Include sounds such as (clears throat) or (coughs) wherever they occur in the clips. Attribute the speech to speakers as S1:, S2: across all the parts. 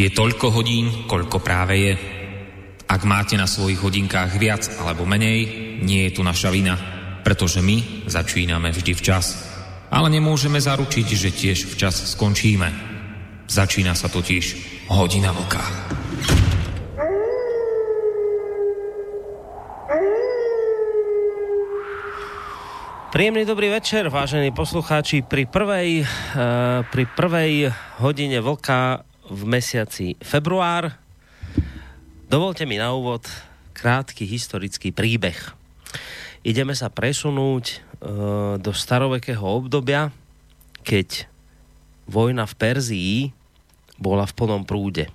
S1: Je toľko hodín, koľko práve je. Ak máte na svojich hodinkách viac alebo menej, nie je tu naša vina, pretože my začíname vždy včas. Ale nemôžeme zaručiť, že tiež včas skončíme. Začína sa totiž hodina vlka.
S2: Príjemný dobrý večer, vážení poslucháči. Pri prvej, uh, pri prvej hodine vlka v mesiaci február dovolte mi na úvod krátky historický príbeh. Ideme sa presunúť uh, do starovekého obdobia, keď vojna v Perzii bola v plnom prúde.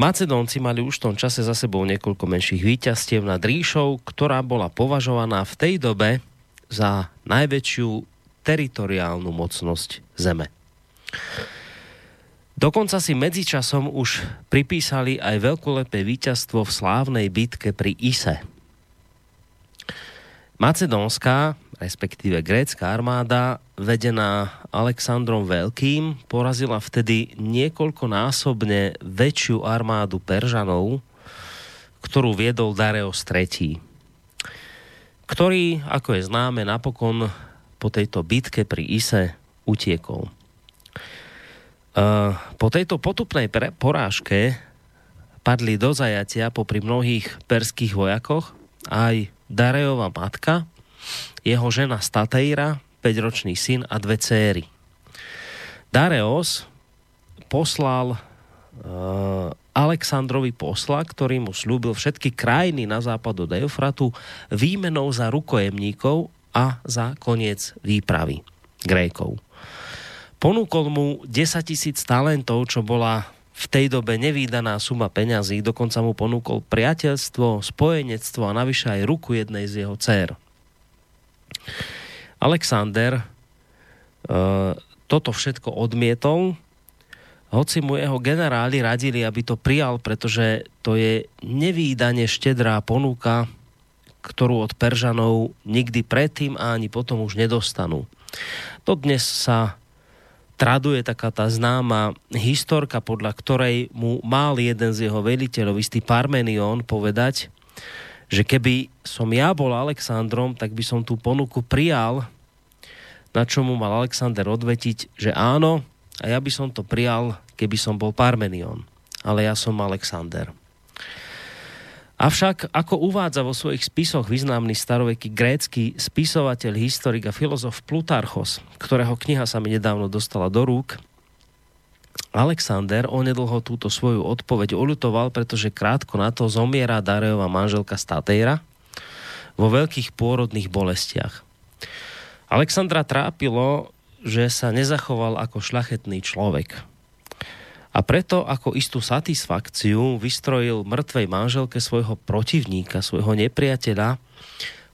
S2: Macedónci mali už v tom čase za sebou niekoľko menších výťastiev nad ríšou, ktorá bola považovaná v tej dobe za najväčšiu teritoriálnu mocnosť Zeme. Dokonca si medzičasom už pripísali aj veľkolepé víťazstvo v slávnej bitke pri Ise. Macedónska, respektíve grécka armáda, vedená Alexandrom Veľkým, porazila vtedy niekoľkonásobne väčšiu armádu Peržanov, ktorú viedol Dareos III ktorý, ako je známe, napokon po tejto bitke pri Ise utiekol. E, po tejto potupnej porážke padli do zajatia popri mnohých perských vojakoch aj Darejová matka, jeho žena Stateira, 5-ročný syn a dve céry. Dareos poslal uh, Alexandrovi posla, ktorý mu slúbil všetky krajiny na západ od Eufratu výmenou za rukojemníkov a za koniec výpravy Grékov. Ponúkol mu 10 tisíc talentov, čo bola v tej dobe nevýdaná suma peňazí, dokonca mu ponúkol priateľstvo, spojenectvo a navyše aj ruku jednej z jeho dcer. Alexander e, toto všetko odmietol, hoci mu jeho generáli radili, aby to prijal, pretože to je nevýdane štedrá ponuka, ktorú od Peržanov nikdy predtým a ani potom už nedostanú. To dnes sa traduje taká tá známa historka, podľa ktorej mu mal jeden z jeho veliteľov, istý Parmenion, povedať, že keby som ja bol Alexandrom, tak by som tú ponuku prijal, na čo mu mal Alexander odvetiť, že áno, a ja by som to prijal, keby som bol Parmenion. Ale ja som Alexander. Avšak, ako uvádza vo svojich spisoch významný staroveký grécky spisovateľ, historik a filozof Plutarchos, ktorého kniha sa mi nedávno dostala do rúk, Alexander onedlho túto svoju odpoveď olutoval, pretože krátko na to zomiera Darejová manželka Stateira vo veľkých pôrodných bolestiach. Alexandra trápilo, že sa nezachoval ako šlachetný človek. A preto ako istú satisfakciu vystrojil mŕtvej manželke svojho protivníka, svojho nepriateľa,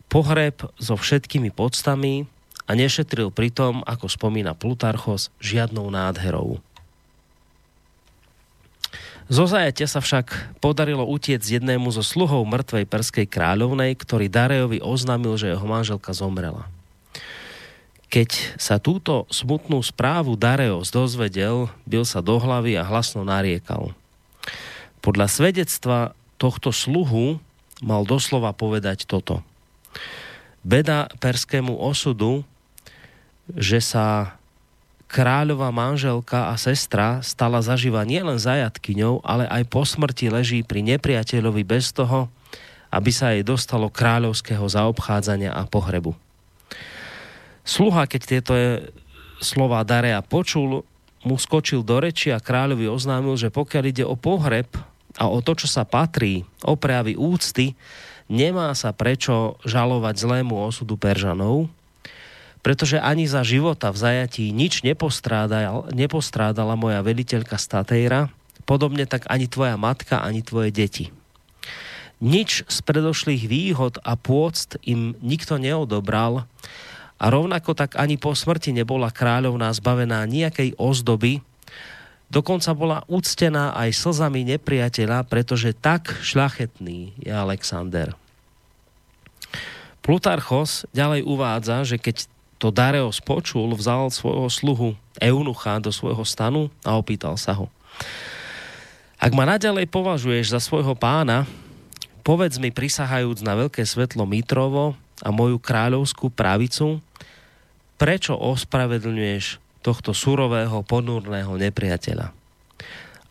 S2: pohreb so všetkými podstami a nešetril pritom, ako spomína Plutarchos, žiadnou nádherou. Zo zajatia sa však podarilo utiec jednému zo sluhov mŕtvej perskej kráľovnej, ktorý Darejovi oznámil, že jeho manželka zomrela. Keď sa túto smutnú správu Dareos dozvedel, bil sa do hlavy a hlasno nariekal. Podľa svedectva tohto sluhu mal doslova povedať toto. Beda perskému osudu, že sa kráľová manželka a sestra stala zaživa nielen zajatkyňou, ale aj po smrti leží pri nepriateľovi bez toho, aby sa jej dostalo kráľovského zaobchádzania a pohrebu. Sluha, keď tieto slova Darea počul, mu skočil do reči a kráľovi oznámil, že pokiaľ ide o pohreb a o to, čo sa patrí, o prejavy úcty, nemá sa prečo žalovať zlému osudu Peržanov, pretože ani za života v zajatí nič nepostrádala, nepostrádala moja veliteľka Stateira, podobne tak ani tvoja matka, ani tvoje deti. Nič z predošlých výhod a pôct im nikto neodobral, a rovnako tak ani po smrti nebola kráľovná zbavená nejakej ozdoby, dokonca bola úctená aj slzami nepriateľa, pretože tak šľachetný je Alexander. Plutarchos ďalej uvádza, že keď to Dareos počul, vzal svojho sluhu Eunucha do svojho stanu a opýtal sa ho. Ak ma naďalej považuješ za svojho pána, povedz mi prisahajúc na veľké svetlo Mitrovo a moju kráľovskú pravicu, prečo ospravedlňuješ tohto surového, ponúrneho nepriateľa?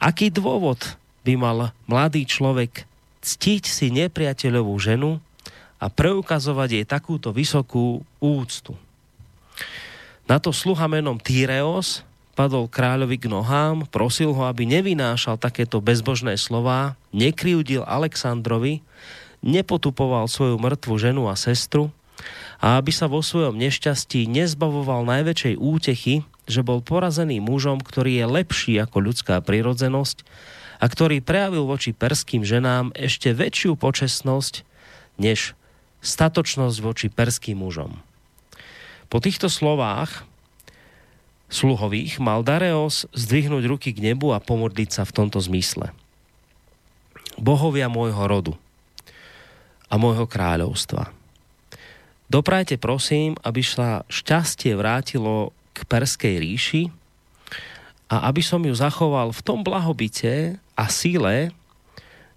S2: Aký dôvod by mal mladý človek ctiť si nepriateľovú ženu a preukazovať jej takúto vysokú úctu? Na to sluha menom Tyreos padol kráľovi k nohám, prosil ho, aby nevynášal takéto bezbožné slová, nekryudil Alexandrovi, nepotupoval svoju mŕtvu ženu a sestru a aby sa vo svojom nešťastí nezbavoval najväčšej útechy, že bol porazený mužom, ktorý je lepší ako ľudská prirodzenosť a ktorý prejavil voči perským ženám ešte väčšiu počesnosť než statočnosť voči perským mužom. Po týchto slovách sluhových, mal Dareos zdvihnúť ruky k nebu a pomodliť sa v tomto zmysle. Bohovia môjho rodu a môjho kráľovstva. Doprajte prosím, aby sa šťastie vrátilo k Perskej ríši a aby som ju zachoval v tom blahobite a síle,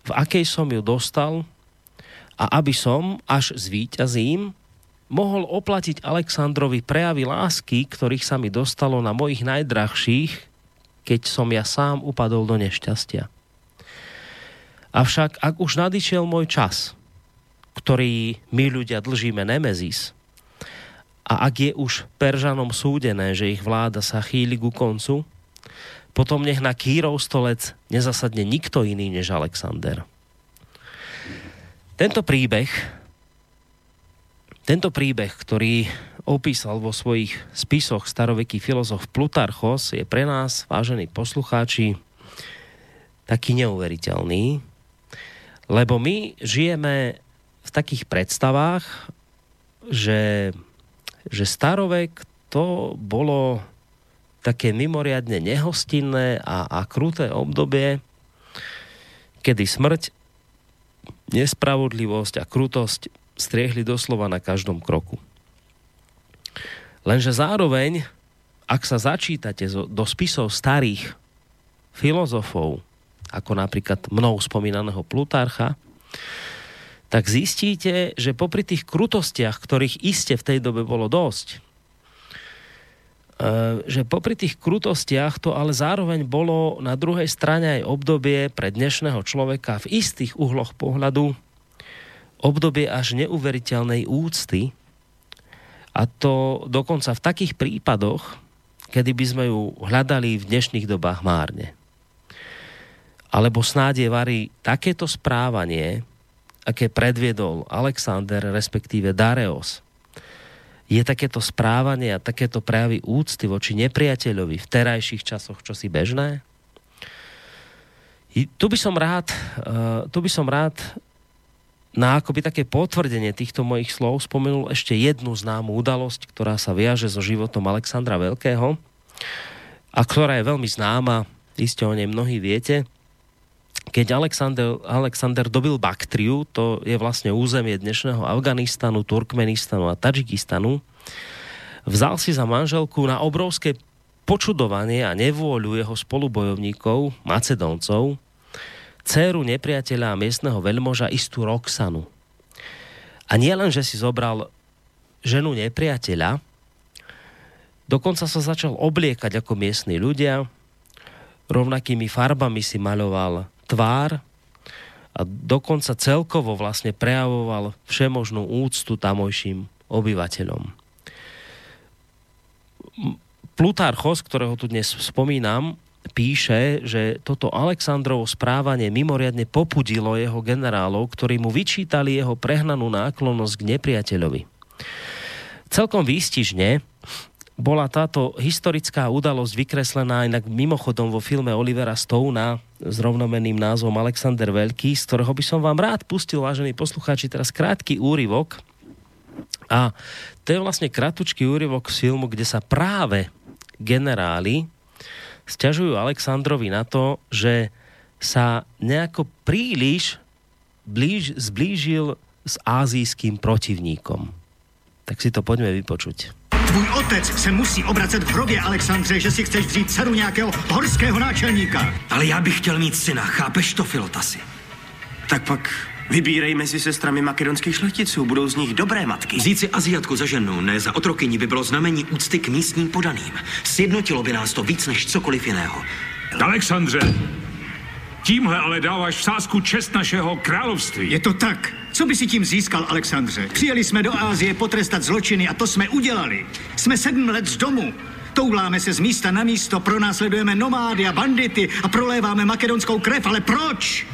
S2: v akej som ju dostal a aby som, až zvíťazím, mohol oplatiť Alexandrovi prejavy lásky, ktorých sa mi dostalo na mojich najdrahších, keď som ja sám upadol do nešťastia. Avšak ak už nadišiel môj čas, ktorý my ľudia dlžíme Nemezis, a ak je už Peržanom súdené, že ich vláda sa chýli ku koncu, potom nech na Kírov stolec nezasadne nikto iný než Alexander. Tento príbeh tento príbeh, ktorý opísal vo svojich spisoch staroveký filozof Plutarchos, je pre nás, vážení poslucháči, taký neuveriteľný, lebo my žijeme v takých predstavách, že, že starovek to bolo také mimoriadne nehostinné a, a kruté obdobie, kedy smrť, nespravodlivosť a krutosť striehli doslova na každom kroku. Lenže zároveň, ak sa začítate do spisov starých filozofov, ako napríklad mnou spomínaného Plutarcha, tak zistíte, že popri tých krutostiach, ktorých iste v tej dobe bolo dosť, e, že popri tých krutostiach to ale zároveň bolo na druhej strane aj obdobie pre dnešného človeka v istých uhloch pohľadu obdobie až neuveriteľnej úcty a to dokonca v takých prípadoch, kedy by sme ju hľadali v dnešných dobách márne. Alebo snáď varí takéto správanie, aké predviedol Alexander, respektíve Dareos, je takéto správanie a takéto prejavy úcty voči nepriateľovi v terajších časoch čosi bežné? Tu by som rád, uh, tu by som rád na akoby také potvrdenie týchto mojich slov spomenul ešte jednu známu udalosť, ktorá sa viaže so životom Alexandra Veľkého a ktorá je veľmi známa, iste o nej mnohí viete. Keď Alexander, Alexander dobil Baktriu, to je vlastne územie dnešného Afganistanu, Turkmenistanu a Tadžikistanu, vzal si za manželku na obrovské počudovanie a nevôľu jeho spolubojovníkov, Macedóncov, dceru nepriateľa a miestneho veľmoža istú Roxanu. A nie len, že si zobral ženu nepriateľa, dokonca sa začal obliekať ako miestni ľudia, rovnakými farbami si maľoval tvár a dokonca celkovo vlastne prejavoval všemožnú úctu tamojším obyvateľom. Plutarchos, ktorého tu dnes spomínam, píše, že toto Aleksandrovo správanie mimoriadne popudilo jeho generálov, ktorí mu vyčítali jeho prehnanú náklonnosť k nepriateľovi. Celkom výstižne bola táto historická udalosť vykreslená inak mimochodom vo filme Olivera Stona s rovnomenným názvom Alexander Veľký, z ktorého by som vám rád pustil, vážení poslucháči, teraz krátky úryvok. A to je vlastne kratučký úryvok z filmu, kde sa práve generáli stiažujú Aleksandrovi na to, že sa nejako príliš blíž, zblížil s ázijským protivníkom. Tak si to poďme vypočuť.
S3: Tvůj otec se musí obracet v hrobě, Alexandře, že si chceš vzít dceru nějakého horského náčelníka.
S4: Ale já bych chtěl mít syna, chápeš to, Filotasi? Tak pak Vybírej mezi sestrami makedonských šlechticů, budou z nich dobré matky.
S5: Vzít si Aziatku za ženu, ne za otrokyni, by bylo znamení úcty k místním podaným. Sjednotilo by nás to víc než cokoliv jiného.
S6: Alexandře, tímhle ale dáváš v sázku čest našeho království.
S3: Je to tak. Co by si tím získal, Alexandře? Přijeli jsme do Ázie potrestat zločiny a to jsme udělali. Jsme sedm let z domu. Touláme se z místa na místo, pronásledujeme nomády a bandity a proléváme makedonskou krev, ale proč?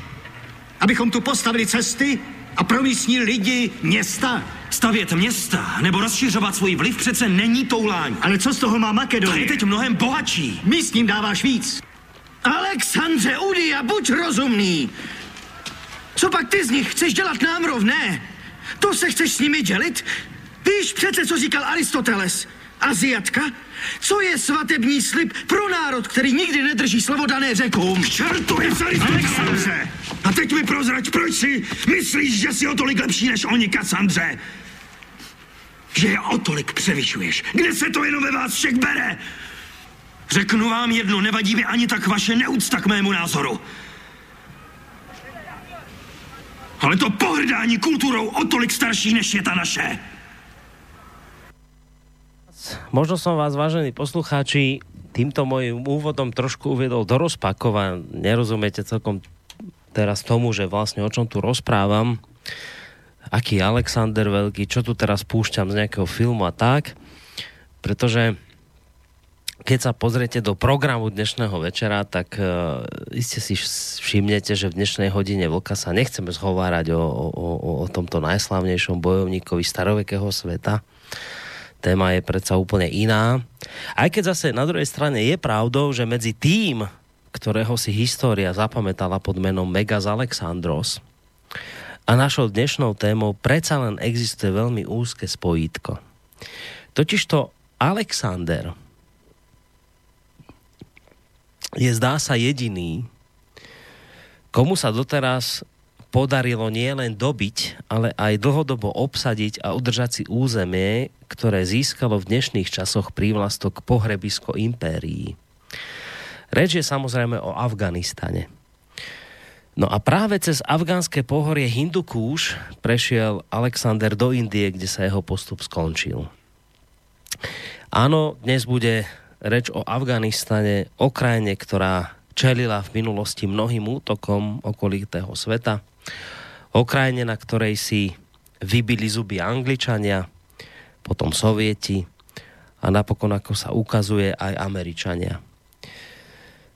S3: Abychom tu postavili cesty a pro místní lidi města?
S5: Stavět města nebo rozšiřovat svůj vliv přece není toulání.
S3: Ale co z toho má
S5: To
S3: Makedonie?
S5: je teď mnohem bohatší.
S3: Místním dáváš víc.
S4: Alexandře, Udy a buď rozumný. Co pak ty z nich chceš dělat nám rovné? To se chceš s nimi dělit? Víš přece, co říkal Aristoteles. Aziatka? Co je svatební slib pro národ, který nikdy nedrží slovo dané řekům?
S5: K čertu je celý
S4: Alexandře!
S5: A teď mi prozrať, proč si myslíš, že jsi o tolik lepší než oni, Kassandře? Že je o tolik převyšuješ. Kde se to jenom ve vás všech bere? Řeknu vám jedno, nevadí mi ani tak vaše neúcta k mému názoru. Ale to pohrdání kulturou o tolik starší, než je ta naše.
S2: Možno som vás, vážení poslucháči, týmto môjim úvodom trošku uviedol do rozpakova. Nerozumiete celkom teraz tomu, že vlastne o čom tu rozprávam. Aký Alexander Veľký, čo tu teraz púšťam z nejakého filmu a tak. Pretože keď sa pozriete do programu dnešného večera, tak uh, iste si všimnete, že v dnešnej hodine Vlka sa nechceme zhovárať o, o, o, o tomto najslavnejšom bojovníkovi starovekého sveta. Téma je predsa úplne iná. Aj keď zase na druhej strane je pravdou, že medzi tým, ktorého si história zapamätala pod menom Megas Alexandros a našou dnešnou témou predsa len existuje veľmi úzke spojítko. Totižto Alexander je zdá sa jediný, komu sa doteraz podarilo nielen dobiť, ale aj dlhodobo obsadiť a udržať si územie, ktoré získalo v dnešných časoch prívlastok pohrebisko impérií. Reč je samozrejme o Afganistane. No a práve cez afgánske pohorie Hindukúš prešiel Alexander do Indie, kde sa jeho postup skončil. Áno, dnes bude reč o Afganistane, o krajine, ktorá čelila v minulosti mnohým útokom okolitého sveta, o krajine, na ktorej si vybili zuby Angličania, potom Sovieti a napokon, ako sa ukazuje, aj Američania.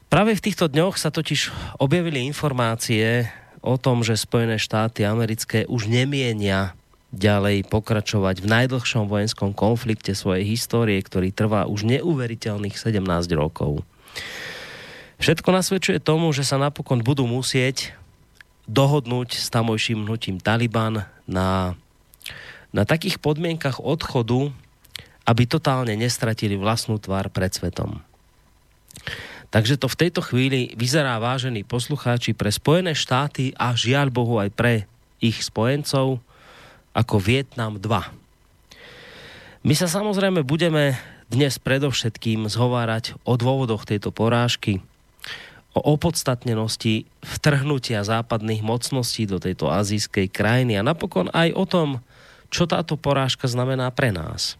S2: Práve v týchto dňoch sa totiž objavili informácie o tom, že Spojené štáty americké už nemienia ďalej pokračovať v najdlhšom vojenskom konflikte svojej histórie, ktorý trvá už neuveriteľných 17 rokov. Všetko nasvedčuje tomu, že sa napokon budú musieť dohodnúť s tamojším hnutím Taliban na, na takých podmienkach odchodu, aby totálne nestratili vlastnú tvár pred svetom. Takže to v tejto chvíli vyzerá, vážení poslucháči, pre Spojené štáty a žiaľ Bohu aj pre ich spojencov ako Vietnam 2. My sa samozrejme budeme dnes predovšetkým zhovárať o dôvodoch tejto porážky, o opodstatnenosti vtrhnutia západných mocností do tejto azijskej krajiny a napokon aj o tom, čo táto porážka znamená pre nás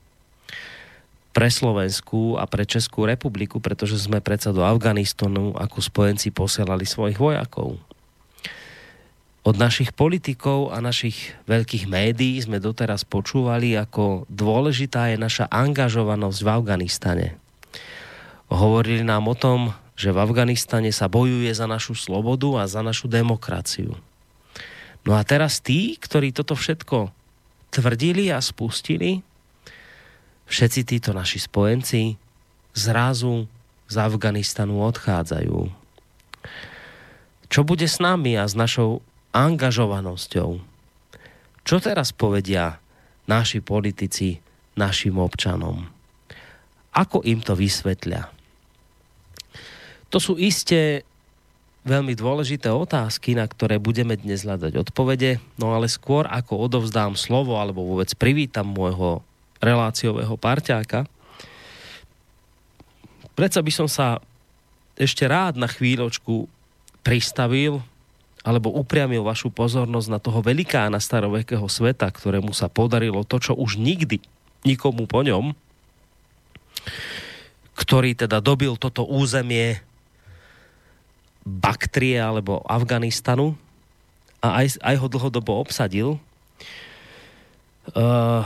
S2: pre Slovensku a pre Českú republiku, pretože sme predsa do Afganistanu ako spojenci posielali svojich vojakov. Od našich politikov a našich veľkých médií sme doteraz počúvali, ako dôležitá je naša angažovanosť v Afganistane. Hovorili nám o tom, že v Afganistane sa bojuje za našu slobodu a za našu demokraciu. No a teraz tí, ktorí toto všetko tvrdili a spustili, všetci títo naši spojenci zrazu z Afganistanu odchádzajú. Čo bude s nami a s našou angažovanosťou? Čo teraz povedia naši politici našim občanom? Ako im to vysvetlia? To sú isté veľmi dôležité otázky, na ktoré budeme dnes hľadať odpovede, no ale skôr ako odovzdám slovo alebo vôbec privítam môjho reláciového parťáka. Predsa by som sa ešte rád na chvíľočku pristavil alebo upriamil vašu pozornosť na toho velikána starovekého sveta, ktorému sa podarilo to, čo už nikdy nikomu po ňom, ktorý teda dobil toto územie Baktrie alebo Afganistanu a aj, aj ho dlhodobo obsadil. Uh,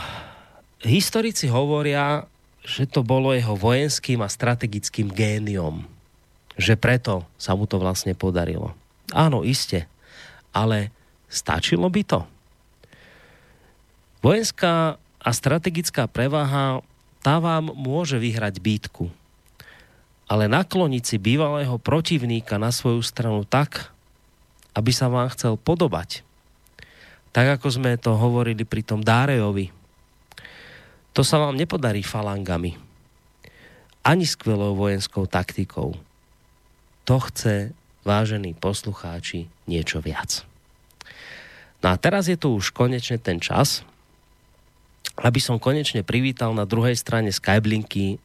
S2: historici hovoria, že to bolo jeho vojenským a strategickým géniom. Že preto sa mu to vlastne podarilo. Áno, iste. Ale stačilo by to? Vojenská a strategická prevaha tá vám môže vyhrať býtku ale nakloniť si bývalého protivníka na svoju stranu tak, aby sa vám chcel podobať. Tak ako sme to hovorili pri tom Dárejovi. To sa vám nepodarí falangami. Ani skvelou vojenskou taktikou. To chce, vážení poslucháči, niečo viac. No a teraz je tu už konečne ten čas, aby som konečne privítal na druhej strane Skyblinky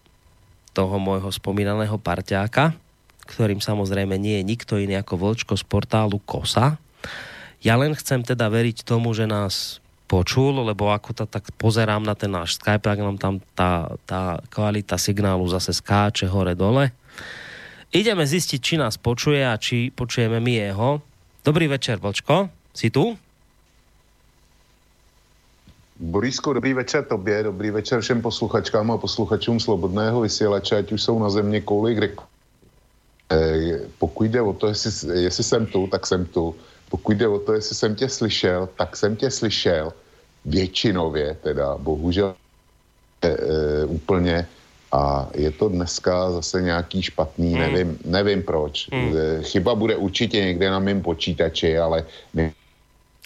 S2: toho môjho spomínaného parťáka, ktorým samozrejme nie je nikto iný ako Vlčko z portálu KOSA. Ja len chcem teda veriť tomu, že nás počul, lebo ako to tak pozerám na ten náš Skype, tak nám tam tá, tá kvalita signálu zase skáče hore-dole. Ideme zistiť, či nás počuje a či počujeme my jeho. Dobrý večer, Vlčko. Si tu?
S7: Borísko, dobrý večer tobě, dobrý večer všem posluchačkám a posluchačům Slobodného vysílače, ať už jsou na země kouli, kde... E, pokud jde o to, jestli, jestli jsem tu, tak jsem tu. Pokud jde o to, jestli jsem tě slyšel, tak jsem tě slyšel většinově, teda bohužel e, e, úplně. A je to dneska zase nějaký špatný, hmm. nevím, nevím proč. Hmm. Chyba bude určitě někde na mém počítači, ale ne,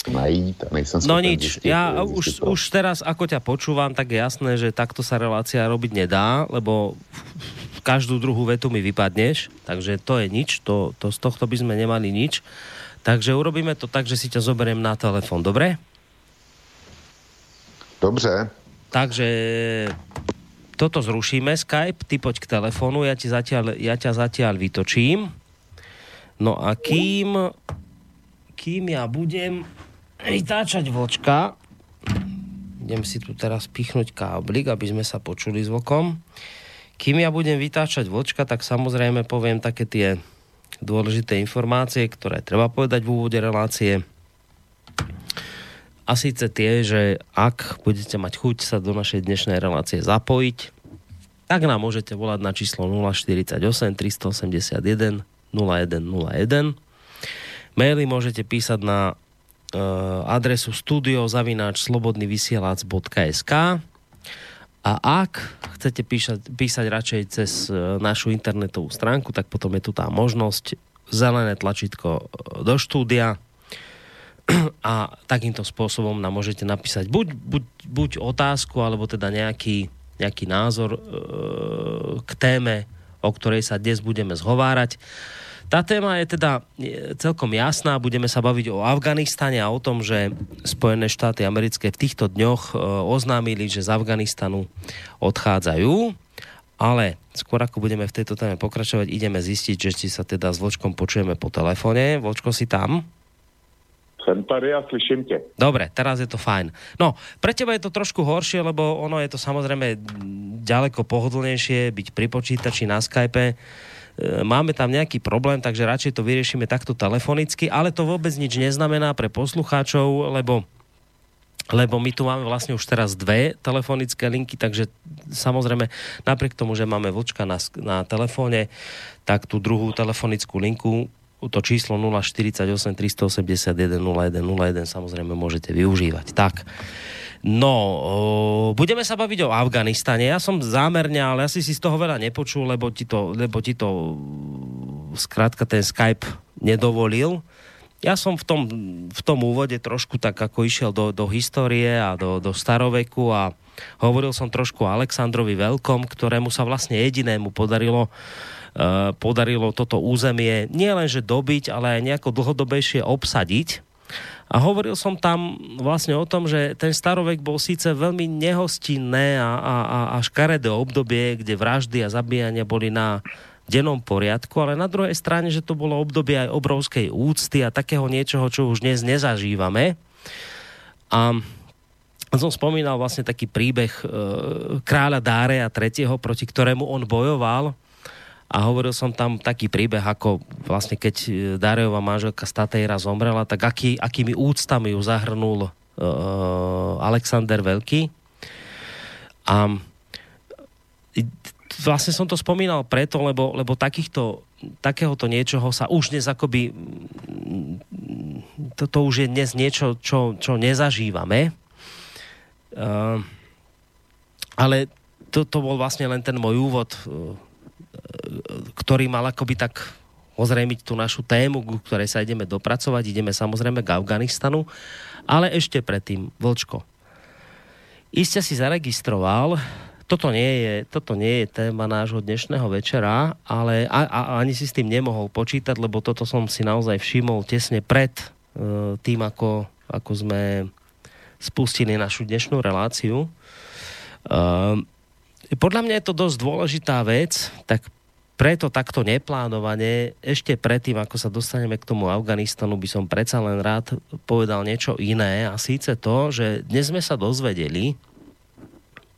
S7: najít a nejsem
S2: No nič, zistiť, ja už, už teraz, ako ťa počúvam, tak je jasné, že takto sa relácia robiť nedá, lebo každú druhú vetu mi vypadneš, takže to je nič, to, to z tohto by sme nemali nič. Takže urobíme to tak, že si ťa zoberiem na telefon, dobre?
S7: Dobře.
S2: Takže toto zrušíme, Skype, ty poď k telefónu, ja, ti zatiaľ, ja ťa zatiaľ vytočím. No a kým, kým ja budem vytáčať vočka. Idem si tu teraz pichnúť káblik, aby sme sa počuli zvokom. Kým ja budem vytáčať vočka, tak samozrejme poviem také tie dôležité informácie, ktoré treba povedať v úvode relácie. A síce tie, že ak budete mať chuť sa do našej dnešnej relácie zapojiť, tak nám môžete volať na číslo 048 381 0101. Maily môžete písať na Eh, adresu studiozavináč.slobodnyvysielac.sk a ak chcete písať, písať radšej cez eh, našu internetovú stránku, tak potom je tu tá možnosť zelené tlačítko eh, do štúdia (clears throat) a takýmto spôsobom nám môžete napísať buď, buď, buď otázku, alebo teda nejaký, nejaký názor e, k téme, o ktorej sa dnes budeme zhovárať. Tá téma je teda celkom jasná. Budeme sa baviť o Afganistane a o tom, že Spojené štáty americké v týchto dňoch e, oznámili, že z Afganistanu odchádzajú. Ale skôr ako budeme v tejto téme pokračovať, ideme zistiť, že či sa teda s Vlčkom počujeme po telefóne. Vlčko, si tam?
S7: Jsem tady a slyším tě.
S2: Dobre, teraz je to fajn. No, pre teba je to trošku horšie, lebo ono je to samozrejme ďaleko pohodlnejšie byť pri počítači na Skype E, máme tam nejaký problém, takže radšej to vyriešime takto telefonicky, ale to vôbec nič neznamená pre poslucháčov, lebo lebo my tu máme vlastne už teraz dve telefonické linky, takže samozrejme napriek tomu, že máme vlčka na, na telefóne, tak tú druhú telefonickú linku to číslo 048 381 0101 samozrejme môžete využívať. Tak. No, o, budeme sa baviť o Afganistane. Ja som zámerne, ale asi si z toho veľa nepočul, lebo ti to, lebo ti to skrátka ten Skype nedovolil. Ja som v tom, v tom úvode trošku tak ako išiel do, do histórie a do, do staroveku a hovoril som trošku o Aleksandrovi Veľkom, ktorému sa vlastne jedinému podarilo uh, podarilo toto územie nielenže dobiť, ale aj nejako dlhodobejšie obsadiť A hovoril som tam vlastne o tom, že ten starovek bol síce veľmi nehostinné a, a, a, škaredé obdobie, kde vraždy a zabíjania boli na dennom poriadku, ale na druhej strane, že to bolo obdobie aj obrovskej úcty a takého niečoho, čo už dnes nezažívame. A som spomínal vlastne taký príbeh e, kráľa Dárea III., proti ktorému on bojoval a hovoril som tam taký príbeh, ako vlastne keď e, Darejová manželka Statejra zomrela, tak aký, akými úctami ju zahrnul uh, Alexander Veľký. A vlastne som to spomínal preto, lebo, lebo takýchto, takéhoto niečoho sa už dnes akoby to, to už je dnes niečo, čo, čo nezažívame. Uh, ale to, to bol vlastne len ten môj úvod uh, ktorý mal akoby tak ozrejmiť tú našu tému, ku ktorej sa ideme dopracovať. Ideme samozrejme k Afganistanu, ale ešte predtým, Vlčko. Iste si zaregistroval, toto nie je, toto nie je téma nášho dnešného večera, ale a, a, ani si s tým nemohol počítať, lebo toto som si naozaj všimol tesne pred uh, tým, ako, ako sme spustili našu dnešnú reláciu. Uh, podľa mňa je to dosť dôležitá vec, tak preto takto neplánovane, ešte predtým, ako sa dostaneme k tomu Afganistanu, by som predsa len rád povedal niečo iné a síce to, že dnes sme sa dozvedeli,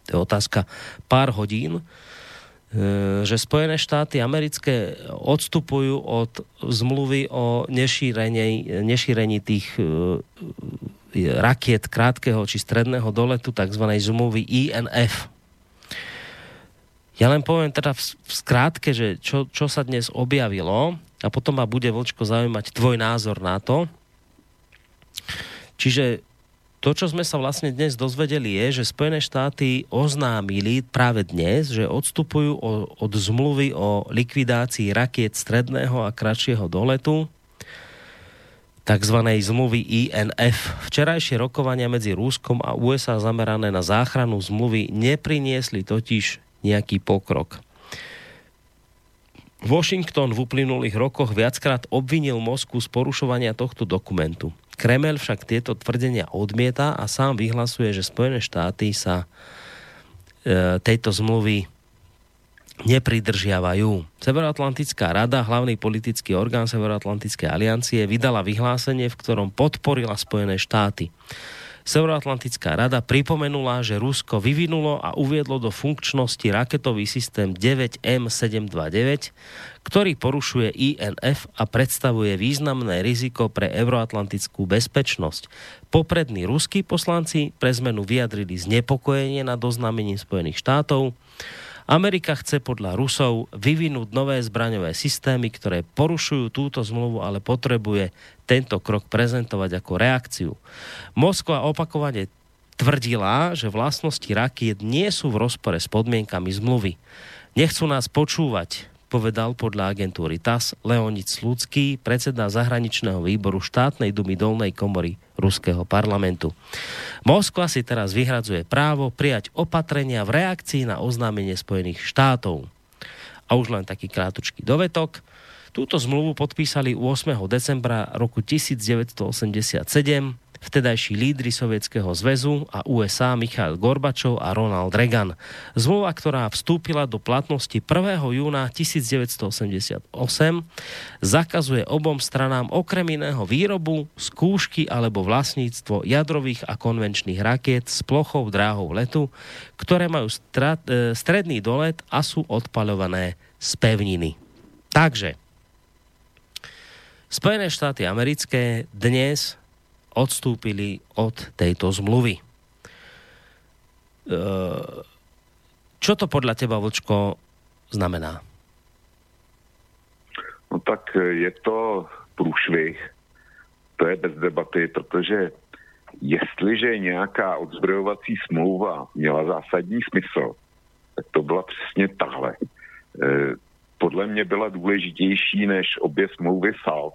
S2: to je otázka pár hodín, e, že Spojené štáty americké odstupujú od zmluvy o nešírení, nešírení tých e, rakiet krátkeho či stredného doletu, tzv. zmluvy INF. Ja len poviem teda v, v skrátke, že čo, čo sa dnes objavilo a potom ma bude, Vlčko, zaujímať tvoj názor na to. Čiže to, čo sme sa vlastne dnes dozvedeli, je, že Spojené štáty oznámili práve dnes, že odstupujú od zmluvy o likvidácii rakiet stredného a kratšieho doletu, tzv. zmluvy INF. Včerajšie rokovania medzi Rúskom a USA zamerané na záchranu zmluvy nepriniesli totiž nejaký pokrok. Washington v uplynulých rokoch viackrát obvinil Moskvu z porušovania tohto dokumentu. Kremel však tieto tvrdenia odmieta a sám vyhlasuje, že Spojené štáty sa e, tejto zmluvy nepridržiavajú. Severoatlantická rada, hlavný politický orgán Severoatlantickej aliancie, vydala vyhlásenie, v ktorom podporila Spojené štáty. Severoatlantická rada pripomenula, že Rusko vyvinulo a uviedlo do funkčnosti raketový systém 9M729, ktorý porušuje INF a predstavuje významné riziko pre euroatlantickú bezpečnosť. Poprední ruskí poslanci pre zmenu vyjadrili znepokojenie nad oznámením Spojených štátov, Amerika chce podľa Rusov vyvinúť nové zbraňové systémy, ktoré porušujú túto zmluvu, ale potrebuje tento krok prezentovať ako reakciu. Moskva opakovane tvrdila, že vlastnosti rakiet nie sú v rozpore s podmienkami zmluvy. Nechcú nás počúvať, povedal podľa agentúry TAS Leonid Slucký, predseda zahraničného výboru štátnej dumy dolnej komory ruského parlamentu. Moskva si teraz vyhradzuje právo prijať opatrenia v reakcii na oznámenie Spojených štátov. A už len taký krátučký dovetok. Túto zmluvu podpísali 8. decembra roku 1987 vtedajší lídry Sovietskeho zväzu a USA Michail Gorbačov a Ronald Reagan. Zmluva, ktorá vstúpila do platnosti 1. júna 1988, zakazuje obom stranám okrem iného výrobu, skúšky alebo vlastníctvo jadrových a konvenčných rakiet s plochou dráhou letu, ktoré majú strat, e, stredný dolet a sú odpaľované z pevniny. Takže Spojené štáty americké dnes odstúpili od tejto zmluvy. E, čo to podľa teba, Vlčko, znamená?
S8: No tak je to průšvih, to je bez debaty, protože jestliže nějaká odzbrojovací smlouva měla zásadní smysl, tak to byla přesně tahle. E, podle mě byla důležitější než obě smlouvy SALT,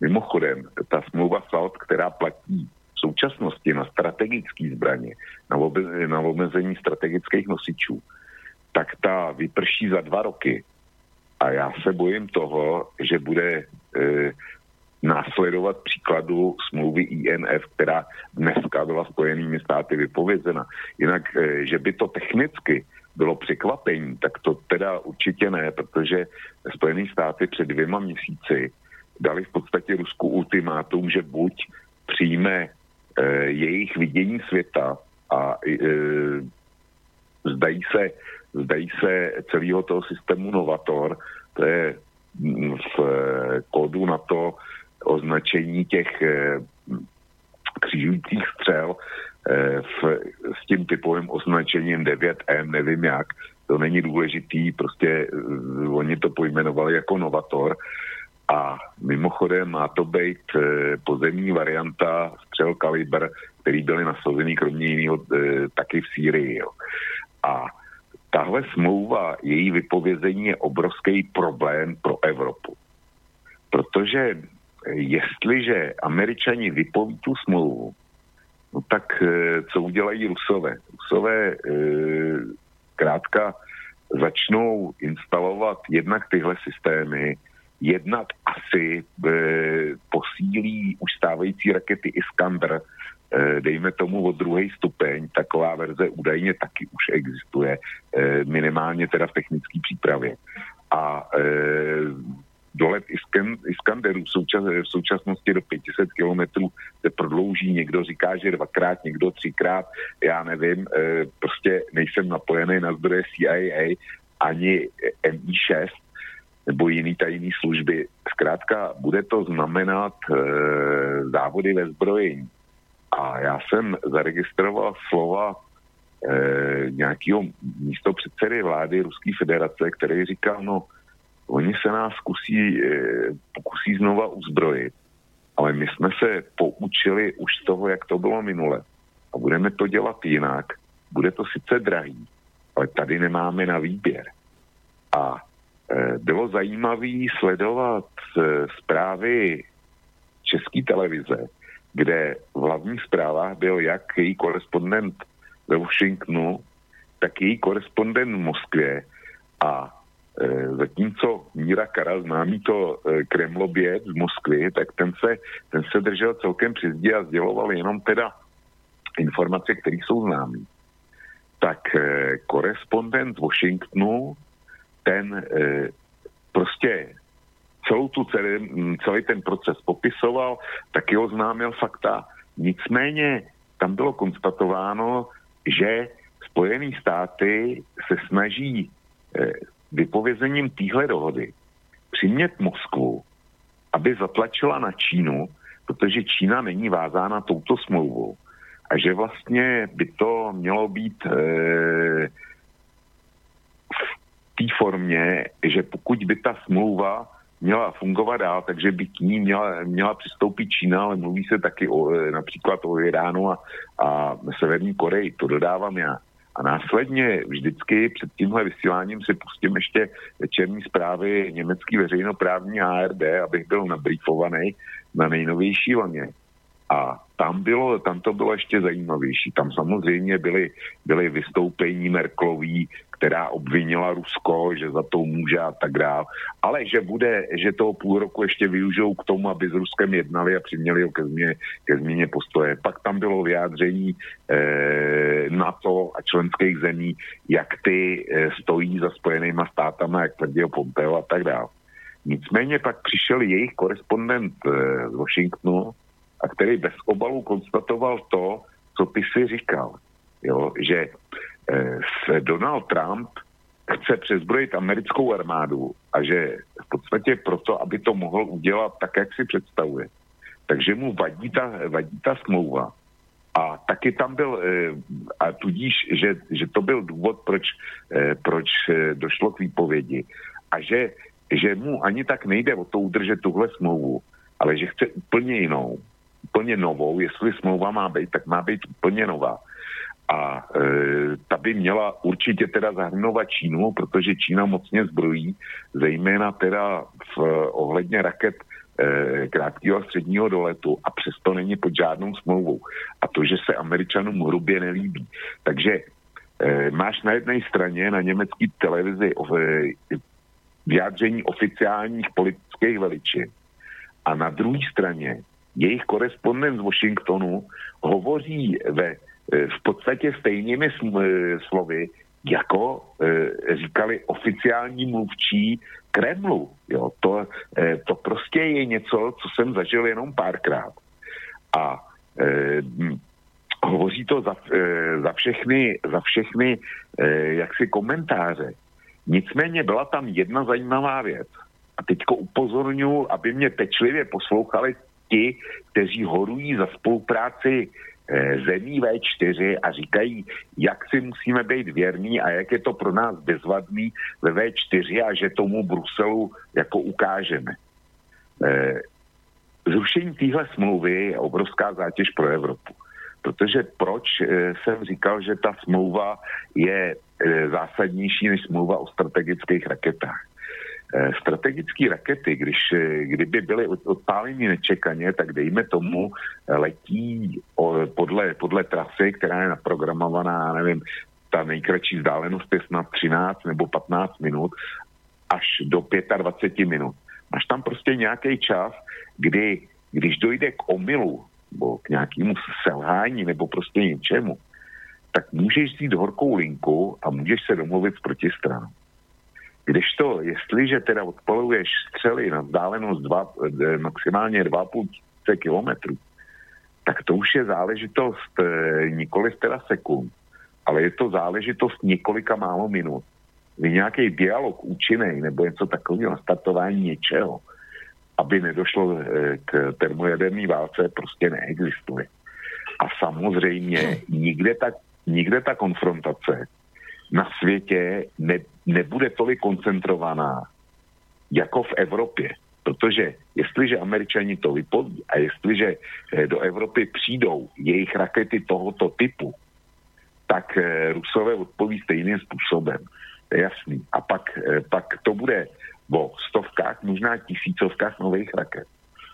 S8: Mimochodem, ta smlouva SALT, která platí v současnosti na strategické zbraně, na, obe, na omezení strategických nosičů, tak ta vyprší za dva roky. A já se bojím toho, že bude e, následovat příkladu smlouvy INF, která dneska byla spojenými státy vypovězena. Jinak, eh, že by to technicky bylo překvapení, tak to teda určitě ne, protože Spojené státy před dvěma měsíci dali v podstatě Rusku ultimátum, že buď přijme e, jejich vidění světa a e, zdají, se, zdají se celého toho systému Novator, to je mm, v kódu na to označení těch křižujících střel, v, s tím typovým označením 9M, nevím jak, to není důležitý, prostě oni to pojmenovali jako Novator a mimochodem má to být uh, pozemní varianta střel Kaliber, který byly nasazený kromě jiného uh, taky v Sýrii. Jo. A tahle smlouva, její vypovězení je obrovský problém pro Evropu. Protože jestliže američani vypoví tu smlouvu, No tak eh, co udělají Rusové? Rusové eh, krátka začnou instalovat jednak tyhle systémy, jednak asi e, posílí už stávající rakety Iskander, e, dejme tomu o druhý stupeň, taková verze údajně taky už existuje, e, minimálně teda v technické přípravě. A e, dolet Iskanderů v, součas, v současnosti do 500 kilometrů se prodlouží, někdo říká, že dvakrát, někdo třikrát, já nevím, e, prostě nejsem napojený na zdroje CIA ani MI6 nebo jiný tajný služby. Zkrátka, bude to znamenat e, závody ve zbrojení. A já jsem zaregistroval slova e, nějakého místo předsedy vlády Ruské federace, který říkal, no Oni se nás kusí, eh, pokusí znova uzbrojit, ale my jsme se poučili už z toho, jak to bylo minule. A budeme to dělat jinak. Bude to sice drahý, ale tady nemáme na výběr. A e, bylo zajímavé sledovat e, zprávy České televize, kde v hlavních zprávách byl jak její korespondent ve Washingtonu, tak její korespondent v Moskvě a Eh, zatímco Míra Kara, známý to eh, Kremloběd z Moskvy, tak ten se, ten se držel celkem při zdi a sděloval jenom teda informace, které jsou známé. Tak eh, korespondent Washingtonu, ten prostě celou tu celý, celý ten proces popisoval, taky oznámil fakta. Nicméně tam bylo konstatováno, že Spojené státy se snaží vypovězením téhle dohody přimět Moskvu, aby zatlačila na Čínu, protože Čína není vázána touto smlouvou. A že vlastně by to mělo být e, té formě, že pokud by ta smlouva měla fungovat dál, takže by k ní měla, měla přistoupit Čína, ale mluví se taky o, e, například o Iránu a, a Severní Koreji, to dodávám já. A následně vždycky před tímhle vysíláním si pustím ještě večerní zprávy německý veřejnoprávní ARD, abych byl nabrýfovaný na nejnovější vlně. A tam, bylo, tam to bylo ještě zajímavější. Tam samozřejmě byly, byly vystoupení Merklový, která obvinila Rusko, že za to může a tak dál. Ale že bude, že toho půl roku ještě využijou k tomu, aby s Ruskem jednali a přiměli ho ke změně, ke změně postoje. Pak tam bylo vyjádření eh, NATO a členských zemí, jak ty eh, stojí za spojenýma státama, jak tvrdil Pompeo a tak dál. Nicméně pak přišel jejich korespondent eh, z Washingtonu, a který bez obalu konstatoval to, co ty si říkal. Jo, že eh, Donald Trump chce přezbrojit americkou armádu a že v podstatě proto, aby to mohl udělat tak, jak si představuje. Takže mu vadí ta, vadí ta smlouva. A taky tam byl, eh, a tudíž, že, že to byl důvod, proč, eh, proč došlo k výpovědi. A že, že mu ani tak nejde o to udržet tuhle smlouvu, ale že chce úplně jinou úplně novou, jestli smlouva má být, tak má být úplně nová. A e, ta by měla určitě teda zahrnovat Čínu, protože Čína mocně zbrojí, zejména teda v ohledně raket e, krátkého a středního doletu a přesto není pod žádnou smlouvou. A to, že se Američanům hrubě nelíbí. Takže e, máš na jedné straně na německé televizi e, vyjádření oficiálních politických veličin, A na druhé straně jejich korespondent z Washingtonu hovoří ve, e, v podstatě stejnými e, slovy, jako e, říkali oficiální mluvčí Kremlu. Jo, to, to prostě je něco, co jsem zažil jenom párkrát. A hovoří to za, za všechny, za všechny jaksi komentáře. Nicméně byla tam jedna zajímavá věc. A teďko upozorňuji, aby mě pečlivě poslouchali ti, kteří horují za spolupráci eh, zemí V4 a říkají, jak si musíme být věrní a jak je to pro nás bezvadný ve V4 a že tomu Bruselu jako ukážeme. Eh, zrušení téhle smlouvy je obrovská zátěž pro Evropu. Protože proč eh, jsem říkal, že ta smlouva je zásadnější než smlouva o strategických raketách? Eh, strategické rakety, když, eh, kdyby byly odpáleny nečekaně, tak dejme tomu eh, letí podle, podle trasy, která je naprogramovaná, nevím, ta nejkratší vzdálenost je snad 13 nebo 15 minut až do 25 minut. Máš tam prostě nějaký čas, kdy, když dojde k omylu nebo k nějakému selhání nebo prostě něčemu, tak můžeš vzít horkou linku a můžeš se domluvit s protistranou. Kdežto, jestliže teda odpaluješ střely na vzdálenost dva, eh, maximálně 2,5 kilometrů, tak to už je záležitost e, nikoli teda sekund, ale je to záležitost několika málo minut. Kdy nějaký dialog účinný nebo něco takového na startování něčeho, aby nedošlo e, k termojaderní válce, prostě neexistuje. A samozřejmě (clears throat) nikde ta, nikde ta konfrontace na světě ne, nebude tolik koncentrovaná jako v Evropě. Protože jestliže američani to vypoví a jestliže eh, do Evropy přijdou jejich rakety tohoto typu, tak eh, Rusové odpoví stejným způsobem. Jasný. A pak, eh, pak to bude o stovkách, možná tisícovkách nových raket.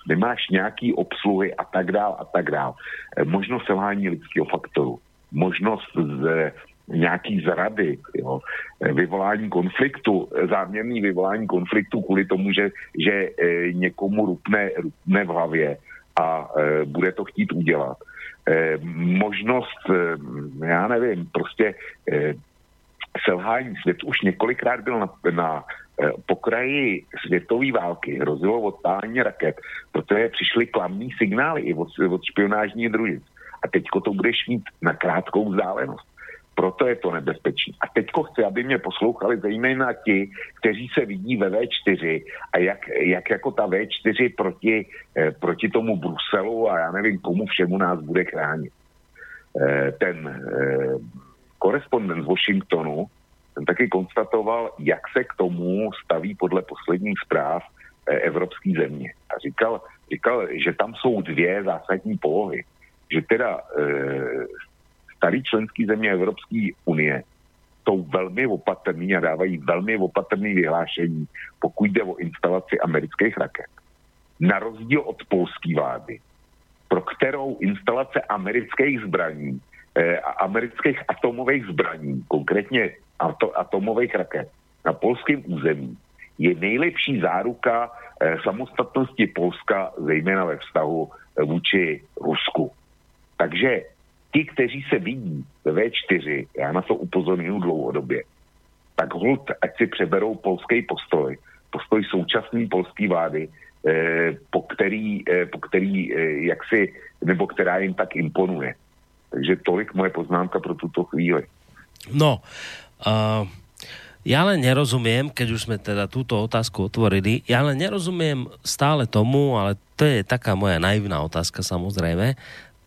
S8: Nemáš nějaký obsluhy a tak dál a tak dál. Možnost selhání lidského faktoru, možnost z, nějaký zrady, jo, vyvolání konfliktu, záměrný vyvolání konfliktu kvůli tomu, že, že e, někomu rupne, rupne v hlavě a bude to chtít udělat. Možnost, já nevím, prostě selhání svět už několikrát byl na, na pokraji světové války, hrozilo odpálení raket, protože přišly klamní signály i od, od špionážní družic. A teďko to budeš mít na krátkou vzdálenost. Proto je to nebezpečný. A teďko chci, aby mě poslouchali zejména ti, kteří se vidí ve V4 a jak, jak jako ta V4 proti, eh, proti tomu Bruselu a já nevím, komu všemu nás bude chránit. Eh, ten eh, korespondent z Washingtonu, ten taky konstatoval, jak se k tomu staví podle posledních zpráv eh, evropské země. A říkal, říkal, že tam jsou dvě zásadní polohy. Že teda eh, starý členský země Evropské unie jsou velmi opatrný a dávají velmi opatrný vyhlášení, pokud jde o instalaci amerických raket. Na rozdíl od polské vlády, pro kterou instalace amerických zbraní, eh, amerických atomových zbraní, konkrétně ato, atomových raket na polském území, je nejlepší záruka eh, samostatnosti Polska, zejména ve vztahu eh, vůči Rusku. Takže ti, kteří se vidí ve V4, já na to upozorňuji dlouhodobě, tak hold, ať si přeberou polský postoj, postoj současné polské vlády, eh, po který, eh, po který eh, jaksi, nebo která jim tak imponuje. Takže tolik moje poznámka pro tuto chvíli.
S2: No, uh, ja len nerozumiem, keď už sme teda túto otázku otvorili, ja len nerozumiem stále tomu, ale to je taká moja naivná otázka samozrejme,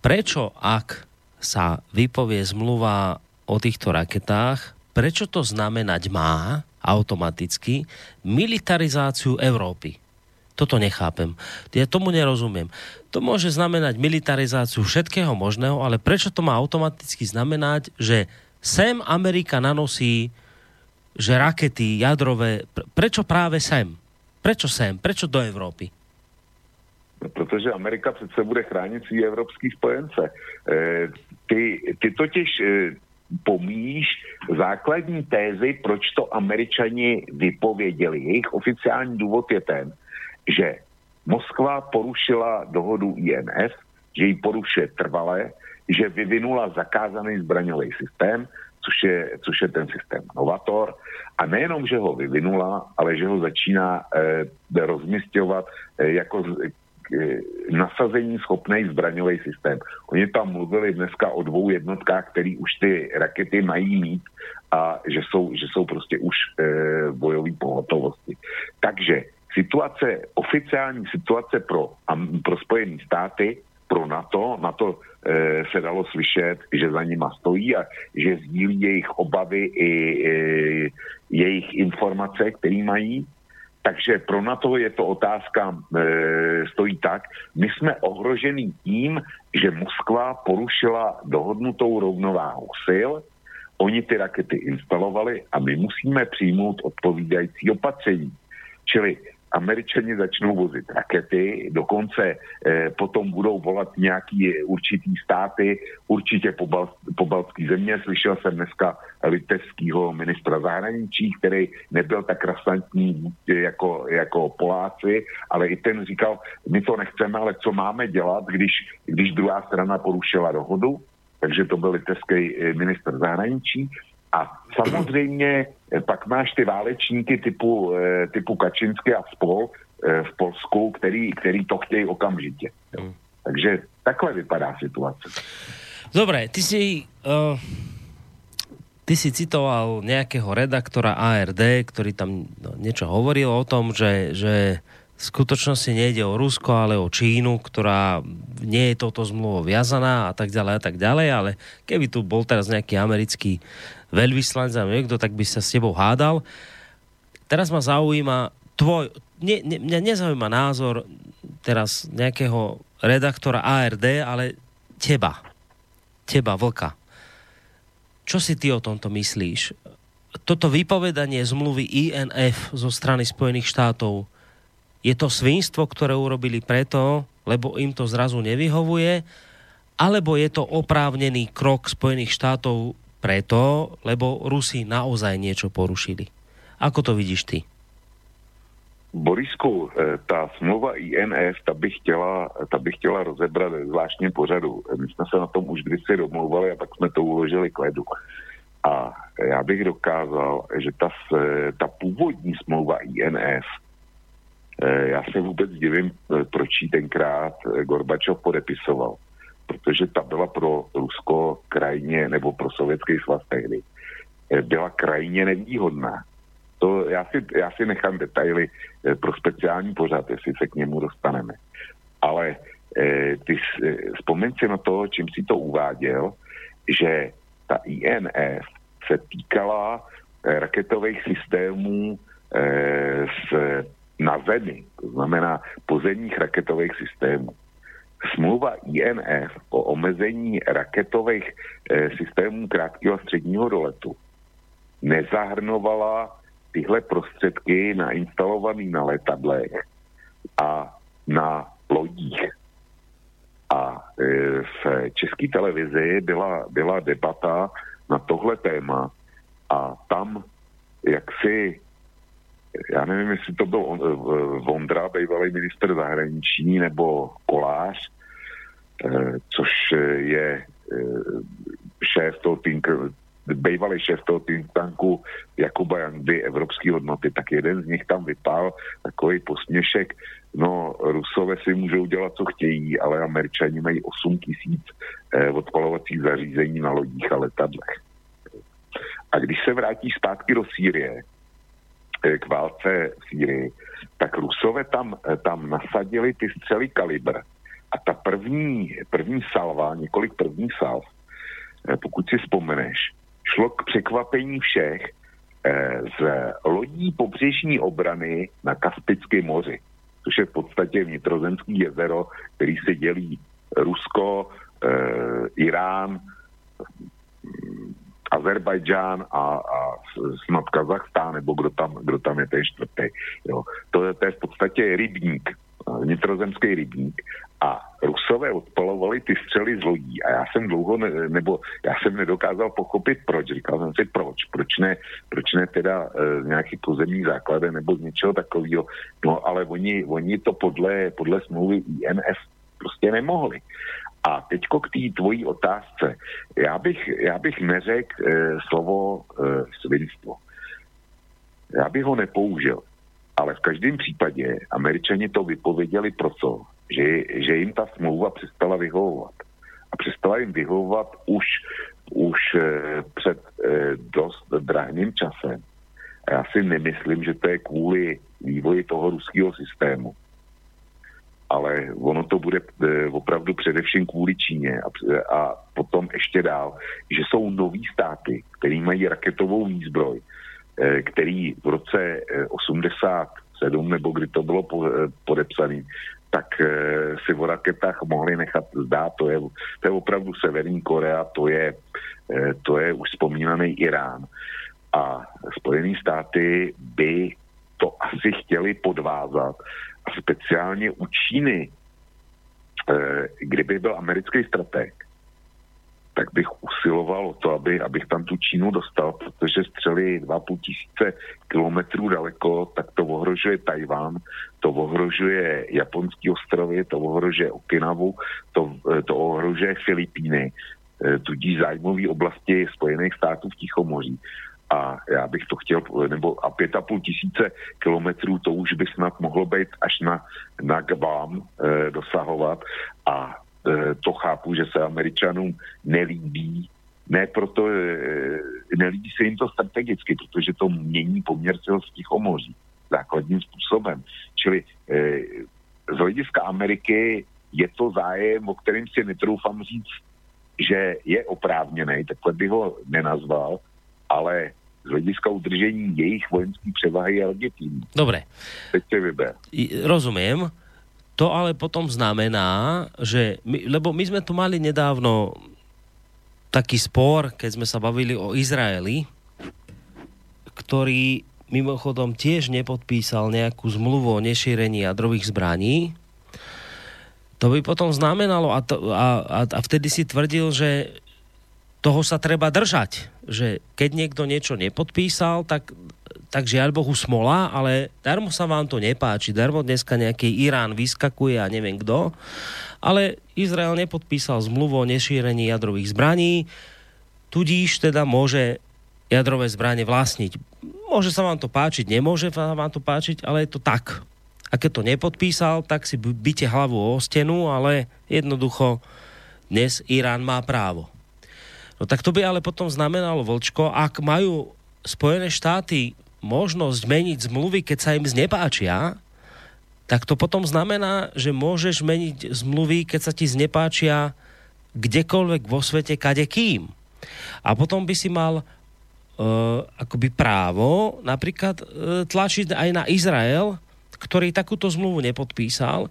S2: prečo ak sa vypovie zmluva o týchto raketách, prečo to znamenať má automaticky militarizáciu Európy? Toto nechápem. Ja tomu nerozumiem. To môže znamenať militarizáciu všetkého možného, ale prečo to má automaticky znamenať, že sem Amerika nanosí že rakety jadrové, prečo práve sem? Prečo sem? Prečo do Európy?
S8: No, protože Amerika přece bude chránit svý evropský spojence. E, ty, ty totiž e, pomíš základní tézy, proč to američani vypověděli. Jejich oficiální důvod je ten, že Moskva porušila dohodu INF, že ji porušuje trvale, že vyvinula zakázaný zbraňový systém, což je, což je ten systém Novator. A nejenom, že ho vyvinula, ale že ho začíná eh, rozmistovat eh, jako nasazení schopný zbraňový systém. Oni tam mluvili dneska o dvou jednotkách, který už ty rakety mají mít a že jsou, že jsou prostě už eh, bojové pohotovosti. Takže situace, oficiální situace pro, pro Spojené státy, pro NATO, NATO e, se dalo slyšet, že za nima stojí a že sdílí jejich obavy i e, jejich informace, které mají. Takže pro NATO je to otázka, e, stojí tak. My jsme ohroženi tím, že Moskva porušila dohodnutou rovnováhu sil, oni ty rakety instalovali a my musíme přijmout odpovídající opatření. Čili američani začnou vozit rakety, dokonce eh, potom budou volat nějaký určitý státy, určitě po, Bal, po baltský země. Slyšel jsem dneska litevského ministra zahraničí, který nebyl tak rasantní jako, jako Poláci, ale i ten říkal, my to nechceme, ale co máme dělat, když, když druhá strana porušila dohodu, takže to byl litevský eh, minister zahraničí. A samozřejmě eh, pak máš ty válečníky typu, eh, typu Kačinsky a spol v Polsku, který, který to chtějí okamžitě. Takže takhle vypadá situace.
S2: Dobre, ty si... Uh... Ty si citoval nejakého redaktora ARD, ktorý tam no, niečo hovoril o tom, že, že v skutočnosti nejde o Rusko, ale o Čínu, ktorá nie je touto zmluvou viazaná a tak ďalej a tak ďalej, ale keby tu bol teraz nejaký americký veľvyslanec a niekto, tak by sa s tebou hádal. Teraz ma zaujíma tvoj, ne, ne, mňa nezaujíma názor teraz nejakého redaktora ARD, ale teba. Teba, Vlka. Čo si ty o tomto myslíš? Toto vypovedanie zmluvy INF zo strany Spojených štátov je to svinstvo, ktoré urobili preto, lebo im to zrazu nevyhovuje, alebo je to oprávnený krok Spojených štátov preto, lebo Rusi naozaj niečo porušili. Ako to vidíš ty?
S8: Borisku, eh, ta smlouva INF, ta by chtěla, ta by chtěla rozebrat zvláštně pořadu. My jsme se na tom už kdysi domlouvali a pak jsme to uložili k ledu. A já bych dokázal, že ta, ta původní smlouva INF Eh, já se vůbec divím, eh, proč ji tenkrát eh, Gorbačov podepisoval. Protože ta byla pro Rusko krajně, nebo pro sovětský svaz tehdy, byla krajně nevýhodná. To já si, já si nechám detaily pro speciální pořad, jestli se k němu dostaneme. Ale ty vzpomeň si na to, čím si to uváděl, že ta INF se týkala raketových systémů s na Zemi, to znamená pozemních raketových systémů. Smlouva INF o omezení raketových e, systémů krátkého a středního doletu nezahrnovala tyhle prostředky nainstalované na letadlech a na lodích. A e, v české televizi byla, byla debata na tohle téma a tam jak si já nevím, jestli to byl eh, Vondra, bývalý minister zahraničí, nebo Kolář, eh, což je eh, šéf toho think, bývalý šéf toho think tanku Jakuba Jandy Evropské hodnoty, tak jeden z nich tam vypál takový posměšek, no Rusové si můžou dělat, co chtějí, ale Američani mají 8 tisíc odpalovacích zařízení na lodích a letadlech. A když se vrátí zpátky do Sýrie, k válce v Sýrii, tak Rusové tam, tam nasadili ty střely kalibr. A ta první, první salva, několik prvních salv, eh, pokud si vzpomeneš, šlo k překvapení všech eh, z lodí pobřežní obrany na Kaspickém moři, což je v podstatě vnitrozemský jezero, který se dělí Rusko, eh, Irán, Azerbajdžán a, a snad Kazachstán, nebo kdo tam, kdo tam je ten čtvrtý. Jo. To, je, to je v podstatě rybník. vnitrozemský rybník a Rusové odpalovali ty střely z lodí a já jsem dlouho, ne, nebo já jsem nedokázal pochopit proč. Říkal jsem si proč. Proč ne, proč ne teda e, z nějakých pozemních základů nebo z něčeho takového. No ale oni, oni to podle, podle smlouvy INF prostě nemohli. A teďko k té tvojí otázce. Já bych, já bych neřekl e, slovo e, svinstvo. Já bych ho nepoužil. Ale v každém případě američani to vypověděli proto, že, že jim ta smlouva přestala vyhovovat. A přestala jim vyhovovat už, už eh, před eh, dost drahým časem. A já si nemyslím, že to je kvůli vývoji toho ruského systému. Ale ono to bude eh, opravdu především kvůli Číně a, a potom ještě dál, že jsou noví státy, který mají raketovou výzbroj, který v roce 87 nebo kdy to bylo podepsané, tak e, si o raketách mohli nechat zdát. To je, to je opravdu Severní Korea, to je, e, to je už vzpomínaný Irán. A Spojené státy by to asi chtěli podvázat. A speciálně u Číny, e, kdyby byl americký strateg, tak bych usiloval o to, aby, abych tam tu Čínu dostal, protože střely 2,5 tisíce kilometrů daleko, tak to ohrožuje Tajván, to ohrožuje Japonský ostrovy, to ohrožuje Okinavu, to, to ohrožuje Filipíny, eh, tudíž zájmové oblasti Spojených států v Tichomoří. A já bych to chtěl, nebo a pět a půl tisíce kilometrů, to už by snad mohlo být až na, na Gbám e, dosahovat. A Eh, to chápu, že se Američanům nelíbí, ne proto, eh, nelíbí se jim to strategicky, protože to mění poměr z Tichomoří základním způsobem. Čili eh, z hlediska Ameriky je to zájem, o kterým si netroufám říct, že je oprávněný, takhle bych ho nenazval, ale z hlediska udržení jejich vojenské převahy je legitimní.
S2: Dobre.
S8: Teď si vyber.
S2: Rozumiem. To ale potom znamená, že my, lebo my sme tu mali nedávno taký spor, keď sme sa bavili o Izraeli, ktorý mimochodom tiež nepodpísal nejakú zmluvu o nešírení jadrových zbraní. To by potom znamenalo, a, to, a, a, a vtedy si tvrdil, že toho sa treba držať. Že keď niekto niečo nepodpísal, tak tak žiaľ Bohu smola, ale darmo sa vám to nepáči. Darmo dneska nejaký Irán vyskakuje a neviem kto. Ale Izrael nepodpísal zmluvu o nešírení jadrových zbraní, tudíž teda môže jadrové zbranie vlastniť. Môže sa vám to páčiť, nemôže vám to páčiť, ale je to tak. A keď to nepodpísal, tak si byte hlavu o stenu, ale jednoducho dnes Irán má právo. No tak to by ale potom znamenalo, Vlčko, ak majú Spojené štáty možnosť meniť zmluvy, keď sa im znepáčia, tak to potom znamená, že môžeš meniť zmluvy, keď sa ti znepáčia kdekoľvek vo svete, kade kým. A potom by si mal uh, akoby právo napríklad uh, tlačiť aj na Izrael, ktorý takúto zmluvu nepodpísal,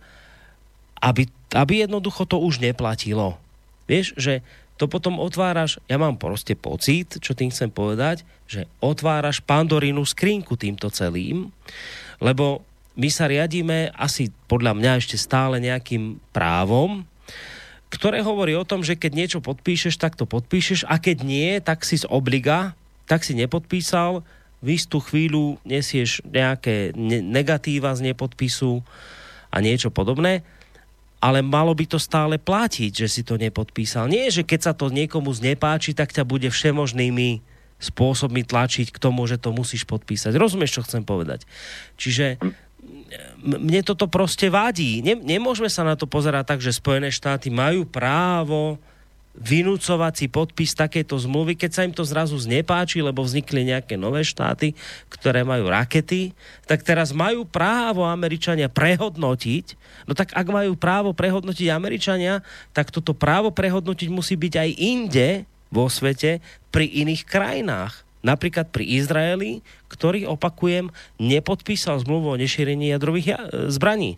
S2: aby, aby jednoducho to už neplatilo. Vieš, že to potom otváraš, ja mám proste pocit, čo tým chcem povedať, že otváraš pandorínu skrinku týmto celým, lebo my sa riadíme asi podľa mňa ešte stále nejakým právom, ktoré hovorí o tom, že keď niečo podpíšeš, tak to podpíšeš a keď nie, tak si z obliga, tak si nepodpísal, v istú chvíľu nesieš nejaké negatíva z nepodpisu a niečo podobné ale malo by to stále platiť, že si to nepodpísal. Nie, že keď sa to niekomu znepáči, tak ťa bude všemožnými spôsobmi tlačiť k tomu, že to musíš podpísať. Rozumieš, čo chcem povedať? Čiže mne toto proste vadí. Nemôžeme sa na to pozerať tak, že Spojené štáty majú právo vynúcovať si podpis takéto zmluvy, keď sa im to zrazu znepáči, lebo vznikli nejaké nové štáty, ktoré majú rakety, tak teraz majú právo Američania prehodnotiť. No tak ak majú právo prehodnotiť Američania, tak toto právo prehodnotiť musí byť aj inde vo svete pri iných krajinách. Napríklad pri Izraeli, ktorý, opakujem, nepodpísal zmluvu o nešírení jadrových zbraní.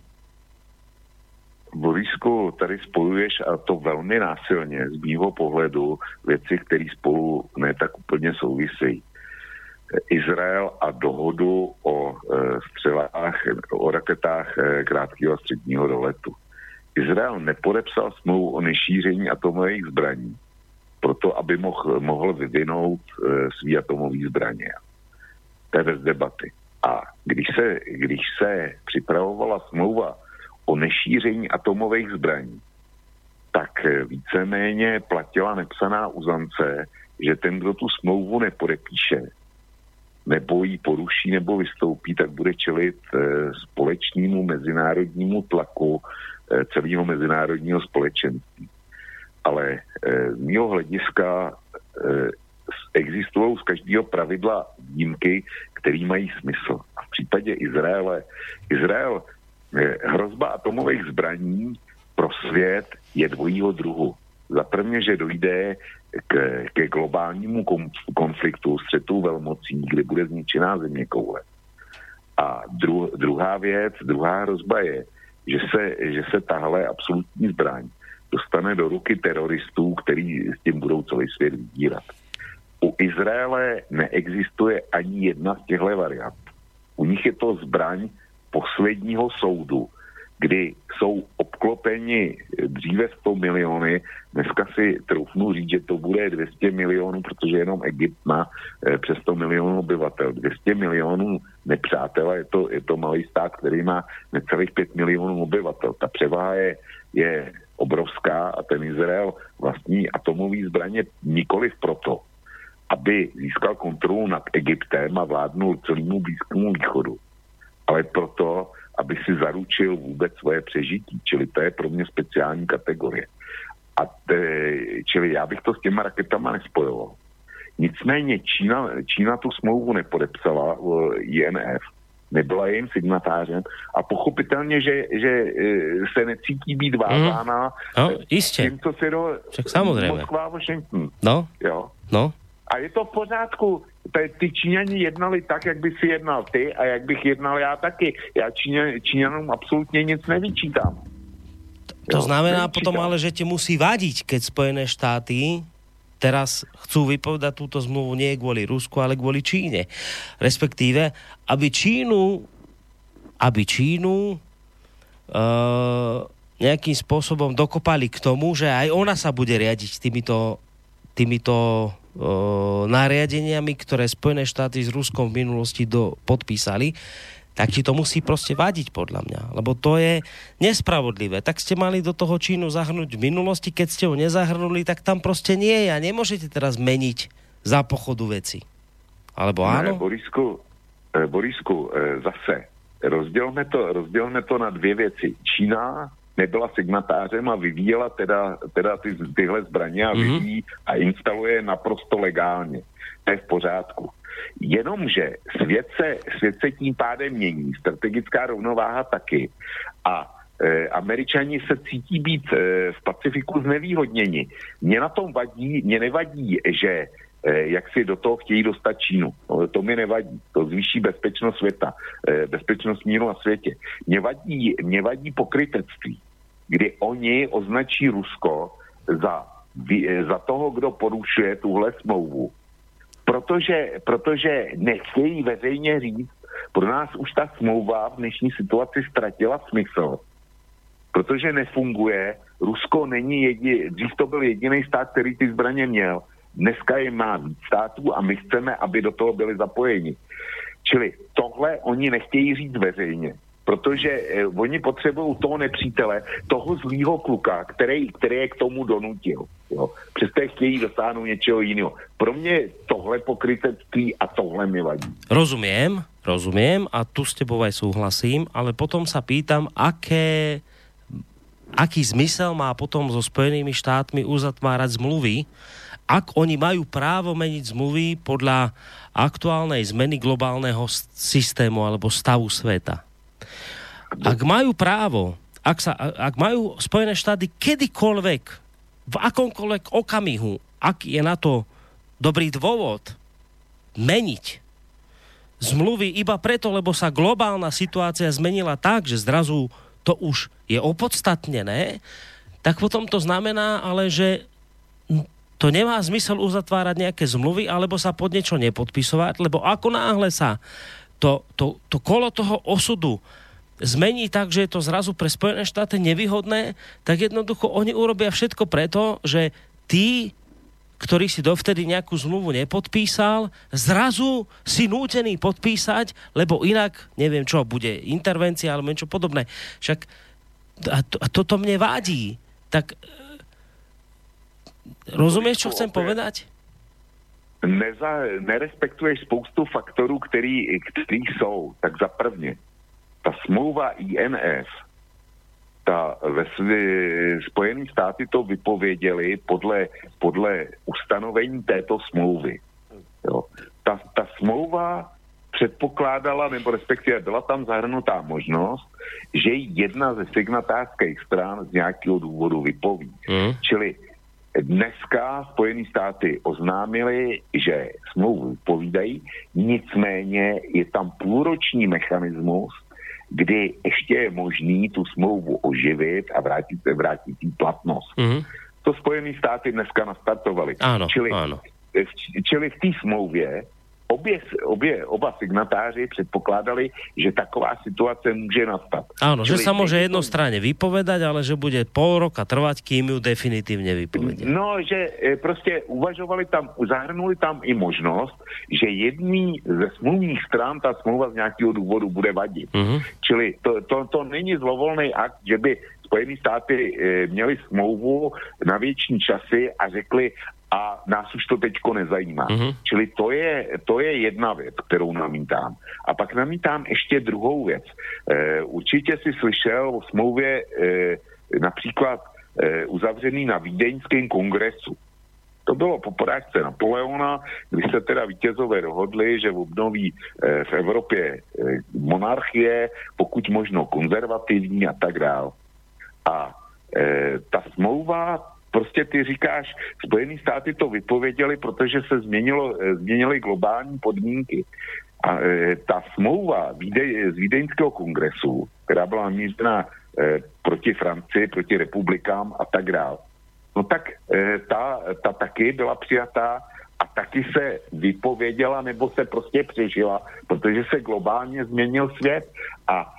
S8: Borisku, tady spojuješ a to velmi násilně z mýho pohledu věci, které spolu ne tak úplně souvisejí. Izrael a dohodu o střelách, o raketách krátkého a středního doletu. Izrael nepodepsal smlouvu o nešíření atomových zbraní, proto aby mohl, mohl vyvinout svý atomový zbraně. To je bez debaty. A když se, když se připravovala smlouva o nešíření atomových zbraní, tak víceméně platila nepsaná uzance, že ten, kdo tu smlouvu nepodepíše, nebo ji poruší nebo vystoupí, tak bude čelit e, společnému mezinárodnímu tlaku e, celého mezinárodního společenství. Ale z mého hlediska existují z každého pravidla výjimky, které mají smysl. A v případě Izraele, Izrael hrozba atomových zbraní pro svět je dvojího druhu. Za prvně, že dojde k, ke globálnímu konfliktu střetu velmocí, kdy bude zničená země koule. A dru, druhá věc, druhá hrozba je, že se, že se tahle absolutní zbraň dostane do ruky teroristů, který s tím budou celý svět vydírat. U Izraele neexistuje ani jedna z těchto variant. U nich je to zbraň posledního soudu, kdy jsou obklopeni dříve 100 miliony, dneska si troufnu říct, že to bude 200 milionů, protože jenom Egypt má eh, přes 100 milionů obyvatel. 200 milionů nepřátel, je to, je to malý stát, který má necelých 5 milionů obyvatel. Ta převaha je, je obrovská a ten Izrael vlastní atomový zbraně nikoliv proto, aby získal kontrolu nad Egyptem a vládnul celému Blízkému východu, ale proto, aby si zaručil vůbec svoje přežití. Čili to je pro mě speciální kategorie. A te, čili já bych to s těma raketama nespojoval. Nicméně Čína, Čína tu smlouvu nepodepsala, INF, nebyla jejím signatářem a pochopitelně, že, že e, se necítí být mhm. vázána mm.
S2: no, jistě.
S8: tím, co se do
S2: Však samozřejmě.
S8: Moskva, Washington.
S2: No,
S8: jo.
S2: no.
S8: A je to v pořádku. Ty, Číňani jednali tak, jak by si jednal ty a jak bych jednal já taky. Já Číňan, Číňanům absolutně nic nevyčítám.
S2: To jo, znamená nevyčítám. potom ale, že ti musí vadiť, keď Spojené štáty teraz chcú vypovedať túto zmluvu nie kvôli Rusku, ale kvôli Číne. Respektíve, aby Čínu aby Čínu uh, nejakým spôsobom dokopali k tomu, že aj ona sa bude riadiť týmito, týmito nariadeniami, ktoré Spojené štáty s Ruskom v minulosti do, podpísali, tak ti to musí proste vadiť podľa mňa. Lebo to je nespravodlivé. Tak ste mali do toho Čínu zahrnúť v minulosti, keď ste ho nezahrnuli, tak tam proste nie je a nemôžete teraz meniť za pochodu veci. Alebo áno?
S8: Ne, Borisku, eh, Borisku, eh, zase rozdělme to, rozdělme to na dvě věci. Čína nebyla signatářem a vyvíjela teda, teda ty, tyhle zbraně a mhm. vyvíjí a instaluje naprosto legálně. To je v pořádku. Jenomže svět se, svět se tím pádem mění, strategická rovnováha taky a e, američani se cítí být e, v Pacifiku znevýhodněni. Mně na tom vadí, mě nevadí, že e, jak si do toho chtějí dostat Čínu. No, to mi nevadí. To zvýší bezpečnost světa, e, bezpečnost míru na světě. Mě vadí, mě vadí pokrytectví kdy oni označí Rusko za, za toho, kdo porušuje tuhle smlouvu. Protože, protože nechtějí veřejně říct, pro nás už ta smlouva v dnešní situaci ztratila smysl, protože nefunguje. Rusko není jediný, dřív to byl jediný stát, který ty zbraně měl. Dneska je má víc států a my chceme, aby do toho byli zapojeni. Čili tohle oni nechtějí říct veřejně protože eh, oni potřebují toho nepřítele, toho zlýho kluka, který, který je k tomu donutil. Jo. Přesto chtějí dosáhnout něčeho jiného. Pro mě tohle pokrytectví a tohle mi vadí.
S2: Rozumím, rozumím a tu s tebou aj súhlasím, ale potom sa pýtam, aké aký zmysel má potom so Spojenými štátmi uzatvárať zmluvy, ak oni majú právo meniť zmluvy podľa aktuálnej zmeny globálneho systému alebo stavu sveta. Ak majú právo, ak, sa, ak majú Spojené štáty kedykoľvek, v akomkoľvek okamihu, ak je na to dobrý dôvod, meniť zmluvy iba preto, lebo sa globálna situácia zmenila tak, že zrazu to už je opodstatnené, tak potom to znamená ale, že to nemá zmysel uzatvárať nejaké zmluvy alebo sa pod niečo nepodpisovať, lebo ako náhle sa to, to, to kolo toho osudu zmení tak, že je to zrazu pre Spojené štáty nevýhodné, tak jednoducho oni urobia všetko preto, že tí, ktorý si dovtedy nejakú zmluvu nepodpísal, zrazu si nútený podpísať, lebo inak, neviem čo, bude intervencia alebo niečo podobné. Však a, to, a toto mne vádí. Tak Rozumieš, čo chcem povedať?
S8: Neza, nerespektuješ spoustu faktorů, který, který jsou. Tak za prvně, ta smlouva INF, ta ve Spojené státy to vypověděli podle, podle ustanovení této smlouvy. Jo. Ta, ta smlouva předpokládala, nebo respektive byla tam zahrnutá možnost, že jedna ze signatářských stran z nějakého důvodu vypoví. Mm. Čili Dneska Spojené státy oznámili, že smlouvu povídají, nicméně je tam půlroční mechanismus, kdy ještě je možný tu smlouvu oživit a vrátit, vrátit jí platnost. Mm-hmm. To Spojené státy dneska nastartovali.
S2: Áno,
S8: čili,
S2: áno.
S8: čili v té smlouvě obě, obě, oba signatáři předpokládali, že taková situace může nastat.
S2: Áno, Čili že sa môže jednostranne vypovedať, ale že bude pol roka trvať, kým ju definitívne vypovedie.
S8: No, že e, prostě uvažovali tam, zahrnuli tam i možnost, že jedný ze smluvních stran ta smlouva z nějakého důvodu bude vadit. Uh-huh. Čili to, to, to není zlovolný akt, že by Spojené státy e, měli smlouvu na větší časy a řekli, a nás už to teďko nezajímá. Mm-hmm. Čili to je, to je jedna věc, kterou namítám. A pak namítám ještě druhou věc. E, určitě si slyšel o smlouvě e, například e, uzavřený na Vídeňském kongresu. To bylo po porážce Napoleona, kdy se teda vítězové dohodli, že obnoví e, v Evropě e, monarchie, pokud možno konzervativní a tak dále. A e, ta smlouva prostě ty říkáš, Spojené státy to vypověděli, protože se změnilo, eh, změnily globální podmínky. A e, ta smlouva Víde, z Vídeňského kongresu, která byla namířena e, proti Francii, proti republikám a tak dále, no tak e, ta, ta taky byla přijatá a taky se vypověděla nebo se prostě přežila, protože se globálně změnil svět a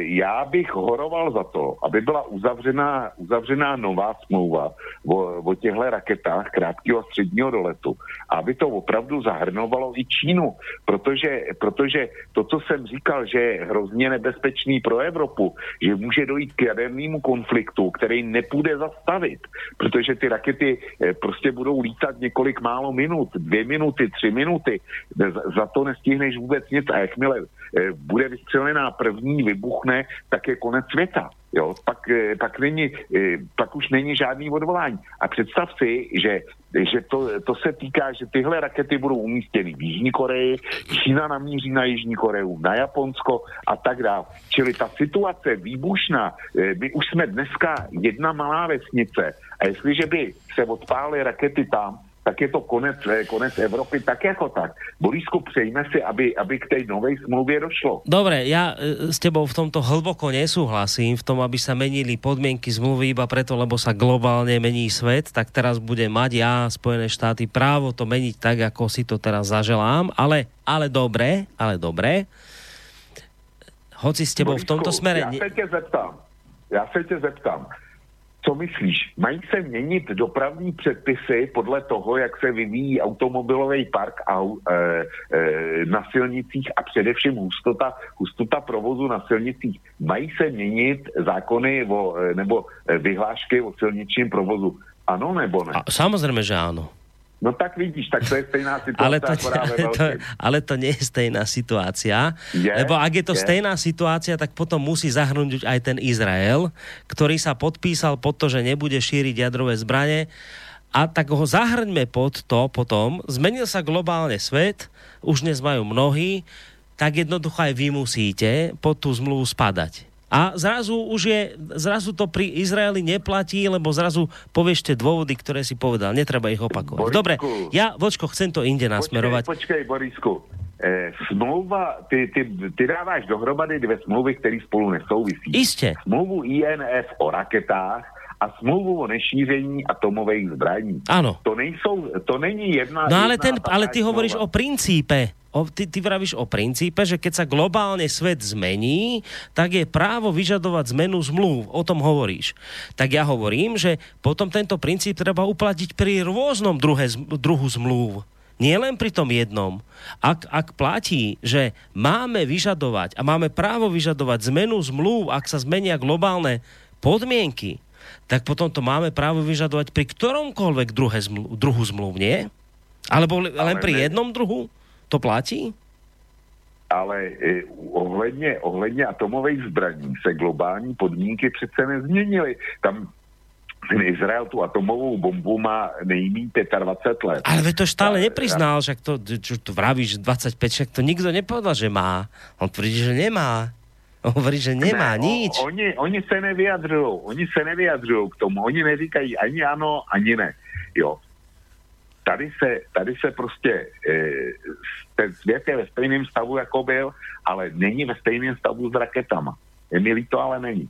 S8: já bych horoval za to, aby byla uzavřená, uzavřená nová smlouva o, o těchto raketách krátkého a středního doletu, aby to opravdu zahrnovalo i Čínu, protože, protože to, co jsem říkal, že je hrozně nebezpečný pro Evropu, že může dojít k jadernému konfliktu, který nepůjde zastavit, protože ty rakety e, prostě budou lítat několik málo minut, dvě minuty, tři minuty, za to nestihneš vůbec nic. A jakmile e, bude vystřelená první vybuchne, tak je konec světa. Jo, pak, eh, pak, není, eh, pak už není žádný odvolání. A představ si, že, že to, to se týká, že tyhle rakety budou umístěny v Jižní Koreji, Čína namíří na Jižní Koreu, na Japonsko a tak dále. Čili ta situace výbušná, eh, my už jsme dneska jedna malá vesnice a jestliže by se odpály rakety tam, tak je to konec, eh, konec Evropy tak jako tak. Borisku, přejme si, aby, aby k tej novej smlouvě došlo.
S2: Dobre, ja eh, s tebou v tomto hlboko nesúhlasím, v tom, aby sa menili podmienky zmluvy iba preto, lebo sa globálne mení svet, tak teraz bude mať ja, Spojené štáty, právo to meniť tak, ako si to teraz zaželám, ale, ale dobre, ale dobre. Hoci s tebou Borisku, v tomto smere...
S8: Ja sa ťa zeptám, ja sa ťa zeptám, co myslíš? Mají se měnit dopravní předpisy podle toho, jak se vyvíjí automobilový park a, e, e, na silnicích a především hustota, hustota provozu na silnicích. Mají se měnit zákony o, e, nebo vyhlášky o silničním provozu? Ano nebo ne?
S2: A, samozřejmě, že ano.
S8: No tak vidíš, tak to je stejná situácia. (laughs)
S2: Ale to, ale, (laughs) to, ale to nie je stejná situácia. Je, lebo ak je to je. stejná situácia, tak potom musí zahrnúť aj ten Izrael, ktorý sa podpísal pod to, že nebude šíriť jadrové zbranie. A tak ho zahrňme pod to potom. Zmenil sa globálne svet, už dnes majú mnohí, tak jednoducho aj vy musíte pod tú zmluvu spadať. A zrazu už je, zrazu to pri Izraeli neplatí, lebo zrazu povieš tie dôvody, ktoré si povedal. Netreba ich opakovať. Borisku, Dobre, ja, Vočko, chcem to inde nasmerovať.
S8: Počkej, počkej Borisku. E, smlouva, ty, ty, ty dáváš dohromady dvě smlouvy, které spolu nesouvisí.
S2: Iste.
S8: Smlouvu INF o raketách a smlouvu o nešíření atomových zbraní.
S2: Áno.
S8: To, nejsou, to není jedna...
S2: No ale,
S8: jedna
S2: ten, ale ty hovoríš o princípe. O, ty, ty vravíš o princípe, že keď sa globálne svet zmení, tak je právo vyžadovať zmenu zmluv. O tom hovoríš. Tak ja hovorím, že potom tento princíp treba uplatiť pri rôznom druhe, druhu zmluv. Nie len pri tom jednom. Ak, ak platí, že máme vyžadovať a máme právo vyžadovať zmenu zmluv, ak sa zmenia globálne podmienky, tak potom to máme právo vyžadovať pri ktoromkoľvek druhe zmluv, druhu zmluv, nie? Alebo le- len
S8: Ale
S2: pri
S8: ne.
S2: jednom druhu? To platí?
S8: Ale e, ohledně, ohledně atomových zbraní se globální podmínky přece nezměnily. Tam Izrael tu atomovou bombu má nejmín 25 let.
S2: Ale to stále nepriznal, však to, čo tu vravíš 25, však to nikto nepovedal, že má. On tvrdí, že nemá. (laughs) Hovorí, že nemá
S8: Ne,
S2: nič.
S8: O, oni, oni se nevyjadřují, oni se nevyjadřují k tomu, oni neříkají ani ano, ani ne. Jo. Tady se, tady se prostě, e, ten svět je ve stejném stavu, jako byl, ale není ve stejném stavu s raketama. Je mi líto, ale není.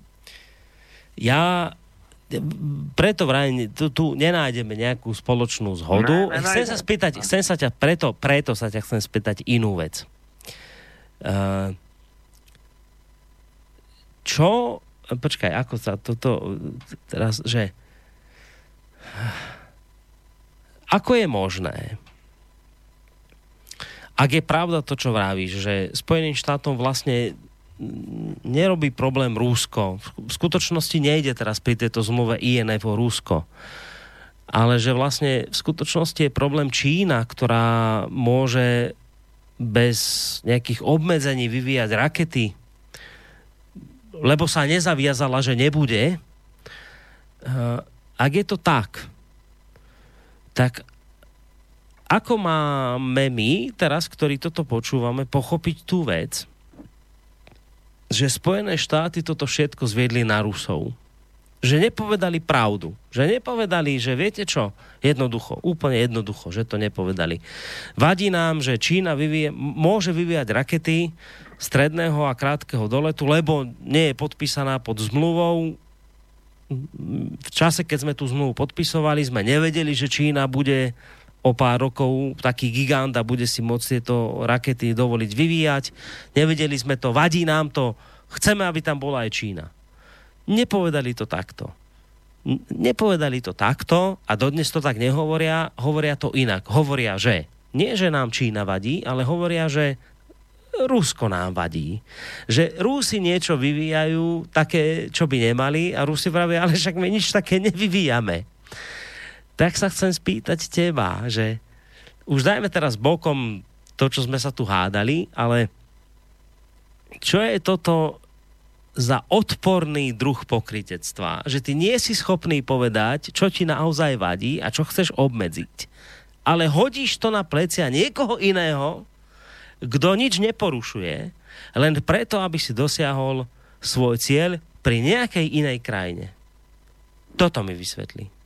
S2: Ja preto vrajím, tu, tu nenájdeme nejakú spoločnú zhodu.
S8: Ne, nenájdeme.
S2: chcem sa spýtať, chcem sa ťa, preto, preto sa ťa chcem spýtať inú vec. Uh, čo, počkaj, ako sa toto teraz, že ako je možné, ak je pravda to, čo vravíš, že Spojeným štátom vlastne nerobí problém Rúsko. V skutočnosti nejde teraz pri tejto zmluve INF o Rúsko. Ale že vlastne v skutočnosti je problém Čína, ktorá môže bez nejakých obmedzení vyvíjať rakety, lebo sa nezaviazala, že nebude. Eh, Ak je to tak, tak ako máme my, teraz, ktorí toto počúvame, pochopiť tú vec, že Spojené štáty toto všetko zviedli na Rusov. Že nepovedali pravdu. Že nepovedali, že viete čo? Jednoducho, úplne jednoducho, že to nepovedali. Vadí nám, že Čína vyvíje, môže vyvíjať rakety stredného a krátkeho doletu, lebo nie je podpísaná pod zmluvou. V čase, keď sme tú zmluvu podpisovali, sme nevedeli, že Čína bude o pár rokov taký gigant a bude si môcť tieto rakety dovoliť vyvíjať. Nevedeli sme to, vadí nám to, chceme, aby tam bola aj Čína. Nepovedali to takto. Nepovedali to takto a dodnes to tak nehovoria, hovoria to inak. Hovoria, že nie, že nám Čína vadí, ale hovoria, že Rusko nám vadí. Že Rusi niečo vyvíjajú také, čo by nemali a Rusi vravia, ale však my nič také nevyvíjame tak sa chcem spýtať teba, že už dajme teraz bokom to, čo sme sa tu hádali, ale čo je toto za odporný druh pokritectva, že ty nie si schopný povedať, čo ti naozaj vadí a čo chceš obmedziť. Ale hodíš to na plecia niekoho iného, kto nič neporušuje, len preto, aby si dosiahol svoj cieľ pri nejakej inej krajine. Toto mi vysvetlí.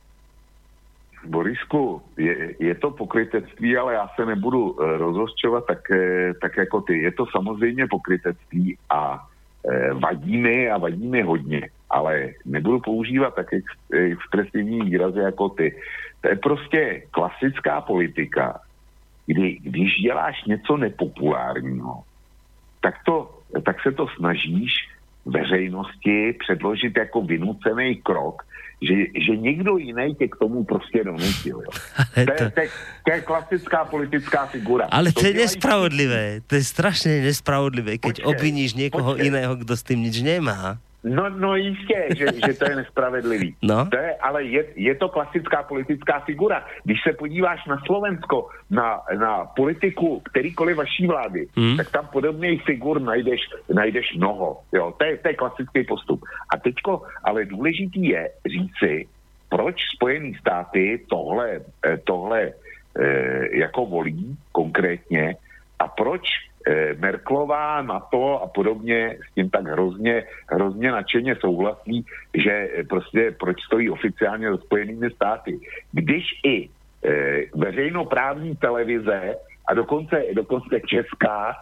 S8: Borisku, je, je to pokrytectví, ale já se nebudu e, rozhořčovat tak, e, tak jako ty. Je to samozřejmě pokrytectví a e, vadí mi a vadí mi hodně, ale nebudu používat tak ex, expresivní výrazy jako ty. To je prostě klasická politika, kdy když děláš něco nepopulárního, tak, to, tak se to snažíš veřejnosti předložit jako vynucený krok, že, že někdo jiný tě k tomu prostě donutil. Jo. (laughs) To, je,
S2: to,
S8: to, je, to je klasická politická figura.
S2: ale to je
S8: dělají
S2: nespravodlivé. To je strašne nespravodlivé, keď
S8: Počkej,
S2: obviníš niekoho
S8: počkej.
S2: iného, kto s tým nič nemá.
S8: No, no jistě, že, že to je nespravedlivý.
S2: No.
S8: To je, ale je, je to klasická politická figura. Když se podíváš na Slovensko, na, na politiku kterýkoliv vaší vlády,
S2: Hmm.
S8: tak tam podobných figur najdeš, najdeš mnoho. Jo, to, je, to je klasický postup. A teďko, ale důležitý je říci, proč Spojené státy tohle, eh, tohle eh, jako volí konkrétně a proč eh, Merklová, NATO a podobně s tím tak hrozně, hrozně nadšeně souhlasí, že eh, prostě proč stojí oficiálně za Spojenými státy. Když i eh, veřejnoprávní televize a dokonce, dokonce česká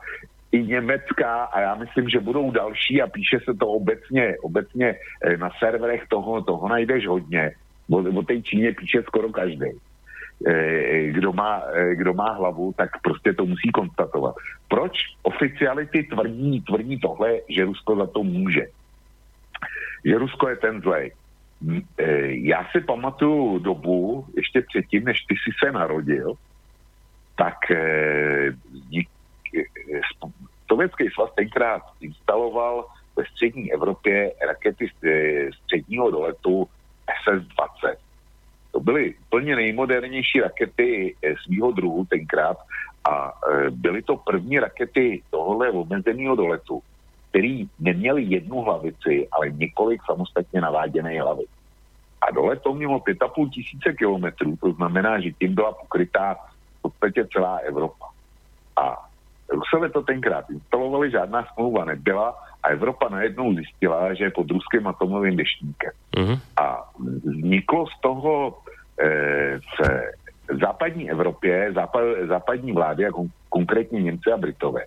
S8: i německá a já myslím, že budou další a píše se to obecně, obecně na serverech toho, toho najdeš hodně. O, o té Číně píše skoro každý. Eh, kdo má, eh, kdo má hlavu, tak prostě to musí konstatovat. Proč oficiality tvrdí, tvrdí tohle, že Rusko za to může? Že Rusko je ten zlej. Já si pamatuju dobu, ještě předtím, než ty si se narodil, tak dík, Sovětský svaz tenkrát instaloval ve střední Evropě rakety středního doletu SS-20. To byly plně nejmodernější rakety svého druhu tenkrát a e, byly to první rakety tohohle omezeného doletu, který neměli jednu hlavici, ale několik samostatně naváděných hlavic. A dole to mělo 5,5 tisíce kilometrů, to znamená, že tím byla pokrytá v podstatě celá Evropa. A Rusové to tenkrát instalovali, žádná smlouva nebyla a Evropa najednou zjistila, že je pod ruským atomovým deštníkem. Uh-huh. A vzniklo z toho e, v západní Evropě, západ, západní vlády, jako konkrétně Němci a Britové,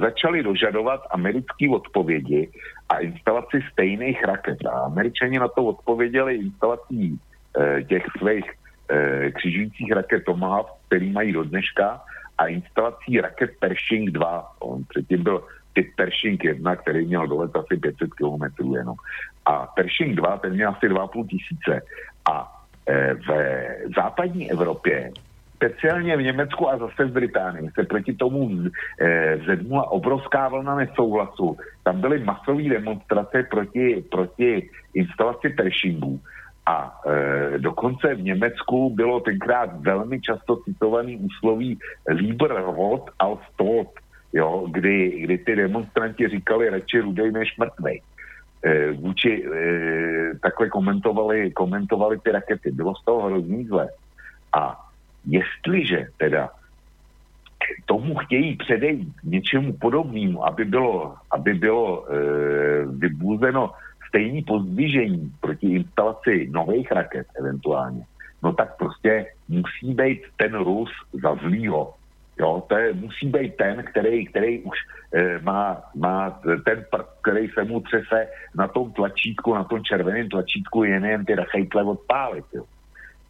S8: začali dožadovat americké odpovědi a instalaci stejných raket. A američani na to odpověděli instalací e, těch svých e, křižujících raket Tomahawk, který mají do dneška, a instalací raket Pershing 2. On předtím byl typ Pershing 1, který měl dolet asi 500 km jenom. A Pershing 2, ten měl asi 2,5 tisíce. A e, v západní Evropě, speciálně v Německu a zase v Británii, se proti tomu e, zedmula obrovská vlna nesouhlasu. Tam byly masové demonstrace proti, proti instalaci Pershingů. A e, dokonce v Německu bylo tenkrát velmi často citovaný úsloví Lieberhot als tot, jo, kdy, kdy ty demonstranti říkali radši rudej než mrtvej. E, vůči, e, takhle komentovali, komentovali ty rakety. Bylo z toho hrozný zle. A jestliže teda tomu chtějí předejít něčemu podobnému, aby bylo, aby bylo e, vybůzeno stejný pozdvižení proti instalaci nových raket eventuálně, no tak prostě musí být ten Rus za zlýho. Jo, to je, musí být ten, který, který už e, má, má ten prd, který se mu třese na tom tlačítku, na tom červeném tlačítku, jen jen ty rachejtle odpálit. Jo.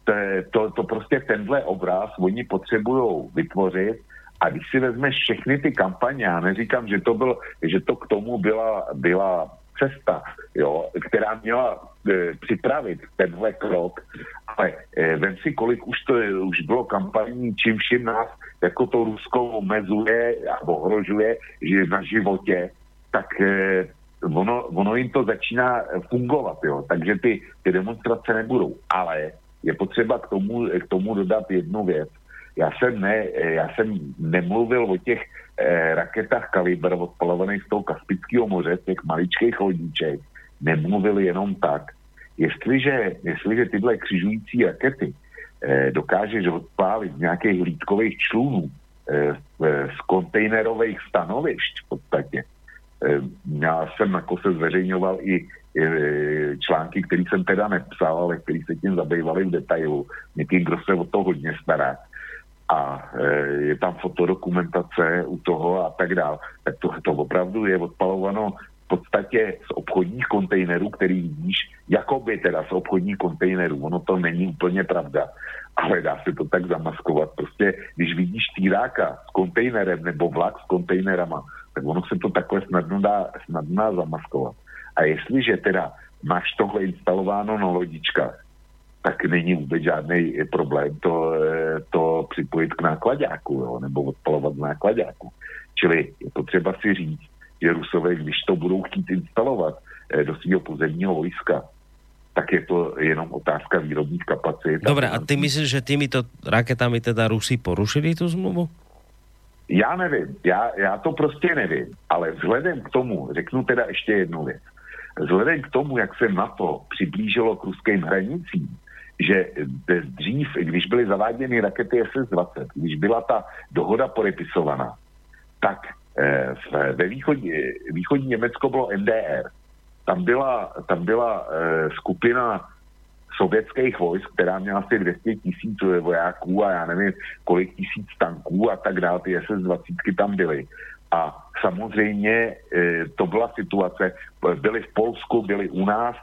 S8: To, to, to prostě tenhle obraz oni potřebují vytvořit a když si vezmeš všechny ty kampaně, já neříkám, že to, byl, že to k tomu byla, byla cesta, jo, která měla připravit tenhle krok, ale e, vem si, kolik už to už bylo kampaní, čím všim nás jako to Rusko omezuje a ohrožuje že na životě, tak e, ono, ono jim to začíná fungovat, jo, takže ty, ty demonstrace nebudou, ale je potřeba k tomu, k tomu dodat jednu věc. Já jsem, ne, já jsem nemluvil o těch eh, raketách kalibr odpalovaných z toho Kaspického moře, těch maličkých lodíček, nemluvil jenom tak. Jestliže, jestliže tyhle křižující rakety eh, dokážeš odpálit z nějakých hlídkových člunů, eh, z kontejnerových stanovišť v podstatě, eh, já jsem jako se zveřejňoval i eh, články, které jsem teda nepsal, ale který se tím zabývali v detailu. Někým, kdo se o to hodně stará a e, je tam fotodokumentace u toho a tak dále, tak to, to opravdu je odpalováno podstatě z obchodních kontejnerů, který vidíš, jakoby teda z obchodních kontejnerů. Ono to není úplně pravda, ale dá se to tak zamaskovat. Prostě, když vidíš týráka s kontejnerem nebo vlak s kontejnerama, tak ono se to takhle snadno dá, snadno dá zamaskovat. A jestliže teda máš tohle instalováno na lodičkách, tak není vůbec žádný problém to, to připojit k nákladáku, nebo odpalovat z nákladáku. Čili je potřeba si říct, Rusové, když to budou chtít instalovat eh, do svého pozemního vojska, tak je to jenom otázka výrobních kapacit.
S2: Dobre, a ty myslíš, že týmito raketami teda Rusi porušili tu zmluvu?
S8: Já nevím, já, já to prostě nevím, ale vzhledem k tomu, řeknu teda ještě jednu věc, vzhledem k tomu, jak se NATO přiblížilo k ruským hranicím, že dřív, když byly zaváděny rakety SS-20, když byla ta dohoda podepisovaná, tak eh, ve východní, východní Německo bylo NDR. Tam byla, tam byla eh, skupina sovětských vojsk, která měla asi 200 tisíc vojáků a já nevím, kolik tisíc tanků a tak dále, ty SS-20 tam byly. A samozřejmě e, to byla situace, byli v Polsku, byli u nás,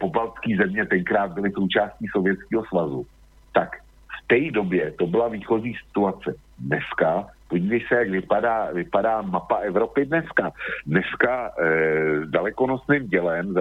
S8: pobaltský země tenkrát byly součástí Sovětského svazu. Tak v té době to byla výchozí situace. Dneska, podívej se, jak vypadá, vypadá mapa Evropy dneska. Dneska e, s dalekonosným dělem,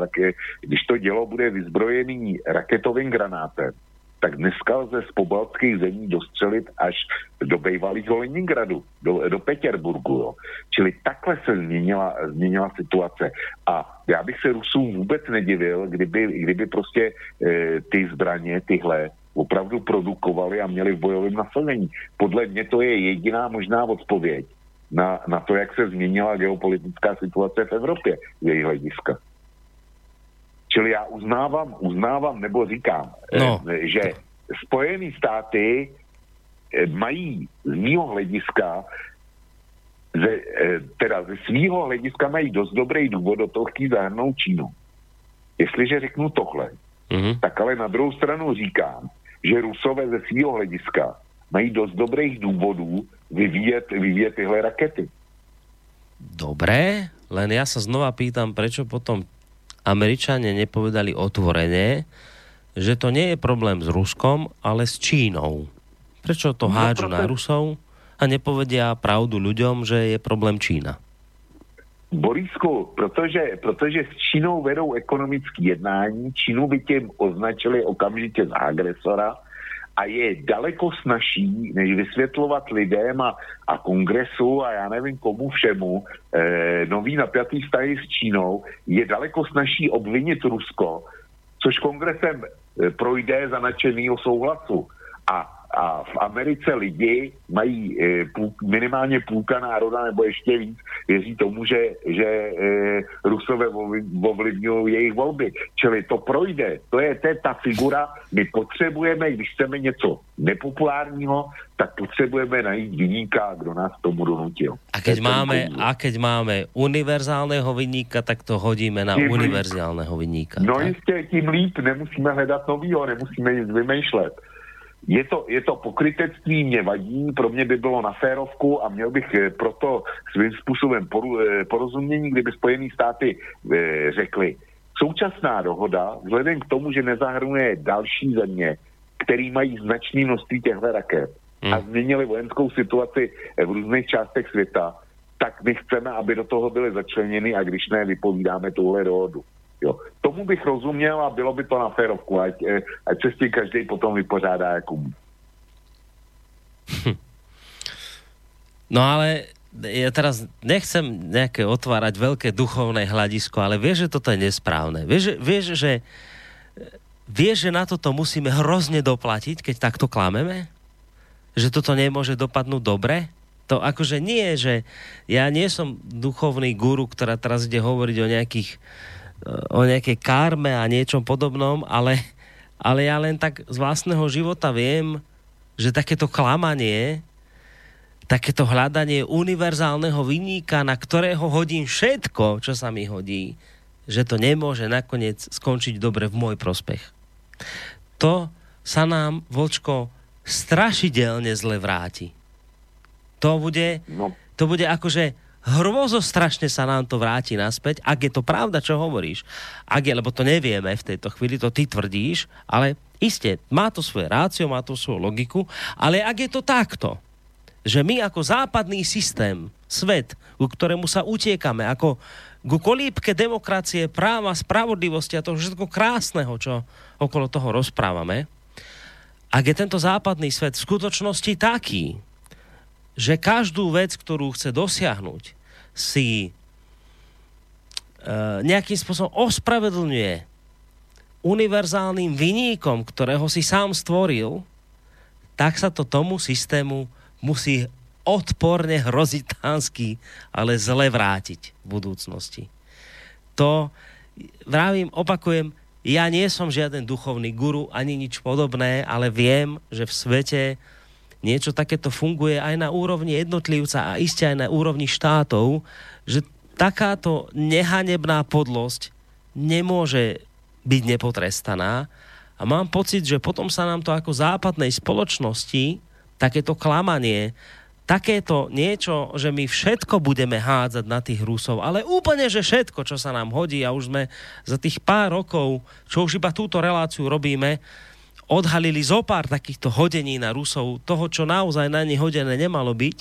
S8: když to dělo bude vyzbrojený raketovým granátem, tak dneska lze z pobaltských zemí dostřelit až do bývalého Leningradu, do, do Petěrburgu. Jo. Čili takhle se změnila, změnila situace. A já bych se Rusům vůbec nedivil, kdyby, kdyby prostě e, ty zbraně, tyhle, opravdu produkovali a měli v bojovém nasazení. Podle mě to je jediná možná odpověď na, na to, jak se změnila geopolitická situace v Evropě z její hlediska. Čili já uznávám, uznávám nebo říkám, no. Eh, že Spojené státy eh, mají z mýho hlediska ze, eh, teda ze svýho hlediska mají dost dobrý důvod do toho chtít zahrnout Čínu. Jestliže řeknu tohle, mm-hmm. tak ale na druhou stranu říkám, že Rusové ze svého hlediska mají dost dobrých důvodů vyvíjet, vyvíjet tyhle rakety.
S2: Dobré, len ja sa znova pýtam, prečo potom Američania nepovedali otvorene, že to nie je problém s Ruskom, ale s Čínou. Prečo to no, hádžu na Rusov a nepovedia pravdu ľuďom, že je problém Čína?
S8: Borisku, protože, protože s Čínou vedou ekonomické jednání, Čínu by tím označili okamžitě za agresora a je daleko snažší, než vysvětlovat lidem a, a kongresu a já nevím komu všemu eh, nový napjatý vztahy s Čínou, je daleko snažší obvinit Rusko, což kongresem eh, projde za nadšenýho souhlasu. A a v Americe lidi mají e, půl, minimálně půlka národa nebo ještě víc věří tomu, že, že e, Rusové ovlivňují jejich volby. Čili to projde. To je, to je ta figura. My potřebujeme, když chceme něco nepopulárního, tak potřebujeme najít vyníka, kdo nás tomu donutil.
S2: A keď, máme, a keď máme univerzálného vyníka, tak to hodíme na tím univerzálného vyníka.
S8: No jistě, tím líp. Nemusíme hledat novýho, nemusíme nic vymýšlet. Je to, je to pokrytectví, mě vadí, pro mě by bylo na férovku a měl bych eh, proto svým způsobem eh, porozumění, kdyby Spojené státy e, řekly, současná dohoda, vzhledem k tomu, že nezahrnuje další země, který mají značný množství těchto raket hmm. a změnili vojenskou situaci v různých částech světa, tak my chceme, aby do toho byly začleněny a když ne, vypovídáme tuhle dohodu. Jo. Tomu bych rozuměl a bylo by to na férovku, ať, eh, ať se s tím každý potom vypořádá jako
S2: hm. No ale ja teraz nechcem nejaké otvárať veľké duchovné hľadisko, ale vieš, že toto je nesprávne. Vieš, vieš, že, vieš, že na toto musíme hrozne doplatiť, keď takto klameme? Že toto nemôže dopadnúť dobre? To akože nie, že ja nie som duchovný guru, ktorá teraz ide hovoriť o nejakých o nejakej karme a niečom podobnom, ale, ale ja len tak z vlastného života viem, že takéto klamanie, takéto hľadanie univerzálneho vyníka, na ktorého hodím všetko, čo sa mi hodí, že to nemôže nakoniec skončiť dobre v môj prospech. To sa nám, Vočko, strašidelne zle vráti. To bude, no. to bude akože hrozo strašne sa nám to vráti naspäť, ak je to pravda, čo hovoríš. Ak je, lebo to nevieme v tejto chvíli, to ty tvrdíš, ale iste, má to svoje rácio, má to svoju logiku, ale ak je to takto, že my ako západný systém, svet, ku ktorému sa utiekame, ako ku kolípke demokracie, práva, spravodlivosti a toho všetko krásneho, čo okolo toho rozprávame, ak je tento západný svet v skutočnosti taký, že každú vec, ktorú chce dosiahnuť, si uh, nejakým spôsobom ospravedlňuje univerzálnym vyníkom, ktorého si sám stvoril, tak sa to tomu systému musí odporne hrozitánsky, ale zle vrátiť v budúcnosti. To, vravím, opakujem, ja nie som žiaden duchovný guru, ani nič podobné, ale viem, že v svete niečo takéto funguje aj na úrovni jednotlivca a iste aj na úrovni štátov, že takáto nehanebná podlosť nemôže byť nepotrestaná. A mám pocit, že potom sa nám to ako západnej spoločnosti takéto klamanie takéto niečo, že my všetko budeme hádzať na tých Rusov, ale úplne, že všetko, čo sa nám hodí a už sme za tých pár rokov, čo už iba túto reláciu robíme, odhalili zo pár takýchto hodení na Rusov, toho, čo naozaj na nich hodené nemalo byť,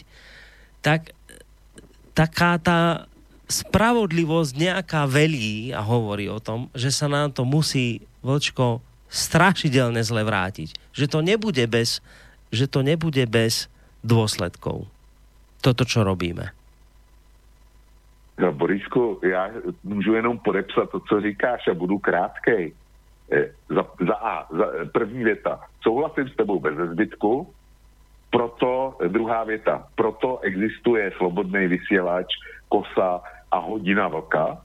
S2: tak taká tá spravodlivosť nejaká velí a hovorí o tom, že sa nám to musí, Vlčko, strašidelne zle vrátiť. Že to nebude bez, že to nebude bez dôsledkov. Toto, čo robíme.
S8: No, Borisku, já můžu jenom podepsat to, co říkáš a budu krátkej. E, za, za A, za, první věta. Souhlasím s tebou bez zbytku, proto, druhá věta, proto existuje slobodný vysílač, kosa a hodina vlka.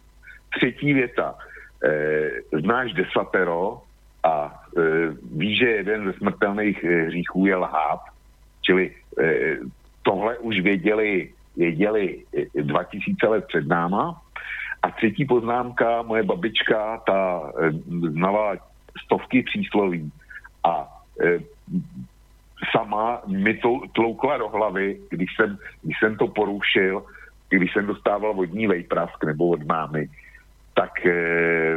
S8: Třetí věta, e, znáš desatero a e, víš, že jeden ze smrtelných hříchů je lhát, čili e, tohle už věděli, věděli 2000 let před náma. A třetí poznámka, moje babička, ta znala stovky přísloví a e, sama mi to tloukla do hlavy, když jsem, když jsem to porušil, když jsem dostával vodní vejprask nebo od mámy, tak e,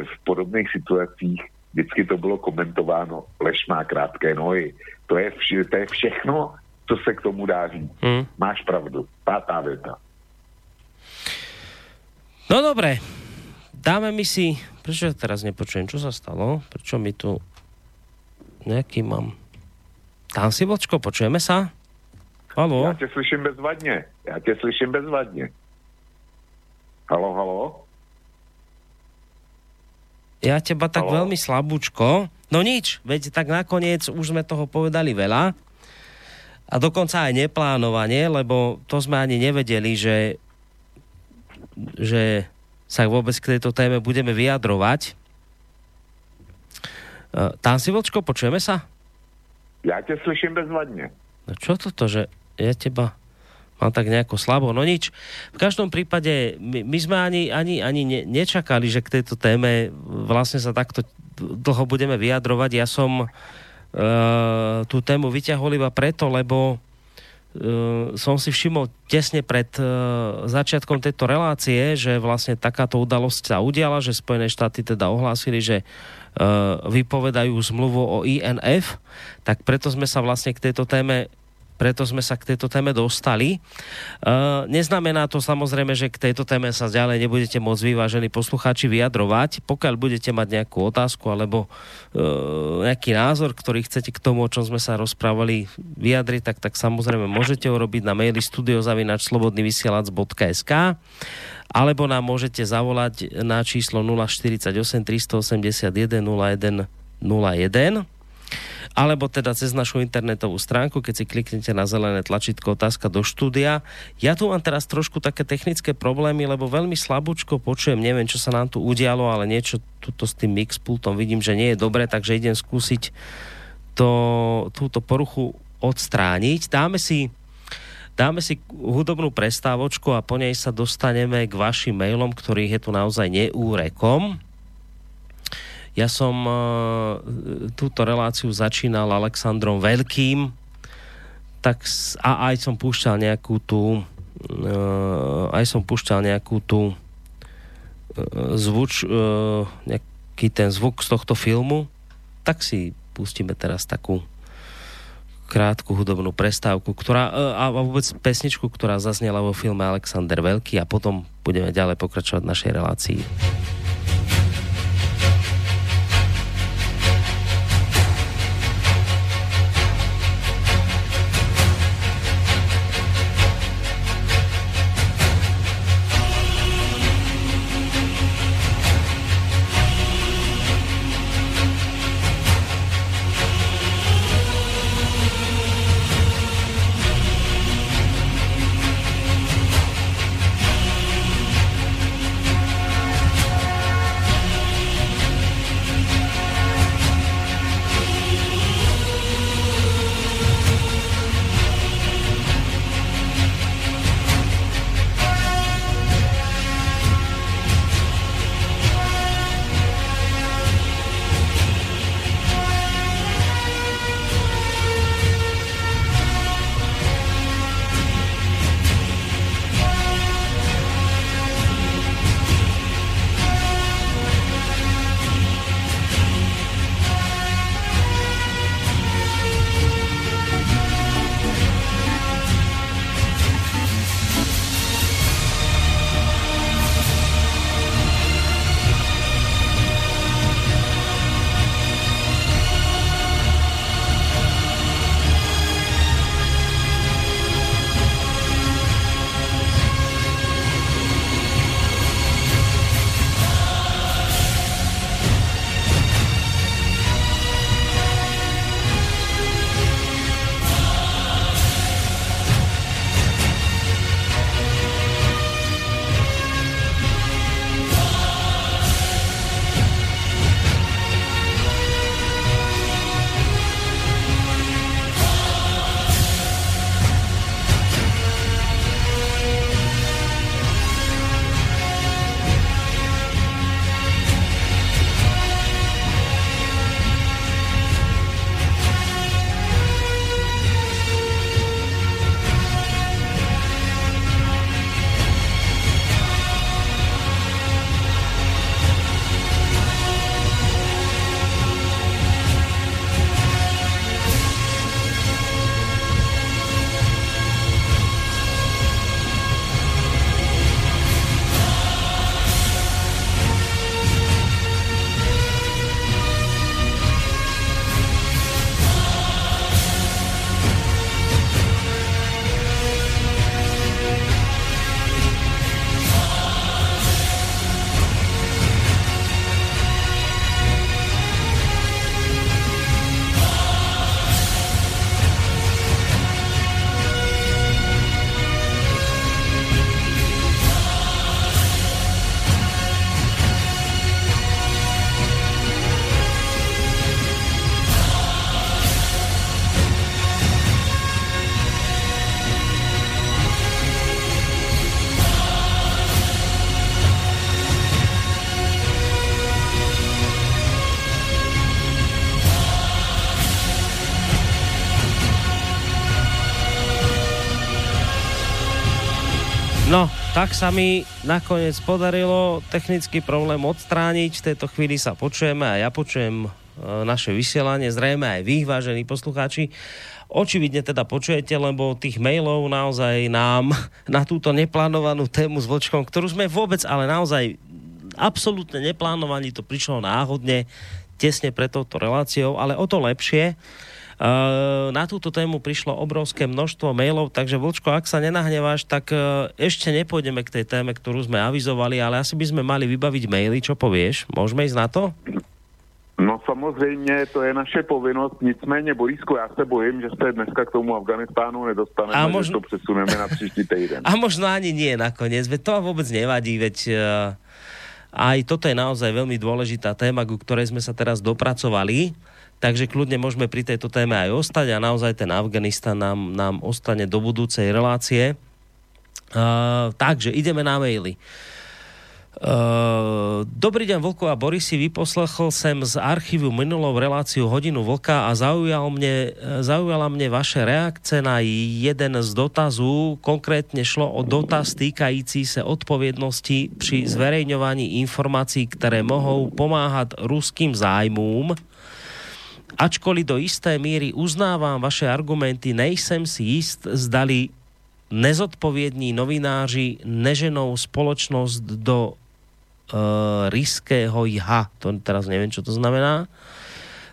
S8: v podobných situacích vždycky to bylo komentováno, lež má krátké nohy. To je, vše, to je všechno, co se k tomu dá říct. Hmm. Máš pravdu. Pátá věta.
S2: No dobre, dáme mi si... Prečo ja teraz nepočujem, čo sa stalo? Prečo mi tu nejaký mám... Tam si, Vlčko, počujeme sa? Halo?
S8: Ja ťa slyším bezvadne. Ja ťa slyším bezvadne. Halo, halo?
S2: Ja teba tak halo? veľmi slabúčko. No nič, veď tak nakoniec už sme toho povedali veľa a dokonca aj neplánovanie, lebo to sme ani nevedeli, že, že sa vôbec k tejto téme budeme vyjadrovať. E, tam si, Vlčko, počujeme sa?
S8: Ja ťa slyším bezvadne.
S2: No čo toto, že ja teba mám tak nejako slabo. No nič. V každom prípade my, my sme ani, ani, ani ne, nečakali, že k tejto téme vlastne sa takto dlho budeme vyjadrovať. Ja som uh, tú tému vyťahol iba preto, lebo som si všimol tesne pred uh, začiatkom tejto relácie, že vlastne takáto udalosť sa udiala, že Spojené štáty teda ohlásili, že uh, vypovedajú zmluvu o INF, tak preto sme sa vlastne k tejto téme preto sme sa k tejto téme dostali. Uh, neznamená to samozrejme, že k tejto téme sa ďalej nebudete môcť vyvážení poslucháči vyjadrovať. Pokiaľ budete mať nejakú otázku alebo uh, nejaký názor, ktorý chcete k tomu, o čom sme sa rozprávali, vyjadriť, tak, tak samozrejme môžete urobiť na maili studiozavinačslobodnyvysielac.sk alebo nám môžete zavolať na číslo 048 381 01 01 alebo teda cez našu internetovú stránku, keď si kliknete na zelené tlačítko otázka do štúdia. Ja tu mám teraz trošku také technické problémy, lebo veľmi slabúčko počujem, neviem, čo sa nám tu udialo, ale niečo tuto s tým mixpultom vidím, že nie je dobre, takže idem skúsiť to, túto poruchu odstrániť. Dáme si dáme si hudobnú prestávočku a po nej sa dostaneme k vašim mailom, ktorých je tu naozaj neúrekom. Ja som uh, túto reláciu začínal Alexandrom Veľkým, tak a aj som púšťal nejakú tú uh, aj som púšťal nejakú tú uh, zvuč, uh, nejaký ten zvuk z tohto filmu, tak si pustíme teraz takú krátku hudobnú prestávku, ktorá, a vôbec pesničku, ktorá zaznela vo filme Alexander Veľký a potom budeme ďalej pokračovať v našej relácii. Tak sa mi nakoniec podarilo technický problém odstrániť. V tejto chvíli sa počujeme a ja počujem e, naše vysielanie, zrejme aj vy, vážení poslucháči. Očividne teda počujete, lebo tých mailov naozaj nám na túto neplánovanú tému s Vlčkom, ktorú sme vôbec, ale naozaj absolútne neplánovaní, to prišlo náhodne, tesne pred touto reláciou, ale o to lepšie, na túto tému prišlo obrovské množstvo mailov, takže Vlčko, ak sa nenahneváš, tak ešte nepôjdeme k tej téme, ktorú sme avizovali, ale asi by sme mali vybaviť maily, čo povieš? Môžeme ísť na to?
S8: No samozřejmě, to je naše povinnost, nicméně Borísko, já se bojím, že se dneska k tomu Afganistánu nedostaneme, a možno... že to přesuneme na příští týden. (laughs)
S2: A možno ani nie nakoniec, veď to vôbec nevadí, veď uh, aj toto je naozaj veľmi dôležitá téma, ku ktorej sme sa teraz dopracovali. Takže kľudne môžeme pri tejto téme aj ostať a naozaj ten Afganistan nám, nám ostane do budúcej relácie. Uh, takže ideme na maily. Uh, dobrý deň, Vlko a Boris, si vyposlechol sem z archívu minulou reláciu Hodinu Vlka a zaujal mne, zaujala mne vaše reakce na jeden z dotazů. Konkrétne šlo o dotaz týkající se odpovednosti pri zverejňovaní informácií, ktoré mohou pomáhať ruským zájmům Ačkoliv do isté míry uznávám vaše argumenty, nejsem si jist, zdali nezodpovědní novináři neženou spoločnosť do uh, riského jha. To teraz neviem, čo to znamená.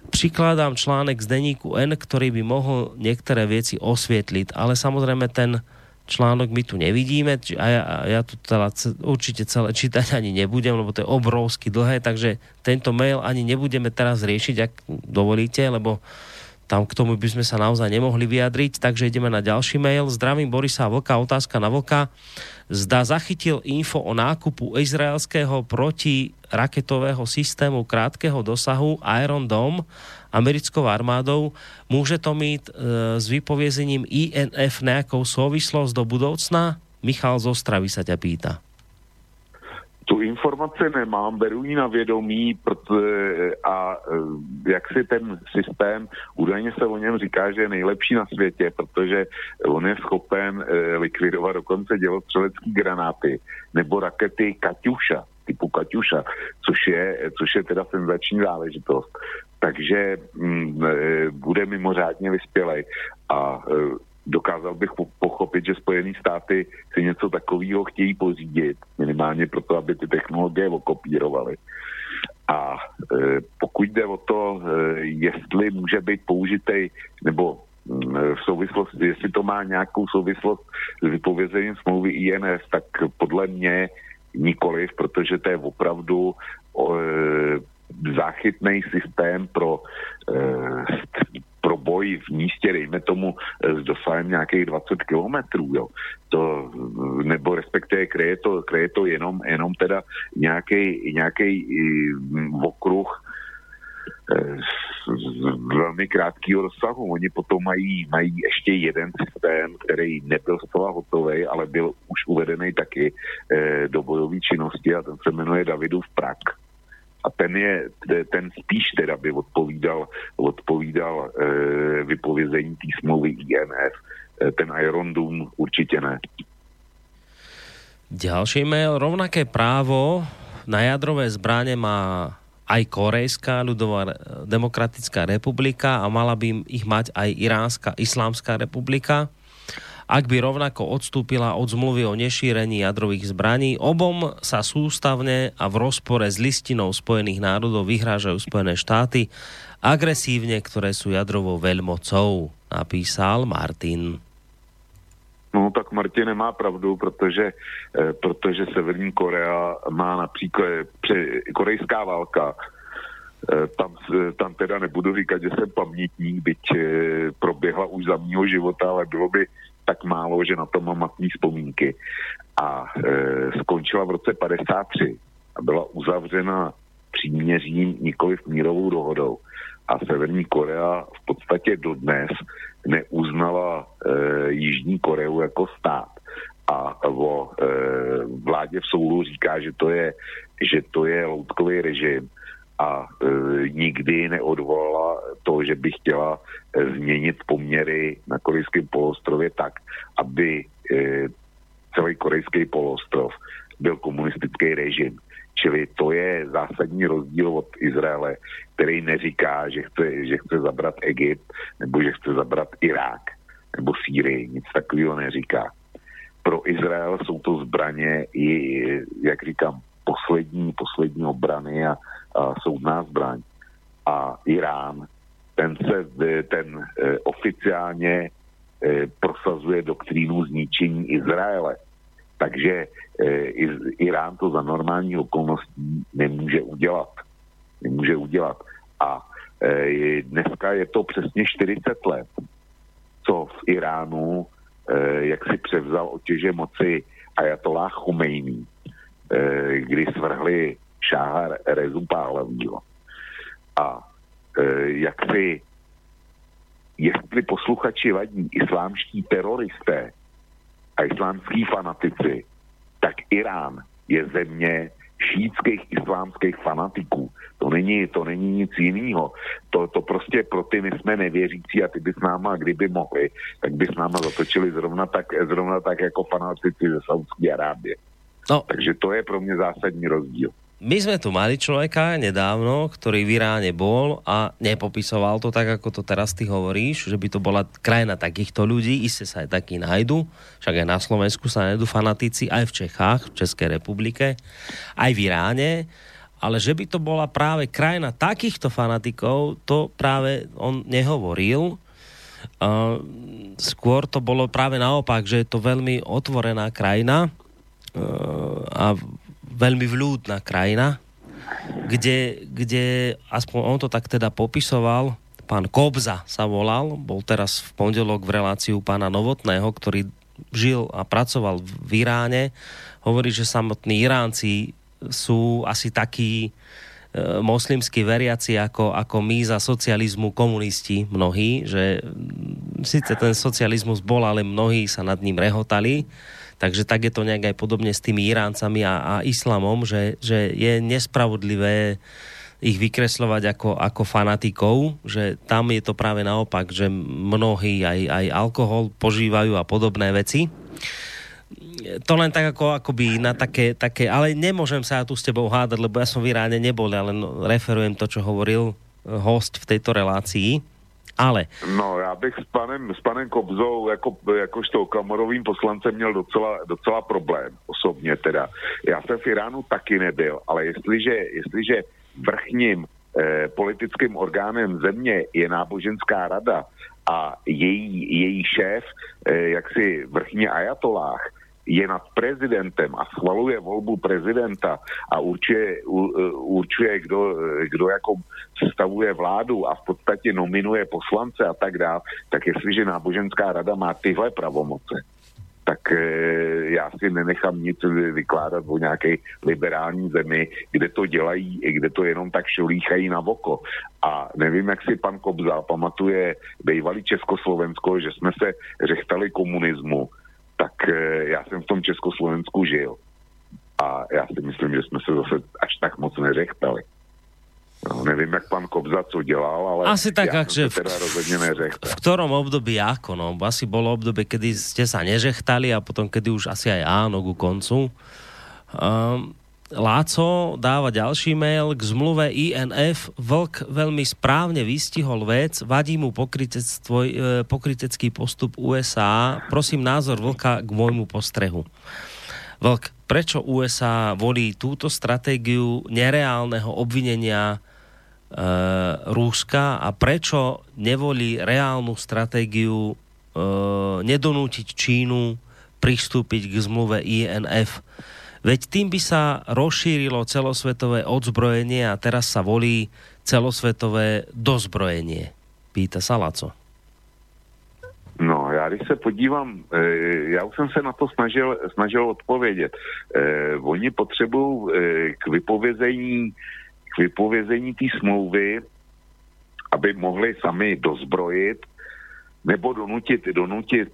S2: Prikladám článek z denníku N, ktorý by mohol niektoré veci osvietliť, ale samozrejme ten článok my tu nevidíme a ja, a ja tu teda určite celé čítať ani nebudem, lebo to je obrovsky dlhé, takže tento mail ani nebudeme teraz riešiť, ak dovolíte, lebo tam k tomu by sme sa naozaj nemohli vyjadriť, takže ideme na ďalší mail. Zdravím Borisa Vlka, otázka na Vlka. Zda zachytil info o nákupu izraelského protiraketového systému krátkeho dosahu Iron Dome americkou armádou. Môže to mít e, s vypoviezením INF nejakou souvislosť do budoucna? Michal z Ostravy sa ťa pýta.
S8: Tu informace nemám, beru ji na vědomí a e, jak si ten systém, údajně se o něm říká, že je nejlepší na světě, protože on je schopen e, likvidovat dokonce dělostřelecký granáty nebo rakety Kaťuša, typu Kaťuša, což je, což je teda senzační záležitost. Takže mm, e, bude mimořádně vyspělej a dokázal bych pochopit, že Spojené státy si něco takového chtějí pořídit, minimálně proto, aby ty technologie okopírovaly. A e, pokud jde o to, e, jestli může být použitej, nebo mm, v souvislosti, jestli to má nějakou souvislost s vypovězením smlouvy INS, tak podle mě nikoliv, protože to je opravdu e, záchytný systém pro e, pro v místě, dejme tomu, eh, s dosahem nějakých 20 kilometrů, jo. To, nebo respektive kreje to, kreje to jenom, jenom teda nějaký, nějaký mm, okruh eh, velmi krátkého rozsahu. Oni potom mají, mají ještě jeden systém, který nebyl zcela hotový, ale byl už uvedený taky eh, do bojové činnosti a ten se jmenuje Davidův Prak a ten je, ten spíš teda by odpovídal, odpovídal e, vypovězení té smlouvy INF. E, ten Iron Doom určite ne.
S2: Ďalší mail. Rovnaké právo na jadrové zbranie má aj Korejská ľudová demokratická republika a mala by ich mať aj Iránska islámska republika ak by rovnako odstúpila od zmluvy o nešírení jadrových zbraní. Obom sa sústavne a v rozpore s listinou Spojených národov vyhrážajú Spojené štáty agresívne, ktoré sú jadrovou veľmocou, napísal Martin.
S8: No tak Martin nemá pravdu, protože, eh, protože Severní Korea má například korejská válka, eh, tam, tam teda nebudu říkat, že jsem pamětník, byť eh, proběhla už za mýho života, ale bylo by tak málo, že na to mám matný vzpomínky. A e, skončila v roce 53 a byla uzavřena příměřím nikoli v mírovou dohodou. A Severní Korea v podstatě dodnes neuznala e, Jižní Koreu jako stát. A o e, vládě v soulu říká, že to je, že to je loutkový režim a e, nikdy neodvolala to, že by chtěla e, změnit poměry na Korejském poloostrově tak, aby e, celý korejský poloostrov byl komunistický režim. Čili to je zásadní rozdíl od Izraele, který neříká, že chce, že chce zabrat Egypt nebo že chce zabrat Irák nebo Sýrii. Nic takového neříká. Pro Izrael jsou to zbraně i, jak říkám, poslední, poslední obrany a soudná zbraň. A Irán, ten se ten e, oficiálně e, prosazuje doktrínu zničení Izraele. Takže e, Irán to za normální okolností nemůže udělat. Nemůže udělat. A dneska je to přesně 40 let, co v Iránu, jak si převzal otěže moci Ayatollah Khomeini, e, kdy svrhli šáha Rezu Pahlavního. A e, jak si, jestli posluchači vadí islámští teroristé a islámský fanatici, tak Irán je země šítských islámských fanatiků. To není, to není nic jiného. To, to prostě pro ty my jsme nevěřící a ty by s náma, kdyby mohli, tak by s náma zatočili zrovna tak, zrovna tak jako fanatici ze Saudské Arábie. No. Takže to je pro mě zásadní rozdíl
S2: my sme tu mali človeka nedávno, ktorý v Iráne bol a nepopisoval to tak, ako to teraz ty hovoríš, že by to bola krajina takýchto ľudí, iste sa aj takí nájdu, však aj na Slovensku sa nájdu fanatici, aj v Čechách, v Českej republike, aj v Iráne, ale že by to bola práve krajina takýchto fanatikov, to práve on nehovoril. Uh, skôr to bolo práve naopak, že je to veľmi otvorená krajina uh, a veľmi vľúdna krajina, kde, kde aspoň on to tak teda popisoval, pán Kobza sa volal, bol teraz v pondelok v reláciu pána Novotného, ktorý žil a pracoval v Iráne. Hovorí, že samotní Iránci sú asi takí e, moslimskí veriaci ako, ako my za socializmu komunisti mnohí, že síce ten socializmus bol, ale mnohí sa nad ním rehotali Takže tak je to nejak aj podobne s tými Iráncami a, a islamom, že, že je nespravodlivé ich vykreslovať ako, ako fanatikov, že tam je to práve naopak, že mnohí aj, aj alkohol požívajú a podobné veci. To len tak ako akoby na také, také, ale nemôžem sa tu s tebou hádať, lebo ja som v Iráne nebol, ale referujem to, čo hovoril host v tejto relácii. Ale...
S8: No, já bych s panem, s panem Kobzou jako, jakožto kamorovým poslancem měl docela, docela problém osobně teda. Já jsem v Iránu taky nebyl, ale jestliže, jestliže vrchním eh, politickým orgánem země je náboženská rada a její, její šéf, eh, jaksi vrchně ajatolách, je nad prezidentem a schvaluje volbu prezidenta a určuje, určuje kdo, kdo jako stavuje vládu a v podstatě nominuje poslance a tak dále, tak jestliže náboženská rada má tyhle pravomoce, tak e, já si nenechám nic vykládat o nějaké liberální zemi, kde to dělají, kde to jenom tak šolíchají na voko. A nevím, jak si pan Kobza pamatuje bývalý Československo, že jsme se řechtali komunismu tak eh, já jsem v tom Československu žil. A já si myslím, že jsme se zase až tak moc neřechtali. No, nevím, jak pan Kobza co dělal, ale
S2: asi tak,
S8: ja
S2: že
S8: teda rozhodně neřechtal.
S2: V ktorom období ako? No, asi bolo obdobie, kedy ste sa nežechtali a potom, kedy už asi aj áno ku koncu. Um, Láco dáva ďalší mail k zmluve INF. Vlk veľmi správne vystihol vec, vadí mu e, pokrytecký postup USA. Prosím názor Vlka k môjmu postrehu. Vlk, prečo USA volí túto stratégiu nereálneho obvinenia e, Rúska a prečo nevolí reálnu stratégiu e, nedonútiť Čínu pristúpiť k zmluve INF? Veď tým by sa rozšírilo celosvetové odzbrojenie a teraz sa volí celosvětové dozbrojenie. Pýta sa Laco.
S8: No, já když se podívám, e, já už jsem se na to snažil, snažil odpovědět. E, oni potřebují e, k vypovězení k vypovězení té smlouvy, aby mohli sami dozbrojit nebo donutit, donutit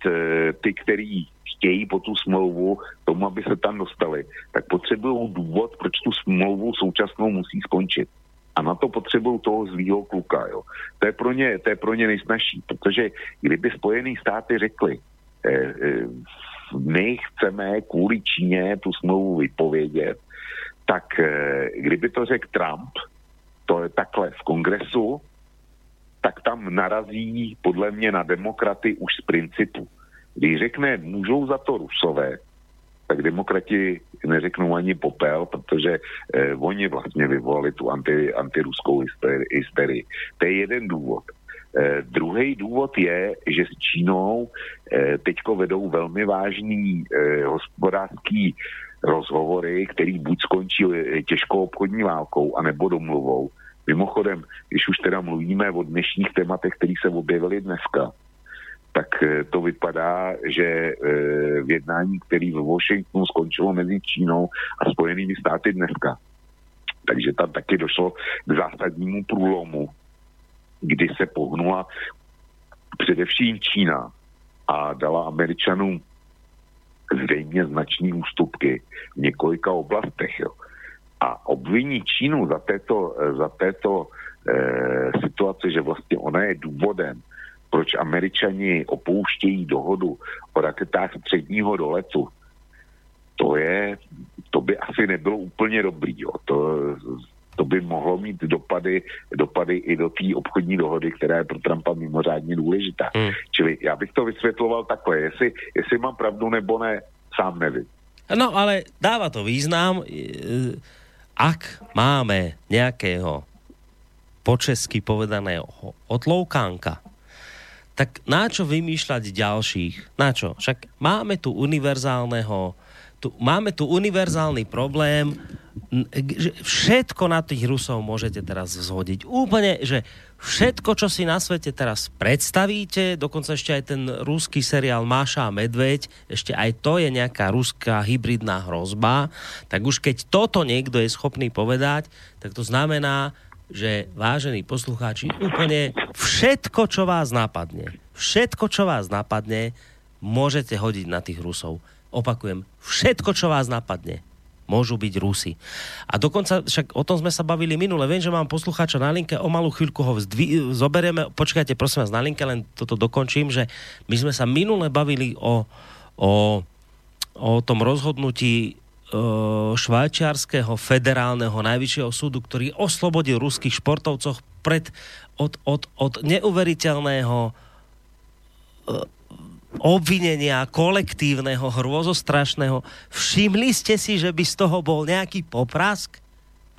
S8: ty, který chtějí po tu smlouvu tomu, aby se tam dostali, tak potřebují důvod, proč tu smlouvu současnou musí skončit. A na to potřebují toho zlýho kluka. Jo. To, je pro ně, to je pro ně nejsnažší, protože kdyby Spojené státy řekly, eh, eh, my chceme kvůli Číně tu smlouvu vypovědět, tak eh, kdyby to řekl Trump, to je takhle v kongresu, tak tam narazí podle mě na demokraty už z principu. Když řekne, můžou za to Rusové, tak demokrati neřeknou ani popel, protože eh, oni vlastně vyvolali tu anti, antiruskou hysterii. To je jeden důvod. Eh, druhý důvod je, že s Čínou eh, teďko vedou velmi vážný eh, hospodářský rozhovory, který buď skončí eh, těžkou obchodní válkou, anebo domluvou. Mimochodem, když už teda mluvíme o dnešních tématech, které se objevily dneska, tak eh, to vypadá, že eh, v jednání, který v Washingtonu skončilo mezi Čínou a Spojenými státy dneska, takže tam taky došlo k zásadnímu průlomu, kdy se pohnula především Čína a dala Američanům zřejmě značné ústupky v několika oblastech. Jo. A obviní Čínu za této, za této e, situaci, že vlastně ona je důvodem, proč američani opouštějí dohodu o raketách středního doletu, to je, to by asi nebylo úplně dobrý. Jo. To, to by mohlo mít dopady, dopady i do té obchodní dohody, která je pro Trumpa mimořádně důležitá. Hmm. Čili já bych to vysvětloval takhle, jestli, jestli mám pravdu nebo ne, sám nevím.
S2: No ale dáva to význam, ak máme nejakého po česky povedaného otloukánka, tak na čo vymýšľať ďalších? Na čo? Však máme tu univerzálneho tu, máme tu univerzálny problém, že všetko na tých Rusov môžete teraz vzhodiť. Úplne, že všetko, čo si na svete teraz predstavíte, dokonca ešte aj ten ruský seriál Máša a Medveď, ešte aj to je nejaká ruská hybridná hrozba, tak už keď toto niekto je schopný povedať, tak to znamená, že vážení poslucháči, úplne všetko, čo vás napadne, všetko, čo vás napadne, môžete hodiť na tých Rusov. Opakujem, všetko, čo vás napadne, môžu byť Rusy. A dokonca, však o tom sme sa bavili minule, viem, že mám poslucháča na linke, o malú chvíľku ho zdvi- zoberieme, počkajte prosím vás na linke, len toto dokončím, že my sme sa minule bavili o, o, o tom rozhodnutí švajčiarského federálneho najvyššieho súdu, ktorý oslobodil ruských športovcoch pred, od, od, od neuveriteľného obvinenia kolektívneho, hrôzostrašného. Všimli ste si, že by z toho bol nejaký poprask?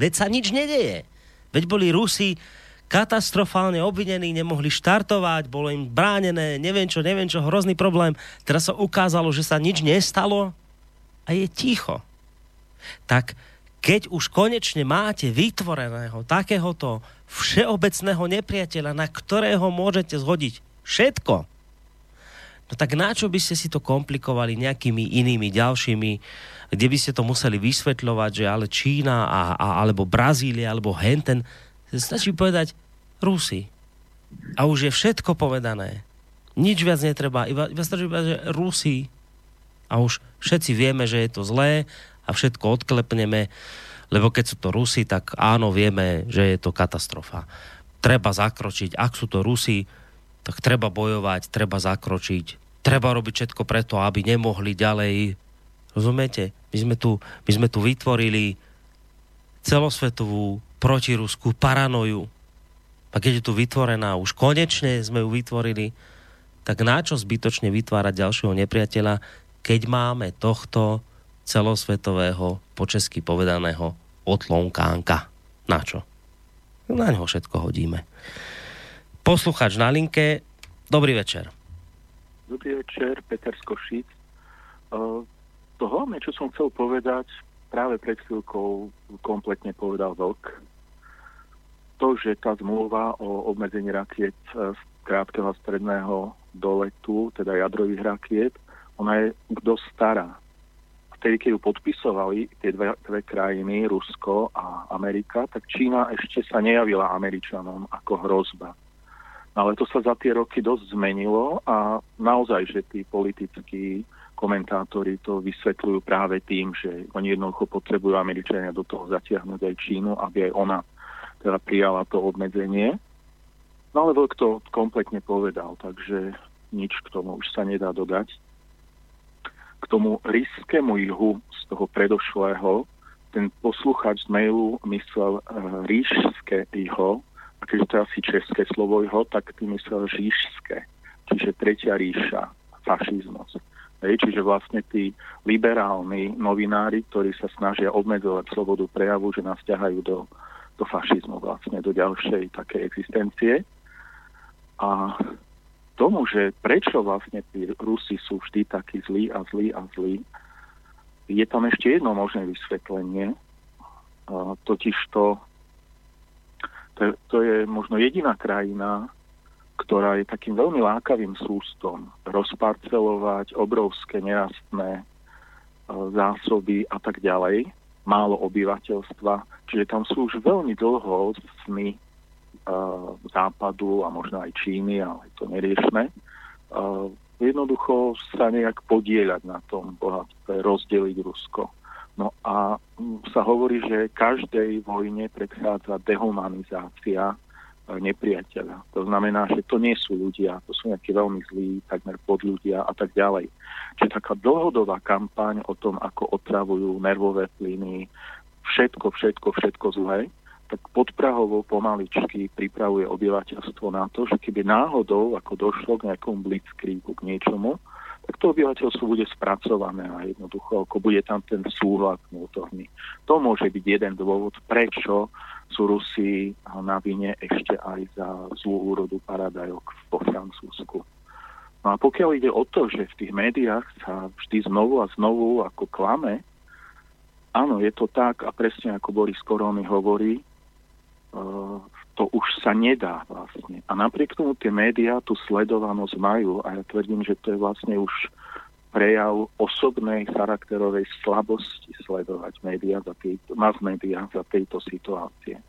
S2: Veď sa nič nedeje. Veď boli Rusi katastrofálne obvinení, nemohli štartovať, bolo im bránené, neviem čo, neviem čo, hrozný problém. Teraz sa ukázalo, že sa nič nestalo a je ticho tak keď už konečne máte vytvoreného takéhoto všeobecného nepriateľa, na ktorého môžete zhodiť všetko, no tak na čo by ste si to komplikovali nejakými inými ďalšími, kde by ste to museli vysvetľovať, že ale Čína a, a, alebo Brazília alebo Henten, stačí povedať Rusy. A už je všetko povedané. Nič viac netreba, iba, iba stačí povedať, že Rusy. A už všetci vieme, že je to zlé a všetko odklepneme, lebo keď sú to Rusi, tak áno, vieme, že je to katastrofa. Treba zakročiť. Ak sú to Rusi, tak treba bojovať, treba zakročiť. Treba robiť všetko preto, aby nemohli ďalej. Rozumiete? My sme tu, my sme tu vytvorili celosvetovú protiruskú paranoju. A keď je tu vytvorená, už konečne sme ju vytvorili, tak na čo zbytočne vytvárať ďalšieho nepriateľa, keď máme tohto celosvetového, po česky povedaného, otlonkánka. Na čo? Na ňo všetko hodíme. Posluchač na linke, dobrý večer.
S9: Dobrý večer, Peter Skošic. Uh, to hlavne, čo som chcel povedať, práve pred chvíľkou kompletne povedal Vlk. To, že tá zmluva o obmedzení rakiet z krátkeho a stredného doletu, teda jadrových rakiet, ona je dosť stará vtedy, keď ju podpisovali tie dve, dve krajiny, Rusko a Amerika, tak Čína ešte sa nejavila Američanom ako hrozba. No ale to sa za tie roky dosť zmenilo a naozaj, že tí politickí komentátori to vysvetľujú práve tým, že oni jednoducho potrebujú Američania do toho zatiahnuť aj Čínu, aby aj ona teda prijala to obmedzenie. No ale Vlk to kompletne povedal, takže nič k tomu už sa nedá dodať. Tomu rýskému juhu z toho predošlého ten posluchač z mailu myslel uh, ríšské iho, a keďže to je asi české slovo iho, tak ty myslel říšské, čiže tretia ríša, fašizmus. Hej, čiže vlastne tí liberálni novinári, ktorí sa snažia obmedzovať slobodu prejavu, že nás ťahajú do, do fašizmu vlastne, do ďalšej takej existencie. A tomu, že prečo vlastne tí Rusi sú vždy takí zlí a zlí a zlí, je tam ešte jedno možné vysvetlenie, totiž to, to, to je možno jediná krajina, ktorá je takým veľmi lákavým sústom rozparcelovať obrovské nerastné zásoby a tak ďalej, málo obyvateľstva, čiže tam sú už veľmi dlho sny západu a možno aj Číny, ale to neriešme, uh, jednoducho sa nejak podieľať na tom bohatstve, rozdeliť Rusko. No a sa hovorí, že každej vojne predchádza dehumanizácia e, nepriateľa. To znamená, že to nie sú ľudia, to sú nejakí veľmi zlí, takmer podľudia a tak ďalej. Čiže taká dlhodobá kampaň o tom, ako otravujú nervové plyny, všetko, všetko, všetko zlé, tak podprahovo pomaličky pripravuje obyvateľstvo na to, že keby náhodou, ako došlo k nejakom blitzkriegu, k niečomu, tak to obyvateľstvo bude spracované a jednoducho, ako bude tam ten súhľad vnútorný. To môže byť jeden dôvod, prečo sú Rusi na vine ešte aj za zlú úrodu paradajok po Francúzsku. No a pokiaľ ide o to, že v tých médiách sa vždy znovu a znovu ako klame, áno, je to tak a presne ako Boris Korony hovorí, to už sa nedá vlastne. A napriek tomu tie médiá tú sledovanosť majú a ja tvrdím, že to je vlastne už prejav osobnej charakterovej slabosti sledovať médiá za tejto, mass médiá za tejto situácie.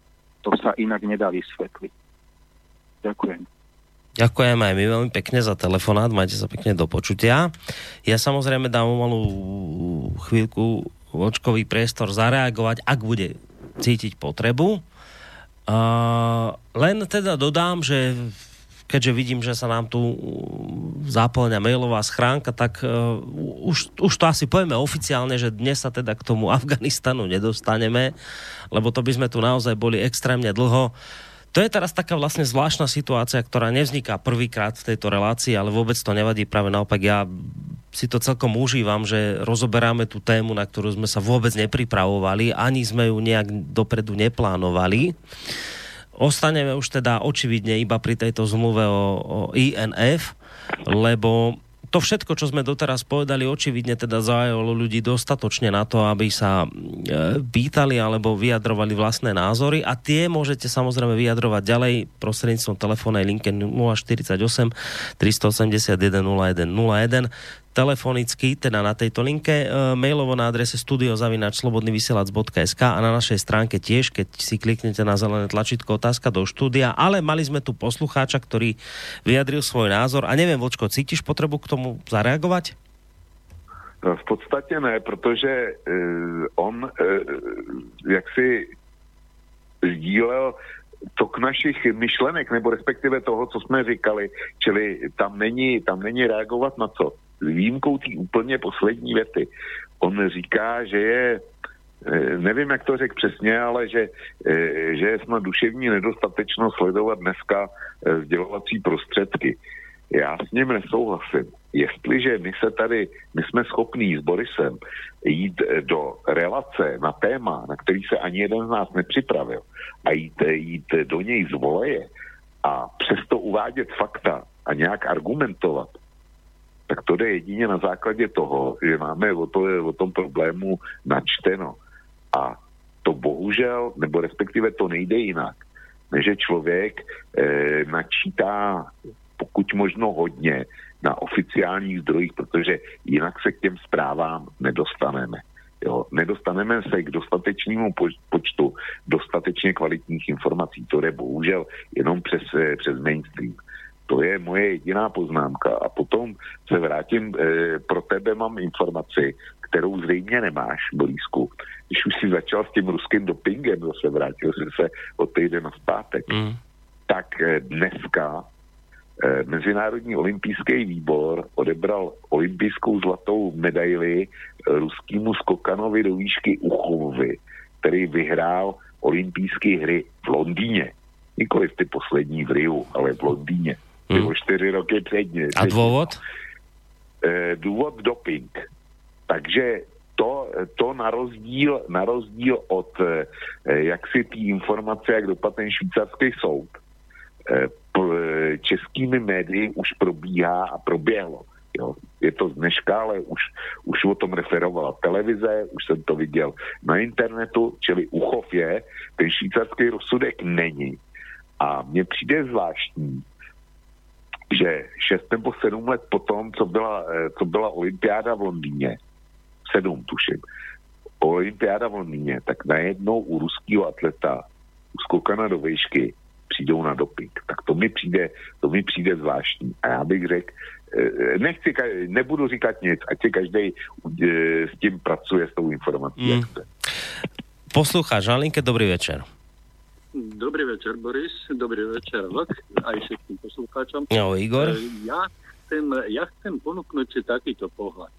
S9: To sa inak nedá vysvetliť. Ďakujem.
S2: Ďakujem aj my veľmi pekne za telefonát, majte sa pekne do počutia. Ja samozrejme dám malú chvíľku očkový priestor zareagovať, ak bude cítiť potrebu. Uh, len teda dodám, že keďže vidím, že sa nám tu zaplňa mailová schránka, tak uh, už, už to asi povieme oficiálne, že dnes sa teda k tomu (laughs) Afganistanu nedostaneme, lebo to by sme tu naozaj boli extrémne dlho. To je teraz taká vlastne zvláštna situácia, ktorá nevzniká prvýkrát v tejto relácii, ale vôbec to nevadí, práve naopak ja si to celkom užívam, že rozoberáme tú tému, na ktorú sme sa vôbec nepripravovali, ani sme ju nejak dopredu neplánovali. Ostaneme už teda očividne iba pri tejto zmluve o, o INF, lebo to všetko, čo sme doteraz povedali, očividne teda zaujalo ľudí dostatočne na to, aby sa e, pýtali alebo vyjadrovali vlastné názory. A tie môžete samozrejme vyjadrovať ďalej prostredníctvom telefónnej linke 048 381 0101 telefonicky, teda na tejto linke, e, mailovo na adrese studiozavinačslobodnyvysielac.sk a na našej stránke tiež, keď si kliknete na zelené tlačítko otázka do štúdia, ale mali sme tu poslucháča, ktorý vyjadril svoj názor. A neviem, Vočko, cítiš potrebu k tomu zareagovať?
S8: V podstatě ne, protože uh, on uh, jaksi sdílel tok našich myšlenek, nebo respektive toho, co jsme říkali, čili tam není, tam není reagovat na co s výjimkou té úplně poslední věty. On říká, že je, eh, nevím, jak to řekl přesně, ale že, eh, že snad duševní nedostatečnost sledovat dneska eh, sdělovací prostředky. Já s ním nesouhlasím. Jestliže my se tady, my jsme schopní s Borisem jít do relace na téma, na který se ani jeden z nás nepřipravil a jít, jít do něj z voleje a přesto uvádět fakta a nějak argumentovat, tak to jde jedině na základě toho, že máme o, to, o tom problému načteno. A to bohužel, nebo respektive to nejde jinak, než že člověk eh, načítá pokud možno hodně na oficiálních zdrojích, protože jinak se k těm zprávám nedostaneme. Jo, nedostaneme se k dostatečnému počtu dostatečně kvalitních informací. To je bohužel jenom přes, eh, přes mainstream. To je moje jediná poznámka. A potom se vrátím, e, pro tebe mám informaci, kterou zřejmě nemáš, Borísku. Když už si začal s tím ruským dopingem, zase vrátil jsem se od týden na zpátek, mm. tak e, dneska Eh, Mezinárodní olympijský výbor odebral olympijskou zlatou medaili ruskýmu skokanovi do výšky Uchovovi, který vyhrál olympijské hry v Londýně. Nikoliv ty poslední v Riu, ale v Londýně. Bylo čtyři roky předně.
S2: A dôvod?
S8: Eh, důvod doping. Takže to, to na, rozdíl, na rozdíl od eh, jak si té informace, jak dopadl ten švýcarský soud, eh, p- českými médii už probíhá a proběhlo. Jo. Je to z dneška, ale už, už o tom referovala televize, už jsem to viděl na internetu, čili Uchov je, ten švýcarský rozsudek není. A mně přijde zvláštní, že 6 nebo 7 let potom, co byla, eh, co byla olympiáda v Londýně, 7 tuším, olympiáda v Londýně, tak najednou u ruského atleta uskokana do vejšky přijdou na doping. Tak to mi přijde, to mi přijde zvláštní. A já bych řekl, eh, nechci, nebudu říkat nic, ať si každý eh, s tím pracuje, s tou informací.
S2: Mm. Poslucháč na linke, dobrý večer.
S10: Dobrý večer, Boris. Dobrý večer, Vlk, aj všetkým poslucháčom.
S2: No, Igor?
S10: E, Ja chcem, ja chcem ponúknuť si takýto pohľad.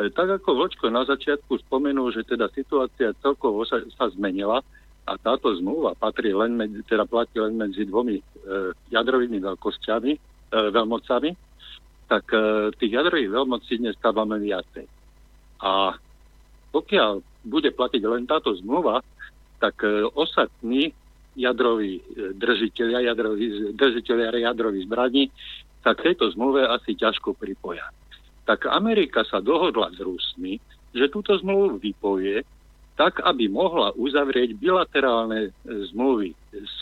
S10: E, Tak ako Vlčko na začiatku spomenul, že teda situácia celkovo sa, sa zmenila a táto zmluva patrí len medzi, teda platí len medzi dvomi e, jadrovými veľkosťami, e, veľmocami, tak e, tých jadrových veľmocí dnes stávame viacej. A pokiaľ bude platiť len táto zmluva, tak e, ostatní jadroví e, držiteľia, jadroví, držiteľia jadrových zbraní sa k tejto zmluve asi ťažko pripoja. Tak Amerika sa dohodla s Rusmi, že túto zmluvu vypovie, tak, aby mohla uzavrieť bilaterálne e, zmluvy s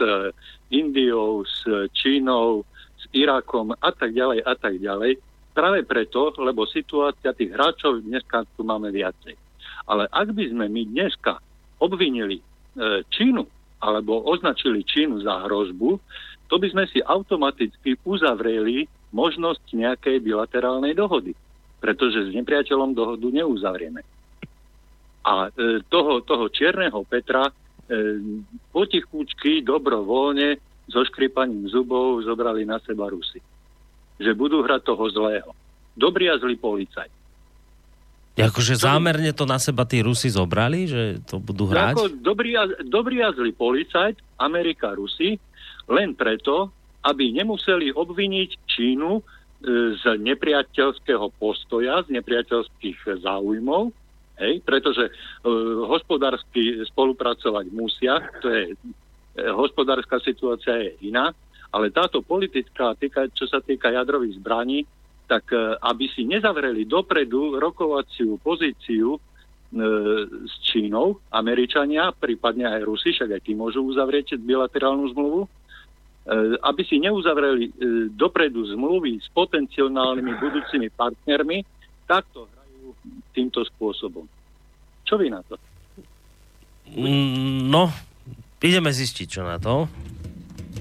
S10: Indiou, s Čínou, s Irakom a tak ďalej a tak ďalej. Práve preto, lebo situácia tých hráčov dneska tu máme viacej. Ale ak by sme my dneska obvinili e, Čínu alebo označili Čínu za hrozbu, to by sme si automaticky uzavreli možnosť nejakej bilaterálnej dohody. Pretože s nepriateľom dohodu neuzavrieme. A e, toho, toho čierneho Petra e, potichúčky, dobrovoľne, so škripaním zubov zobrali na seba Rusy. Že budú hrať toho zlého. Dobrý a zlý policajt.
S2: Akože zámerne to na seba tí Rusi zobrali, že to budú hrať?
S10: Ako dobrý, a, dobrý a zlý policajt, Amerika, Rusi, len preto, aby nemuseli obviniť Čínu e, z nepriateľského postoja, z nepriateľských záujmov, hej, pretože e, hospodársky spolupracovať musia, to je, e, hospodárska situácia je iná, ale táto politická, týka, čo sa týka jadrových zbraní, tak e, aby si nezavreli dopredu rokovaciu pozíciu e, s Čínou, Američania, prípadne aj Rusi, však aj tí môžu uzavrieť bilaterálnu zmluvu, e, aby si neuzavreli dopredu zmluvy s potenciálnymi budúcimi partnermi, takto hrajú týmto spôsobom. Čo vy na to?
S2: Mm, No, ideme zistiť, čo na to.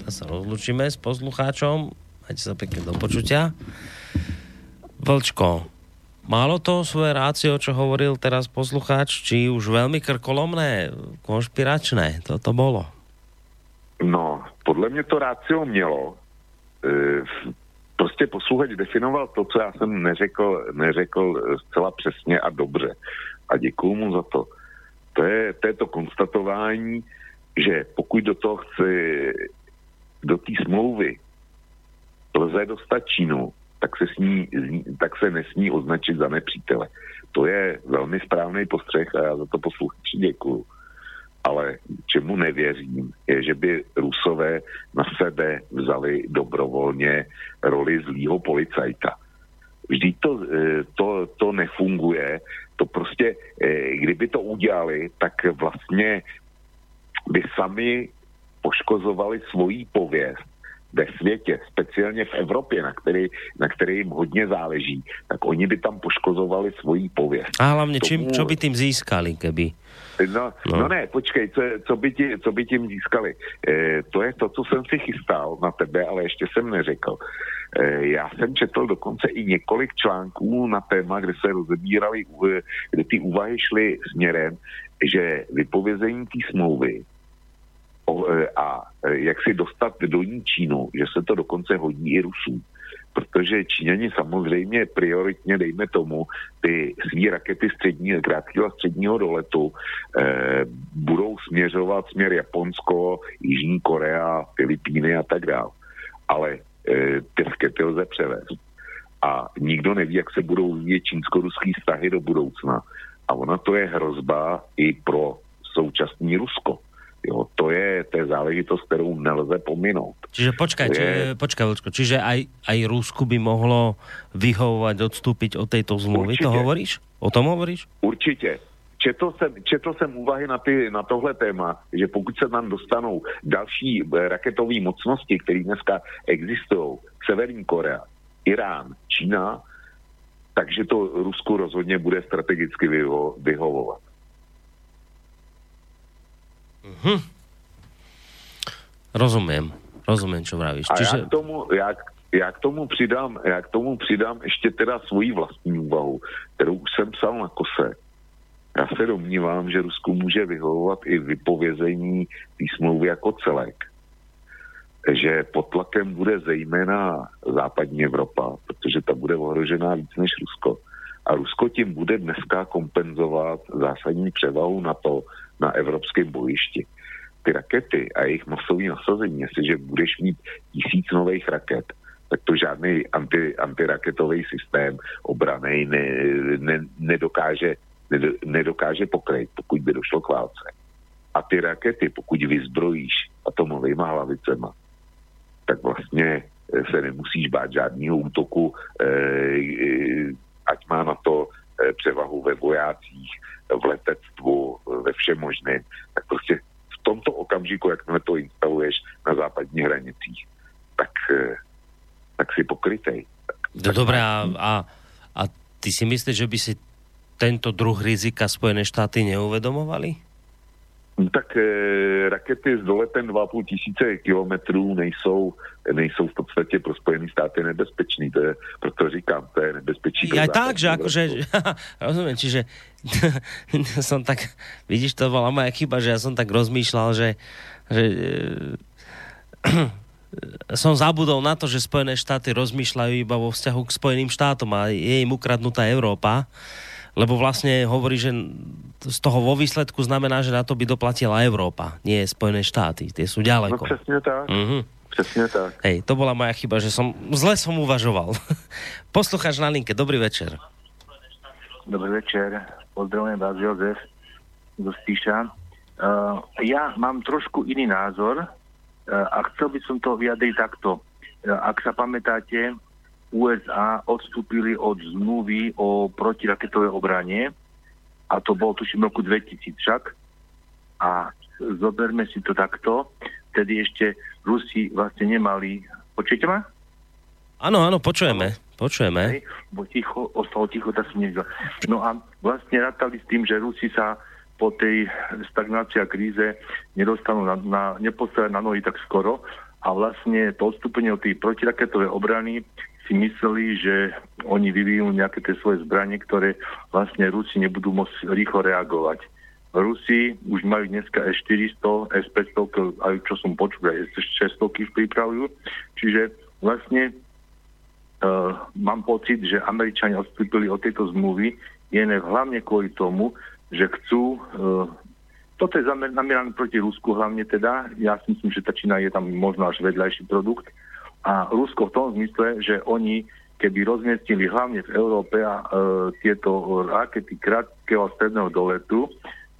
S2: A sa rozlučíme s poslucháčom. Majte sa pekne do počutia. Vlčko, málo to svoje rácio, čo hovoril teraz poslucháč, či už veľmi krkolomné, konšpiračné, toto bolo?
S8: No, podle mě to rácio mělo. E, prostě posluchač definoval to, co já jsem neřekl, neřekl zcela přesně a dobře. A děkuju mu za to. To je, to je to konstatování, že pokud do toho chce, do té smlouvy lze dostat Čínu, tak se, sní, tak se nesmí označit za nepřítele. To je velmi správný postřeh a já za to posluchači děkuju ale čemu nevěřím, je, že by Rusové na sebe vzali dobrovolně roli zlýho policajta. Vždyť to, eh, to, to nefunguje. To prostě, eh, kdyby to udělali, tak vlastně by sami poškozovali svoji pověst ve světě, speciálně v Evropě, na který, na který jim hodně záleží, tak oni by tam poškozovali svoji pověst.
S2: A hlavne, čím, čo by tým získali, keby...
S8: No, no. no ne, počkej, co, co, by ti, co by tím získali? E, to je to, co jsem si chystal na tebe, ale ještě jsem neřekl. E, já jsem četl dokonce i několik článků na téma, kde se rozebírali, kde ty úvahy šly směrem, že vypovězení té smlouvy a e, jak si dostat do ní Čínu, že se to dokonce hodí i Rusům. Protože Číňani samozřejmě prioritně, dejme tomu, ty svý rakety střední, krátkého a středního doletu eh, budou směřovat směr Japonsko, Jižní Korea, Filipíny a tak dále. Ale eh, ty rakety lze převést. A nikdo neví, jak se budou vyvíjet čínsko-ruský vztahy do budoucna. A ona to je hrozba i pro současný Rusko. Jo, to je, to je záležitost, kterou nelze pominout.
S2: Čiže počkaj, je... počkaj, Vlčko, čiže aj, aj Rusku by mohlo vyhovovať, odstúpiť od tejto zmluvy, Určitě. to hovoríš? O tom hovoríš?
S8: Určitě. Četl jsem, četl jsem úvahy na, ty, na tohle téma, že pokud se tam dostanou další eh, raketové mocnosti, které dneska existují, Severní Korea, Irán, Čína, takže to Rusku rozhodně bude strategicky vyho, vyhovovat.
S2: Mhm. Rozumiem. Rozumiem, čo vravíš.
S8: A Čiže... ja, k tomu, ja, ja, k tomu přidám, ja k tomu přidám ještě teda svoji vlastní úvahu, kterou už jsem psal na kose. Já se domnívám, že Rusku může vyhovovat i vypovězení té smlouvy jako celek. Že pod tlakem bude zejména západní Evropa, protože ta bude ohrožená víc než Rusko. A Rusko tím bude dneska kompenzovat zásadní převahu na to, na evropském bojišti. Ty rakety a jejich masové nasazení, jestliže budeš mít tisíc nových raket, tak to žádný anti, antiraketový systém obraný ne, ne, nedokáže, ne, nedokáže pokryt, pokud by došlo k válce. A ty rakety, pokud vyzbrojíš atomovými hlavicema, tak vlastně se nemusíš bát žádného útoku, eh, eh, ať má na to eh, převahu ve vojácích, v letectvu, ve všem možném, tak prostě v tomto okamžiku, jak to instaluješ na západních hranicích, tak, eh, tak si pokrytej. Tak,
S2: no dobré, a, a, a ty si myslíš, že by si tento druh rizika Spojené štáty neuvedomovali?
S8: Tak e, rakety s doletem 2,5 tisíce kilometrů nejsou, nejsou v podstatě pro Spojené státy nebezpečný. To je, proto říkám, to je nebezpečí.
S2: Ja tak, že akože, (laughs) rozumiem, čiže (laughs) som tak, vidíš, to bola moja chyba, že ja som tak rozmýšľal, že, že (clears throat) som zabudol na to, že Spojené štáty rozmýšľajú iba vo vzťahu k Spojeným štátom a je im ukradnutá Európa lebo vlastne hovorí, že z toho vo výsledku znamená, že na to by doplatila Európa, nie Spojené štáty. Tie sú ďaleko.
S8: No presne tak. Mm-hmm. Presne tak.
S2: Hej, to bola moja chyba, že som zle som uvažoval. (laughs) Poslucháč na linke, dobrý večer.
S11: Dobrý večer, pozdravujem vás, Jozef zo Spíša. Uh, ja mám trošku iný názor uh, a chcel by som to vyjadriť takto. Uh, ak sa pamätáte, USA odstúpili od zmluvy o protiraketovej obrane a to bolo tuším roku 2000 však. A zoberme si to takto, tedy ešte Rusi vlastne nemali... Počujete ma?
S2: Áno, áno, počujeme. Počujeme.
S11: Hej, bo ticho, ostalo ticho, tak som nevidel. No a vlastne rátali s tým, že Rusi sa po tej stagnácii a kríze nedostanú na, na, nepostavia na nohy tak skoro a vlastne to odstúpenie od tej protiraketovej obrany si mysleli, že oni vyvíjú nejaké tie svoje zbranie, ktoré vlastne Rusi nebudú môcť rýchlo reagovať. Rusi už majú dneska S-400, S-500, aj čo som počul, aj S-600 pripravujú. Čiže vlastne uh, mám pocit, že Američania odstúpili od tejto zmluvy jen hlavne kvôli tomu, že chcú uh, toto je zamerané proti Rusku hlavne teda. Ja si myslím, že tá Čína je tam možno až vedľajší produkt. A Rusko v tom zmysle, že oni keby rozmiestnili hlavne v Európe a, e, tieto rakety krátkeho stredného doletu,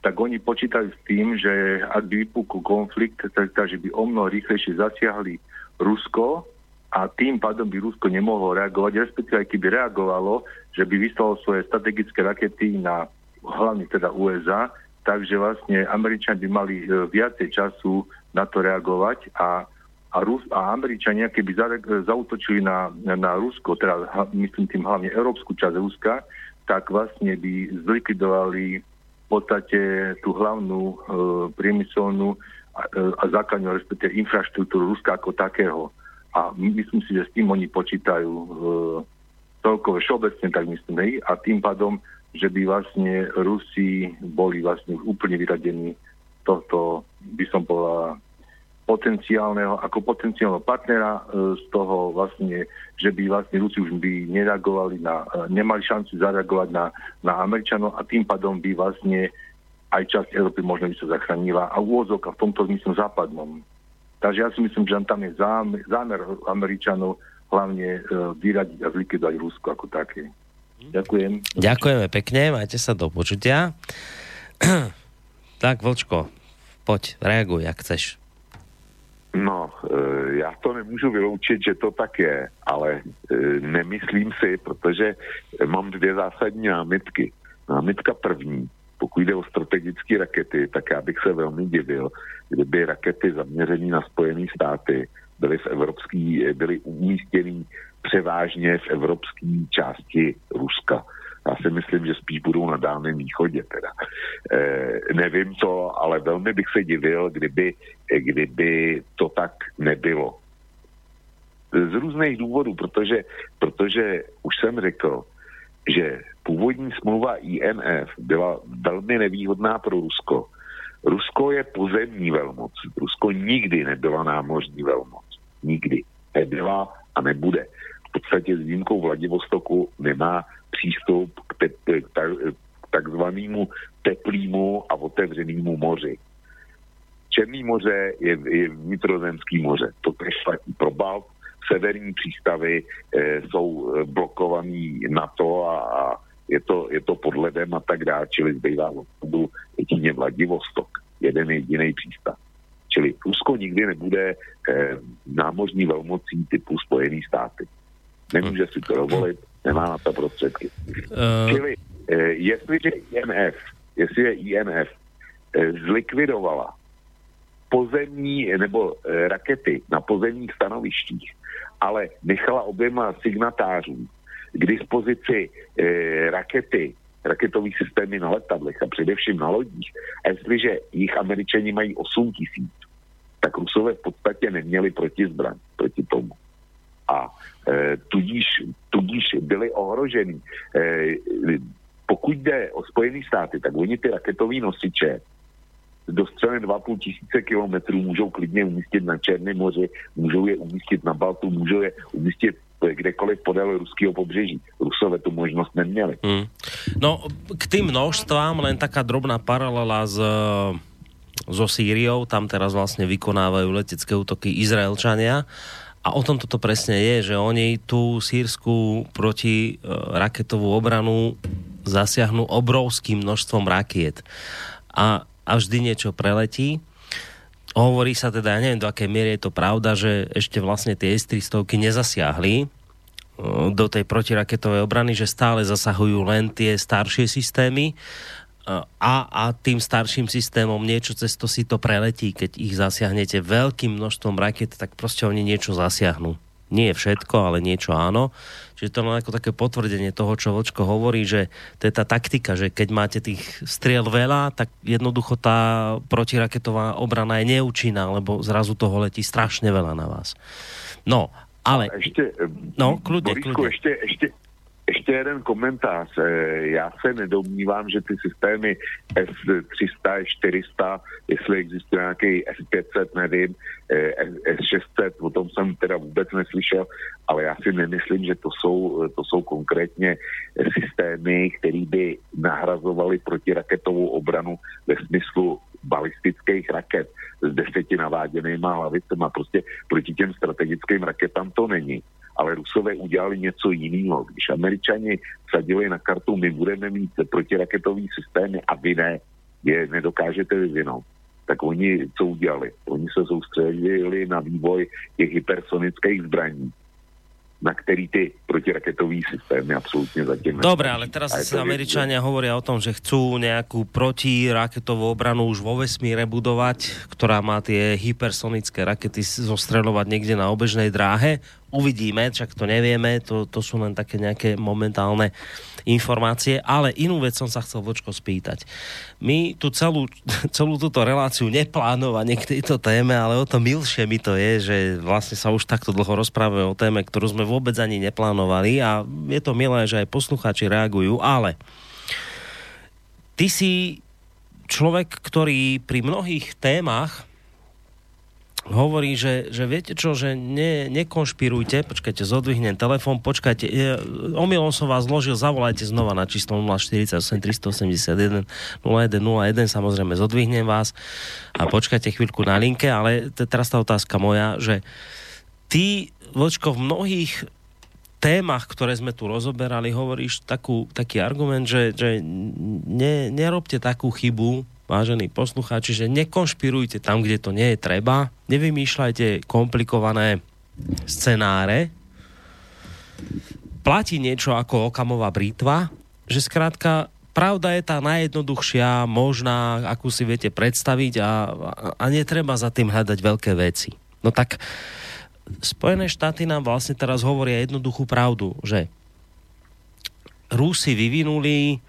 S11: tak oni počítajú s tým, že ak by vypukol konflikt, tak, takže by o mnoho rýchlejšie zasiahli Rusko a tým pádom by Rusko nemohlo reagovať, respektíve aj keby reagovalo, že by vyslalo svoje strategické rakety na hlavne teda USA, takže vlastne Američania by mali e, viacej času na to reagovať a a, Rus, a Američania, keby za, zautočili na, na Rusko, teda myslím tým hlavne európsku časť Ruska, tak vlastne by zlikvidovali v podstate tú hlavnú e, priemyselnú a, e, a základnú, respektíve infraštruktúru Ruska ako takého. A myslím si, že s tým oni počítajú e, celkové všeobecne, tak myslím, hej, a tým pádom, že by vlastne Rusi boli vlastne úplne vyradení tohto, by som povedal, potenciálneho, ako potenciálneho partnera e, z toho vlastne, že by vlastne Rusi už by nereagovali na, e, nemali šancu zareagovať na, na Američanov a tým pádom by vlastne aj časť Európy možno by sa zachránila a úvozok a v tomto zmysle západnom. Takže ja si myslím, že tam je zámer, zámer Američanov hlavne e, vyradiť a zlikvidovať Rusko ako také. Ďakujem.
S2: Ďakujeme pekne, majte sa do počutia. (clears throat) tak, Vlčko, poď, reaguj, jak chceš.
S8: No, e, já to nemůžu vyloučit, že to tak je, ale e, nemyslím si, protože mám dvě zásadní námitky. Námitka první, pokud jde o strategické rakety, tak já bych se velmi divil, kdyby rakety zaměřené na Spojené státy byly, v evropský, byly umístěny převážně v evropské části Ruska. Já si myslím, že spíš budou na Dálném východě teda. E, nevím to, ale velmi bych se divil, kdyby, kdyby to tak nebylo. Z různých důvodů, protože, protože už jsem řekl, že původní smlouva INF byla velmi nevýhodná pro Rusko. Rusko je pozemní velmoc. Rusko nikdy nebyla námořní velmoc. Nikdy. Nebyla a nebude. V podstatě s výjimkou Vladivostoku nemá přístup k, te, k, ta, k takzvanému teplýmu a otevřenému moři. Černý moře je, je vnitrozemský moře. To tež platí pro. Severní přístavy e, jsou blokovaný NATO a, a je to, je to pod ledem a tak dále, čili zbývá opravdu jedině Vladivostok, jeden jediný přístav. Čili Rusko nikdy nebude eh, námořní velmocí typu Spojený státy. Nemůže si to dovolit, nemá na to prostředky. Uh... Čili eh, jestliže INF, jestli je INF eh, zlikvidovala pozemní nebo rakety na pozemních stanovištích, ale nechala oběma signatářům k dispozici e, rakety, raketové systémy na letadlech a především na lodích. A jestliže jich američani mají 8 tisíc, tak Rusové v podstatě neměli protizbraň proti tomu. A e, tudíž, tudíž byli ohroženi. E, pokud jde o Spojené státy, tak oni ty raketové nosiče dostřelené 2,5 tisíce kilometrů můžou klidně umístit na Černém moři, můžou je umístit na Baltu, můžou je umístit kdekoliv podél ruského pobřeží. Rusové tu možnosť neměli. Hmm.
S2: No, k tým množstvám len taká drobná paralela s so Sýriou, tam teraz vlastne vykonávajú letecké útoky Izraelčania a o tom toto presne je, že oni tú sírskú proti raketovú obranu zasiahnu obrovským množstvom rakiet. A, a vždy niečo preletí Hovorí sa teda, ja neviem do akej miery je to pravda, že ešte vlastne tie S-300 nezasiahli do tej protiraketovej obrany, že stále zasahujú len tie staršie systémy a, a tým starším systémom niečo cez to si to preletí, keď ich zasiahnete veľkým množstvom raket, tak proste oni niečo zasiahnu. Nie všetko, ale niečo áno. Čiže to len ako také potvrdenie toho, čo Vočko hovorí, že to je tá taktika, že keď máte tých striel veľa, tak jednoducho tá protiraketová obrana je neúčinná, lebo zrazu toho letí strašne veľa na vás. No, ale...
S8: Ešte,
S2: no, kľudne,
S8: Borisku,
S2: kľudne.
S8: Ešte, ešte, ještě jeden komentář. Eh, já se nedomnívám, že ty systémy S300, 400, jestli existuje nějaký S500, nevím, eh, S600, o tom jsem teda vůbec neslyšel, ale já si nemyslím, že to jsou, to jsou konkrétně systémy, které by nahrazovaly protiraketovou obranu ve smyslu balistických raket s deseti naváděnýma hlavicema. Prostě proti těm strategickým raketám to není ale Rusové udělali něco jiného. Když Američani sadili na kartu, my budeme mít protiraketový systémy a vy ne, je nedokážete vyvinout, tak oni co udělali? Oni se soustředili na vývoj těch hypersonických zbraní na který ty protiraketový systémy absolútne zatím...
S2: Dobre, ale teraz si Američania hovoria o tom, že chcú nejakú protiraketovú obranu už vo vesmíre budovať, ktorá má tie hypersonické rakety zostreľovať niekde na obežnej dráhe. Uvidíme, však to nevieme, to, to sú len také nejaké momentálne informácie, ale inú vec som sa chcel Vočko spýtať. My tu celú, (laughs) celú túto reláciu neplánovanie k tejto téme, ale o to milšie mi to je, že vlastne sa už takto dlho rozprávame o téme, ktorú sme vôbec ani neplánovali a je to milé, že aj poslucháči reagujú, ale ty si človek, ktorý pri mnohých témach hovorí, že, že viete čo, že ne, nekonšpirujte, počkajte, zodvihnem telefón, počkajte, je, omylom som vás zložil, zavolajte znova na číslo 048 381 0101, samozrejme zodvihnem vás a počkajte chvíľku na linke, ale teraz tá otázka moja, že ty, Vočko, v mnohých témach, ktoré sme tu rozoberali, hovoríš takú, taký argument, že, že ne, nerobte takú chybu, vážení poslucháči, že nekonšpirujte tam, kde to nie je treba, nevymýšľajte komplikované scenáre, platí niečo ako okamová brítva, že skrátka pravda je tá najjednoduchšia, možná, akú si viete predstaviť a, a netreba za tým hľadať veľké veci. No tak Spojené štáty nám vlastne teraz hovoria jednoduchú pravdu, že Rusi vyvinuli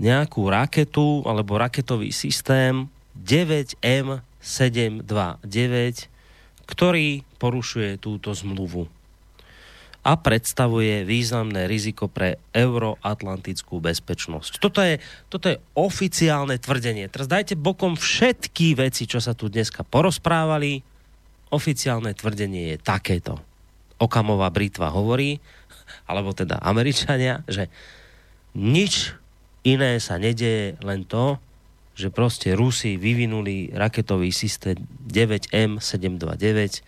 S2: nejakú raketu alebo raketový systém 9M729, ktorý porušuje túto zmluvu a predstavuje významné riziko pre euroatlantickú bezpečnosť. Toto je, toto je oficiálne tvrdenie. Teraz dajte bokom všetky veci, čo sa tu dneska porozprávali. Oficiálne tvrdenie je takéto. Okamová Britva hovorí, alebo teda Američania, že nič iné sa nedieje, len to, že proste Rusi vyvinuli raketový systém 9M729,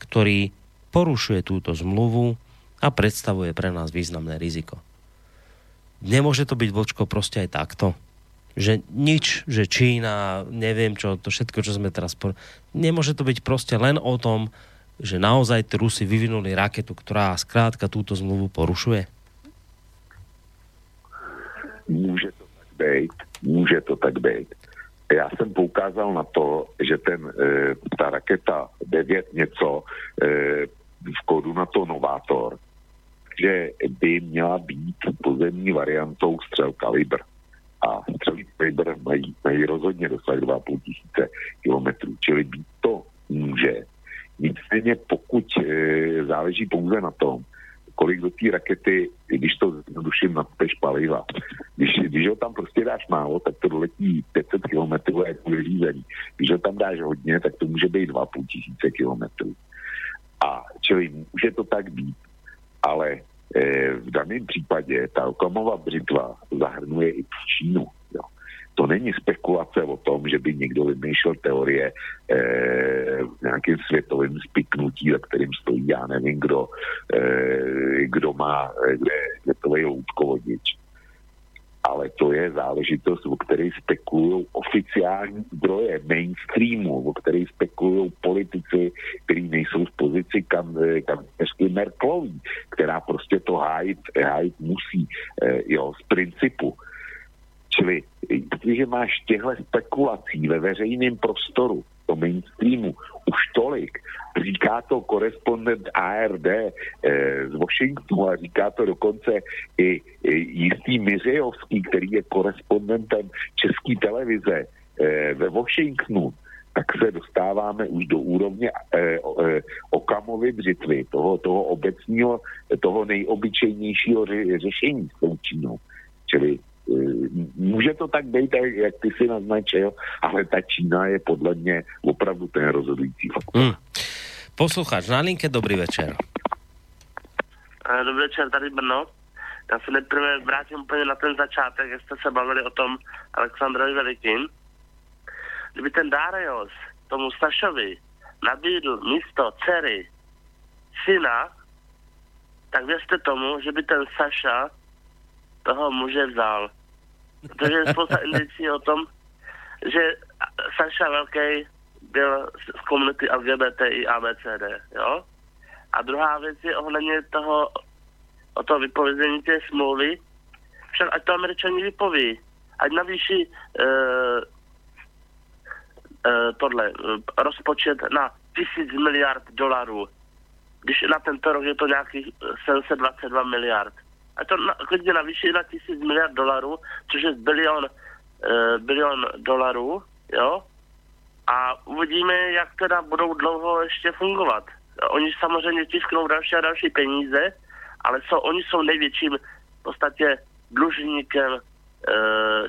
S2: ktorý porušuje túto zmluvu a predstavuje pre nás významné riziko. Nemôže to byť vočko proste aj takto. Že nič, že Čína, neviem čo, to všetko, čo sme teraz... Por... Nemôže to byť proste len o tom, že naozaj Rusi vyvinuli raketu, ktorá skrátka túto zmluvu porušuje?
S8: Může to tak být, může to tak být. Já jsem poukázal na to, že ten, e, ta raketa 9 něco e, v kódu na to Novátor, že by měla být pozemní variantou střel kalibr. A střely kalibr mají, mají rozhodně dosah 2,5 tisíce kilometrů, čili být to může. Nicméně pokud e, záleží pouze na tom, kolik do té rakety, když to zjednoduším, nadpeš paliva. Když, když ho tam prostě dáš málo, tak to doletí 500 km a je to vyřízený. Když ho tam dáš hodně, tak to může být 2,5 tisíce kilometrů. A čili může to tak být, ale e, v daném případě ta okamová břitva zahrnuje i Čínu. To není spekulace o tom, že by někdo vymýšlel teorie eh, nějakým světovým spiknutí, za kterým stojí já nevím kdo, eh, kdo má, eh, kde je světový loutkovodič. Ale to je záležitost, o které spekulují oficiální zdroje mainstreamu, o které spekulují politici, kteří nejsou v pozici kam, eh, kancelářky Merklový, která prostě to hájit, hájit musí, eh, jo, z principu. Čili jestliže máš těchto spekulací ve veřejném prostoru, to mainstreamu, už tolik, říká to korespondent ARD eh, z Washingtonu a říká to dokonce i, i jistý Miřejovský, který je korespondentem České televize eh, ve Washingtonu, tak se dostáváme už do úrovně eh, eh, Okamovy břitvy, toho, toho obecního, toho nejobyčejnějšího ře, řešení s tou. Čili může to tak být, jak ty si naznačil, ale ta Čína je podle mě opravdu ten rozhodující faktor. Hmm.
S2: Posluchač na linke, dobrý večer.
S12: Dobrý večer, tady Brno. Já se nejprve vrátím úplně na ten začátek, jak jste se bavili o tom Aleksandrovi Velikým. Kdyby ten Darius tomu Sašovi nabídl místo dcery syna, tak věřte tomu, že by ten Saša toho muže vzal. Protože je spousta indicí o tom, že Saša Velký byl z komunity LGBT i ABCD, jo? A druhá věc je ohledně toho, o toho vypovězení té smlouvy, však ať to američani vypoví, ať navýší uh, uh, tohle, rozpočet na tisíc miliard dolarů, když na tento rok je to nějakých 722 miliard a to klidně navýší na tisíc miliard dolarů, což je bilion, uh, bilion dolarů, jo, a uvidíme, jak teda budou dlouho ještě fungovat. Oni samozřejmě tisknou další a další peníze, ale jsou, oni jsou největším v podstatě dlužníkem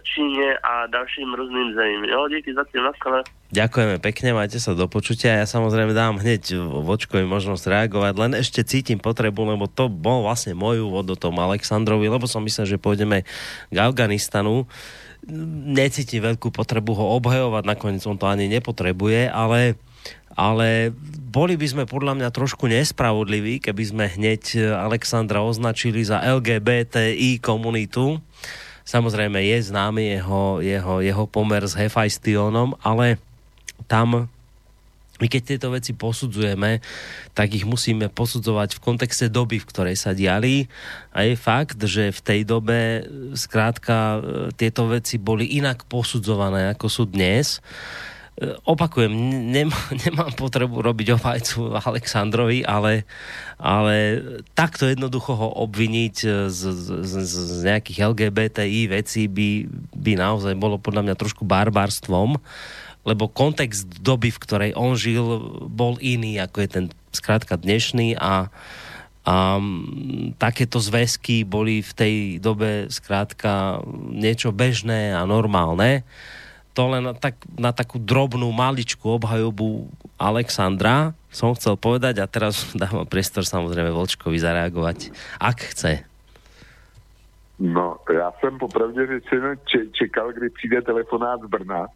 S12: Číne a dalším různým zemím. Jo, díky za tým, naskale.
S2: Ďakujeme pekne, majte sa do počutia. Ja samozrejme dám hneď vočkovi možnosť reagovať, len ešte cítim potrebu, lebo to bol vlastne môj úvod do tom Aleksandrovi, lebo som myslel, že pôjdeme k Afganistanu. Necítim veľkú potrebu ho obhajovať, nakoniec on to ani nepotrebuje, ale ale boli by sme podľa mňa trošku nespravodliví, keby sme hneď Alexandra označili za LGBTI komunitu. Samozrejme je známy jeho, jeho, jeho pomer s Hefajstionom, ale tam my keď tieto veci posudzujeme, tak ich musíme posudzovať v kontexte doby, v ktorej sa diali. A je fakt, že v tej dobe skrátka tieto veci boli inak posudzované, ako sú dnes. Opakujem, nemám, (laughs) nemám potrebu robiť obhajcu Aleksandrovi, ale, ale takto jednoducho ho obviniť z, z, z, z nejakých LGBTI vecí by, by naozaj bolo podľa mňa trošku barbarstvom lebo kontext doby, v ktorej on žil, bol iný, ako je ten skrátka dnešný a, a takéto zväzky boli v tej dobe skrátka niečo bežné a normálne. To len na, tak, na takú drobnú, maličku obhajobu Alexandra som chcel povedať a teraz (laughs) dávam priestor samozrejme Volčkovi zareagovať, ak chce.
S8: No, já jsem popravdě řečeno čekal, kdy přijde telefonát z Brna,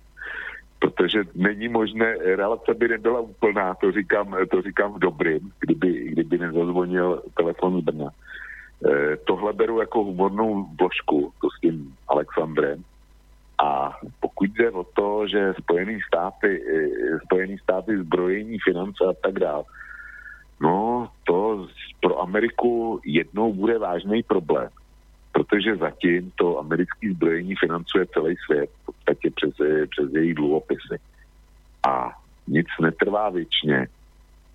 S8: protože není možné, relace by nebyla úplná, to říkám, to říkám v dobrým, kdyby, kdyby nezazvonil telefon z Brna. E, tohle beru jako humornou vložku, to s tím Alexandrem. A pokud jde o to, že Spojené státy, e, Spojený státy zbrojení, finance a tak dále, no to pro Ameriku jednou bude vážný problém protože zatím to americké zbrojení financuje celý svět, v podstatě přes, přes její dluhopisy. A nic netrvá věčně.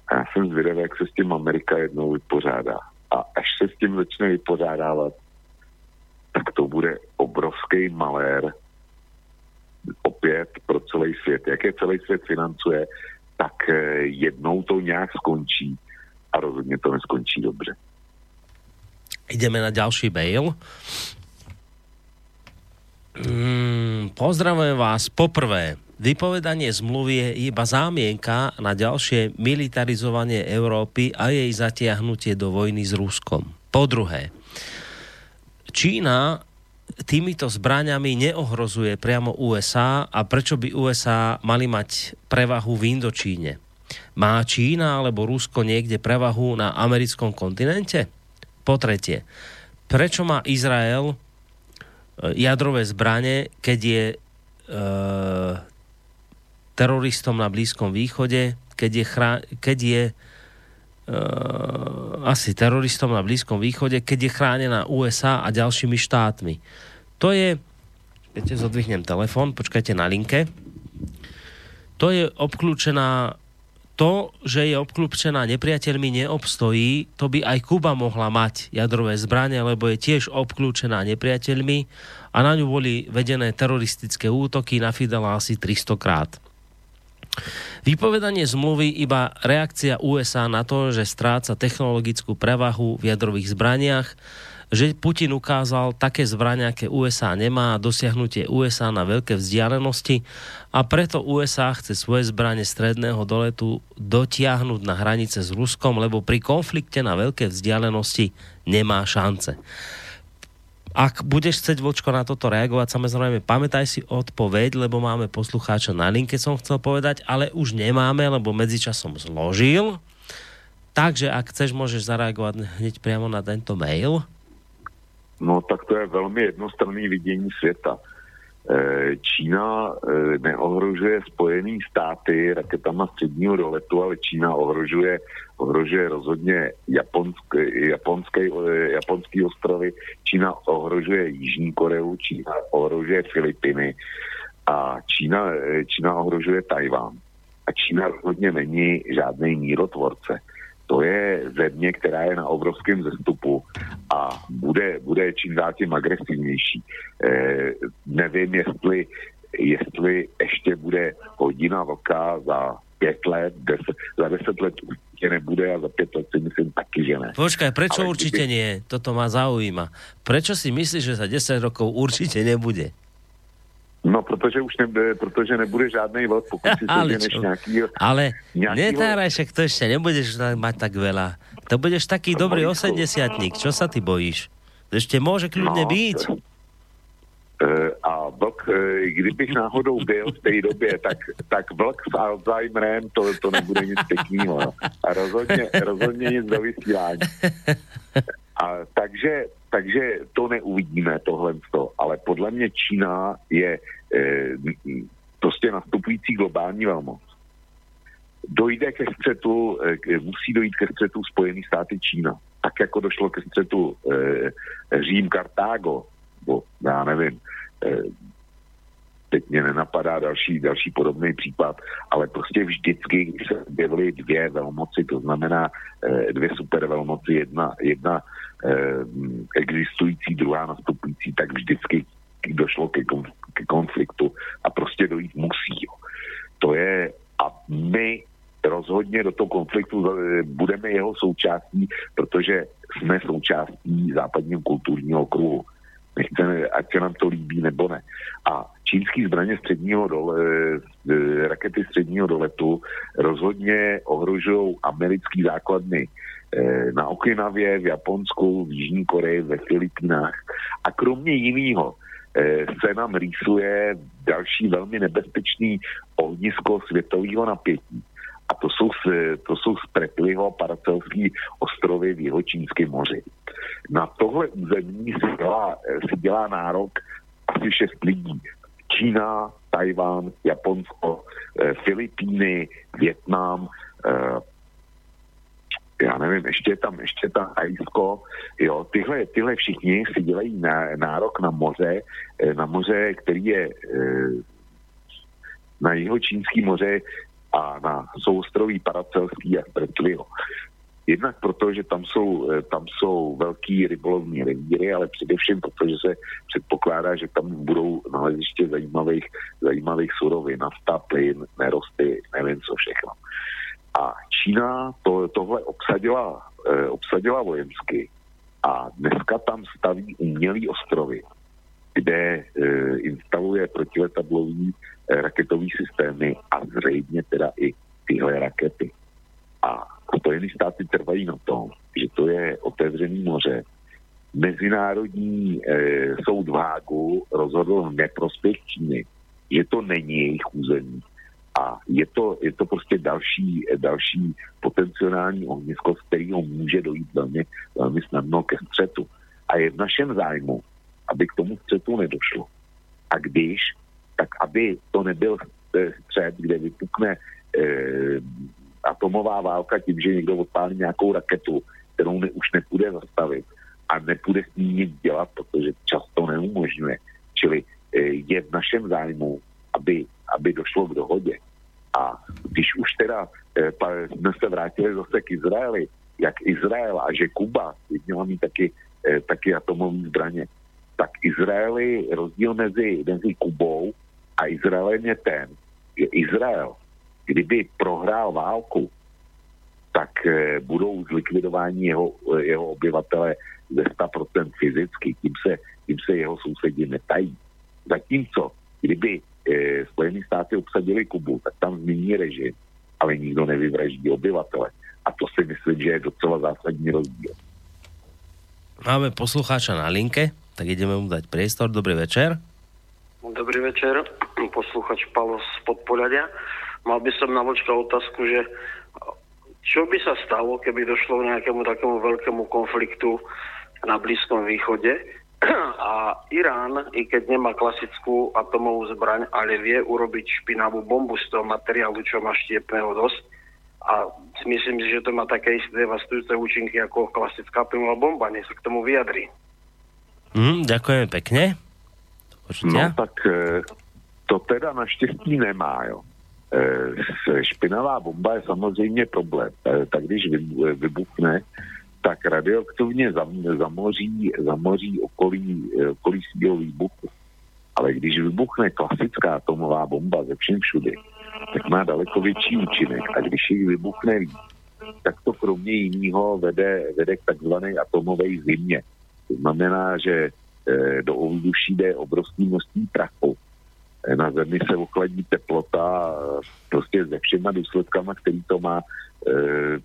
S8: A já jsem zvědavý, jak se s tím Amerika jednou vypořádá. A až se s tím začne vypořádávat, tak to bude obrovský malér opět pro celý svět. Jak je celý svět financuje, tak eh, jednou to nějak skončí a rozhodně to neskončí dobře.
S2: Ideme na ďalší mail. Mm, pozdravujem vás. Poprvé, vypovedanie zmluvy je iba zámienka na ďalšie militarizovanie Európy a jej zatiahnutie do vojny s Ruskom. Po druhé, Čína týmito zbraňami neohrozuje priamo USA a prečo by USA mali mať prevahu v Indočíne? Má Čína alebo Rusko niekde prevahu na americkom kontinente? Po tretie, prečo má Izrael e, jadrové zbranie, keď je e, teroristom na Blízkom východe, keď je, chrá, keď je e, asi teroristom na Blízkom východe, keď je chránená USA a ďalšími štátmi. To je, keď zodvihnem telefon, počkajte na linke, to je obklúčená to, že je obklúčená nepriateľmi, neobstojí. To by aj Kuba mohla mať jadrové zbranie, lebo je tiež obklúčená nepriateľmi a na ňu boli vedené teroristické útoky na Fidela asi 300 krát. Vypovedanie zmluvy iba reakcia USA na to, že stráca technologickú prevahu v jadrových zbraniach, že Putin ukázal také zbrania, aké USA nemá a dosiahnutie USA na veľké vzdialenosti a preto USA chce svoje zbranie stredného doletu dotiahnuť na hranice s Ruskom, lebo pri konflikte na veľké vzdialenosti nemá šance. Ak budeš chcieť, Vočko, na toto reagovať, samozrejme, pamätaj si odpoveď, lebo máme poslucháča na linke, som chcel povedať, ale už nemáme, lebo medzičasom zložil. Takže ak chceš, môžeš zareagovať hneď priamo na tento mail.
S8: No tak to je velmi jednostranný vidění světa. E, Čína e, neohrožuje Spojený státy raketama středního doletu, ale Čína ohrožuje, ohrožuje rozhodně japonský, japonský, e, japonský ostrovy, Čína ohrožuje Jižní Koreu, Čína ohrožuje Filipiny a Čína, Čína ohrožuje Tajván. A Čína rozhodně není žádný mírotvorce to je země, která je na obrovském zestupu a bude, bude čím dál tím agresivnější. E, nevím, jestli, jestli ještě bude hodina vlka za pět let, deset, za deset let určitě nebude a za pět let si myslím taky, že ne.
S2: počkaj, prečo ale určite kdyby... nie? Toto ma zaujíma. Prečo si myslíš, že za 10 rokov určite nebude?
S8: No, protože už nebude, protože nebude žádný vlk, pokud si (laughs)
S2: ale,
S8: než nějaký,
S2: ale
S8: nějaký
S2: netáraj, však to ešte nebudeš mať tak veľa. To budeš taký no, dobrý osemdesiatník. Čo sa ty bojíš? Ešte môže kľudne no, byť.
S8: Uh, a vlk, uh, kdybych náhodou byl v té době, tak, tak vlk s Alzheimerem, to, to nebude nic pěkného. A rozhodně, rozhodně nic do vysílání. (laughs) A takže, takže to neuvidíme, tohle. Ale podle mě Čína je eh, prostě nastupující globální velmoc. Dojde ke střetu, eh, musí dojít ke střetu Spojený státy Čína. Tak jako došlo ke střetu eh, Řím-Kartágo, bo já nevím, eh, teď mě nenapadá další, další podobný případ, ale prostě vždycky, když se objevily dvě velmoci, to znamená eh, dvě supervelmoci, jedna, jedna existující, druhá nastupující, tak vždycky došlo ke, ke konfliktu a prostě dojít musí. Jo. To je, a my rozhodně do toho konfliktu eh, budeme jeho součástí, protože jsme součástí západního kulturního kruhu. Nechceme, ať se nám to líbí nebo ne. A čínský zbraně středního dole, eh, rakety středního doletu rozhodně ohrožují americký základny eh, na Okinavě, v Japonsku, v Jižní Koreji, ve Filipínách. A kromě jiného eh, se nám rýsuje další velmi nebezpečný ohnisko světového napětí. A to jsou, to jsou Spretliho paracelský ostrovy v Jihočínském moři. Na tohle území si dělá, si dělá nárok asi šest lidí. Čína, Tajván, Japonsko, eh, Filipíny, Větnam, já nevím, ještě tam, ještě tam Hajsko, jo, tyhle, tyhle všichni si dělají nárok na moře, eh, na moře, který je na jeho čínský moře a na soustroví Paracelský a Stretliho. Jednak proto, že tam jsou, eh, tam jsou velký rybolovní revíry, ale především proto, že se předpokládá, že tam budou naleziště zajímavých, zajímavých surovin, nafta, plyn, nerosty, nevím co všechno. A Čína to, tohle obsadila, eh, obsadila vojensky a dneska tam staví umělý ostrovy, kde eh, instaluje protiletadlový eh, raketový systémy a zřejmě teda i tyhle rakety. A Spojené státy trvají na tom, že to je otevřený moře. Mezinárodní e, soud v Hágu rozhodl v neprospěch Číny, že to není jejich území. A je to, je to prostě další, další potenciální ohnisko, z kterého může dojít velmi, velmi snadno ke střetu. A je v našem zájmu, aby k tomu střetu nedošlo. A když, tak aby to nebyl střet, kde vypukne e, atomová válka tím, že někdo odpálí nějakou raketu, kterou ne, už nepůjde zastavit a nepůjde s ní nic dělat, protože často neumožňuje. Čili e, je v našem zájmu, aby, aby došlo k dohodě. A když už teda e, jsme se vrátili zase k Izraeli, jak Izrael a že Kuba měla mít taky, e, taky atomové zbraně, tak Izraeli rozdíl mezi, mezi Kubou a Izraelem je ten, že Izrael kdyby prohrál válku, tak eh, budou zlikvidováni jeho, eh, jeho obyvatele ze 100% fyzicky, tím se, tím se jeho sousedi netají. Zatímco, kdyby e, Spojené státy obsadili Kubu, tak tam změní režim, ale nikdo nevyvraždí obyvatele. A to si myslím, že je docela zásadní rozdíl.
S2: Máme poslucháča na linke, tak ideme mu dať priestor. Dobrý večer.
S13: Dobrý večer, posluchač Palo z Podpoľadia. Mal by som na vočka otázku, že čo by sa stalo, keby došlo k nejakému takému veľkému konfliktu na Blízkom východe a Irán, i keď nemá klasickú atomovú zbraň, ale vie urobiť špinavú bombu z toho materiálu, čo má štiepného dosť. A myslím si, že to má také isté devastujúce účinky ako klasická atomová bomba. Nie sa k tomu vyjadri.
S2: Mm, ďakujeme pekne.
S8: Počutia? No tak e, to teda naštěstí nemá, jo. Eh, špinavá bomba je samozřejmě problém. Eh, tak když vybuchne, tak radioaktivně zamoří, zamoří okolí, eh, okolí svého výbuchu. Ale když vybuchne klasická atomová bomba ze všem všudy, tak má daleko větší účinek. A když jich vybuchne víc, tak to kromě jiného vede, vede k takzvané atomové zimě. To znamená, že eh, do ovzduší jde obrovské množství prachu. Eh, na Zemi se ochladí teplota prostě se všema důsledkama, který to má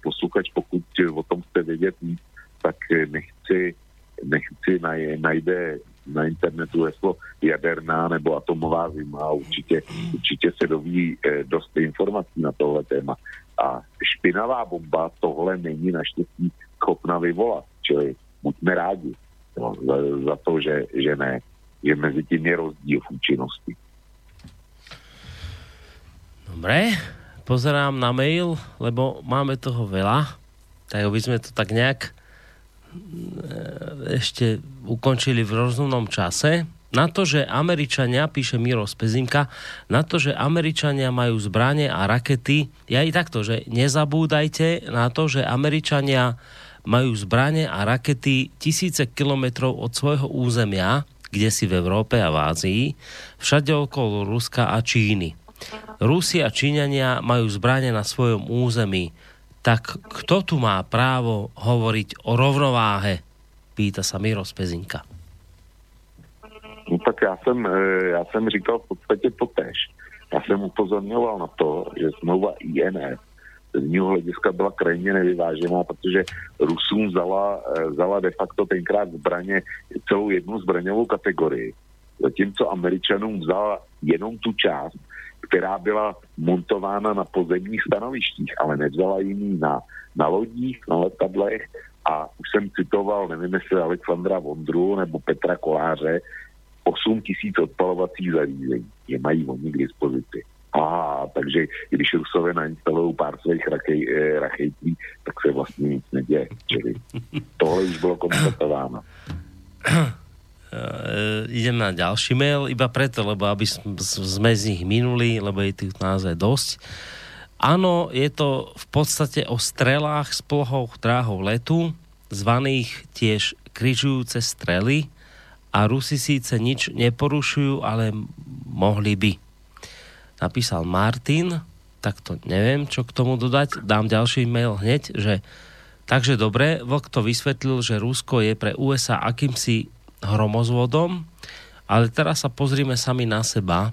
S8: posluchač, pokud o tom chce vědět víc, tak nechci, nechci najde na internetu heslo jaderná nebo atomová zima a určitě, určitě se doví eh, dost informací na tohle téma. A špinavá bomba tohle není naštěstí schopna vyvolat, čili buďme rádi no, za, za to, že, že ne, že mezi tím je rozdíl v účinnosti.
S2: Dobre, pozerám na mail, lebo máme toho veľa, tak aby sme to tak nejak ešte ukončili v rozumnom čase. Na to, že Američania, píše Miro Spezinka, na to, že Američania majú zbranie a rakety, ja i takto, že nezabúdajte na to, že Američania majú zbranie a rakety tisíce kilometrov od svojho územia, kde si v Európe a v Ázii, všade okolo Ruska a Číny. Rusi a Číňania majú zbranie na svojom území tak kto tu má právo hovoriť o rovnováhe? Pýta sa Miro z Pezinka.
S8: No tak já jsem, eh, já jsem říkal v podstatě to tež. Já jsem upozorňoval na to, že smlouva INF z mého hlediska byla krajně nevyvážená, protože Rusům vzala, eh, vzala de facto tenkrát zbraně, celou jednu zbraňovou kategorii. Zatímco Američanům vzala jenom tu část, která byla montována na pozemních stanovištích, ale nevzala jiný na, na lodích, na letadlech a už jsem citoval, nevím jestli Alexandra Vondru nebo Petra Koláře, 8 tisíc odpalovacích zařízení. Je mají oni k dispozici. A takže když Rusové nainstalují pár svých rakej, eh, tak se vlastně nic neděje. Čili tohle už bylo konstatováno. (coughs)
S2: Uh, idem na ďalší mail, iba preto, lebo aby sme z nich minuli, lebo je tých naozaj dosť. Áno, je to v podstate o strelách s plohou dráhou letu, zvaných tiež križujúce strely a Rusi síce nič neporušujú, ale mohli by. Napísal Martin, tak to neviem, čo k tomu dodať. Dám ďalší mail hneď, že takže dobre, Vlk to vysvetlil, že Rusko je pre USA akýmsi hromozvodom, ale teraz sa pozrime sami na seba.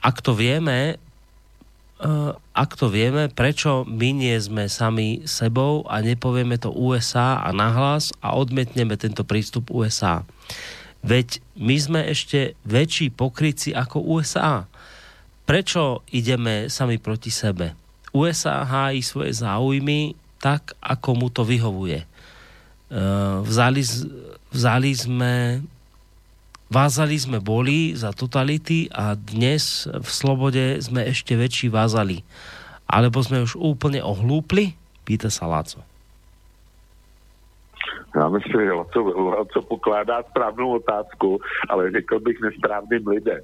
S2: Ak to vieme, uh, ak to vieme, prečo my nie sme sami sebou a nepovieme to USA a nahlas a odmietneme tento prístup USA. Veď my sme ešte väčší pokryci ako USA. Prečo ideme sami proti sebe? USA hájí svoje záujmy tak, ako mu to vyhovuje. Uh, vzali, vzali sme vázali sme boli za totality a dnes v slobode sme ešte väčší vázali. Alebo sme už úplne ohlúpli? Pýta sa Láco.
S8: Já myslím, že Laco, Laco pokládá správnou otázku, ale řekl bych nesprávným lidem.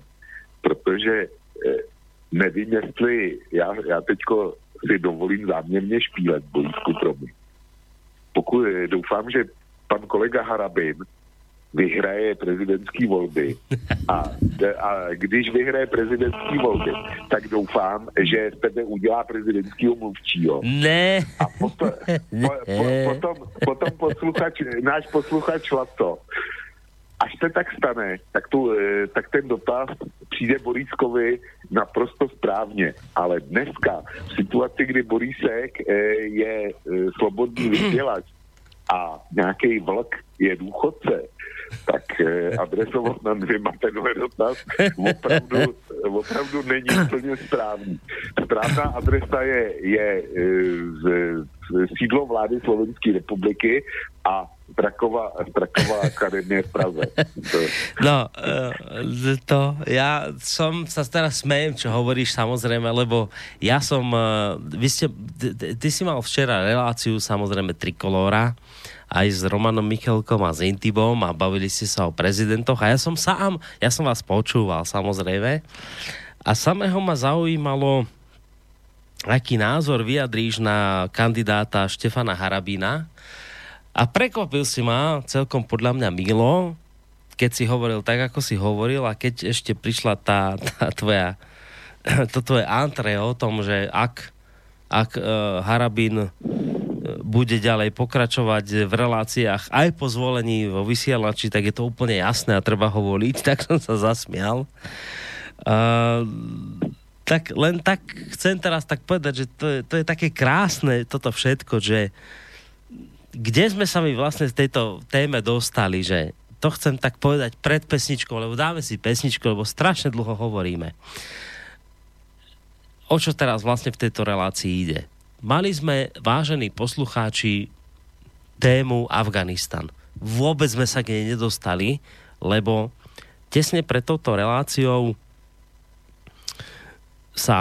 S8: Protože eh, nevím, jestli já, já teďko si dovolím záměrně špílet bojísku pro mě. Pokud eh, doufám, že pan kolega Harabin vyhraje prezidentské volby a, a když vyhraje prezidentské volby, tak doufám, že z tebe udělá prezidentského mluvčího.
S2: Ne.
S8: A potom, po, po, potom, potom posluchač, náš posluchač Lato, až se tak stane, tak, tu, eh, tak ten dotaz přijde Borískovi naprosto správně. Ale dneska, v situaci, kdy Borísek eh, je eh, slobodný vysílač, a nějaký vlk je důchodce, tak eh, adresovat na dvěma tenhle dotaz opravdu, opravdu není úplně správný. Správná adresa je, je eh, z, z sídlo vlády Slovenské republiky a Strakova, Straková akadémie v Praze.
S2: No, eh, to, ja som sa teraz smejem, čo hovoríš samozrejme, lebo ja som, vy ste, ty si mal včera reláciu samozrejme Trikolóra, aj s Romanom Michalkom a s Intibom a bavili ste sa o prezidentoch a ja som sám, ja som vás počúval samozrejme. A samého ma zaujímalo, aký názor vyjadríš na kandidáta Štefana Harabina a prekvapil si ma celkom podľa mňa milo, keď si hovoril tak, ako si hovoril a keď ešte prišla tá, tá tvoja to tvoje antre o tom, že ak ak uh, Harabin uh, bude ďalej pokračovať v reláciách aj po zvolení vo vysielači, tak je to úplne jasné a treba ho voliť, (laughs) tak som sa zasmial. Uh, tak len tak chcem teraz tak povedať, že to je, to je také krásne toto všetko, že kde sme sa my vlastne z tejto téme dostali, že to chcem tak povedať pred pesničkou, lebo dáme si pesničku, lebo strašne dlho hovoríme. O čo teraz vlastne v tejto relácii ide? Mali sme, vážení poslucháči, tému Afganistan. Vôbec sme sa k nej nedostali, lebo tesne pred touto reláciou sa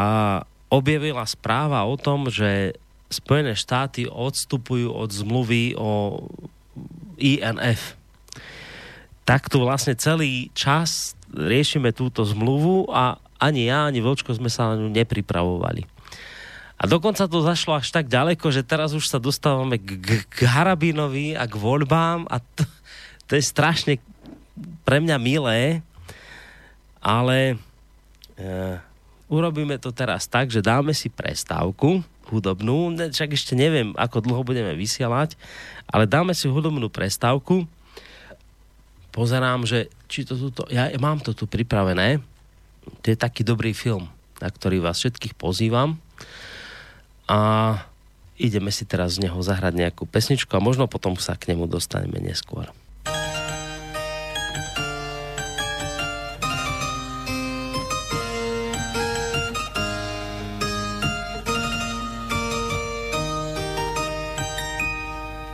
S2: objavila správa o tom, že Spojené štáty odstupujú od zmluvy o INF. Tak tu vlastne celý čas riešime túto zmluvu a ani ja, ani Vlčko sme sa na ňu nepripravovali. A dokonca to zašlo až tak ďaleko, že teraz už sa dostávame k, k, k Harabinovi a k voľbám a to, to je strašne pre mňa milé, ale e, urobíme to teraz tak, že dáme si prestávku hudobnú, však ešte neviem, ako dlho budeme vysielať, ale dáme si hudobnú prestávku. Pozerám, že či to tuto, ja mám to tu pripravené, to je taký dobrý film, na ktorý vás všetkých pozývam a ideme si teraz z neho zahrať nejakú pesničku a možno potom sa k nemu dostaneme neskôr.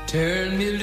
S14: Turn me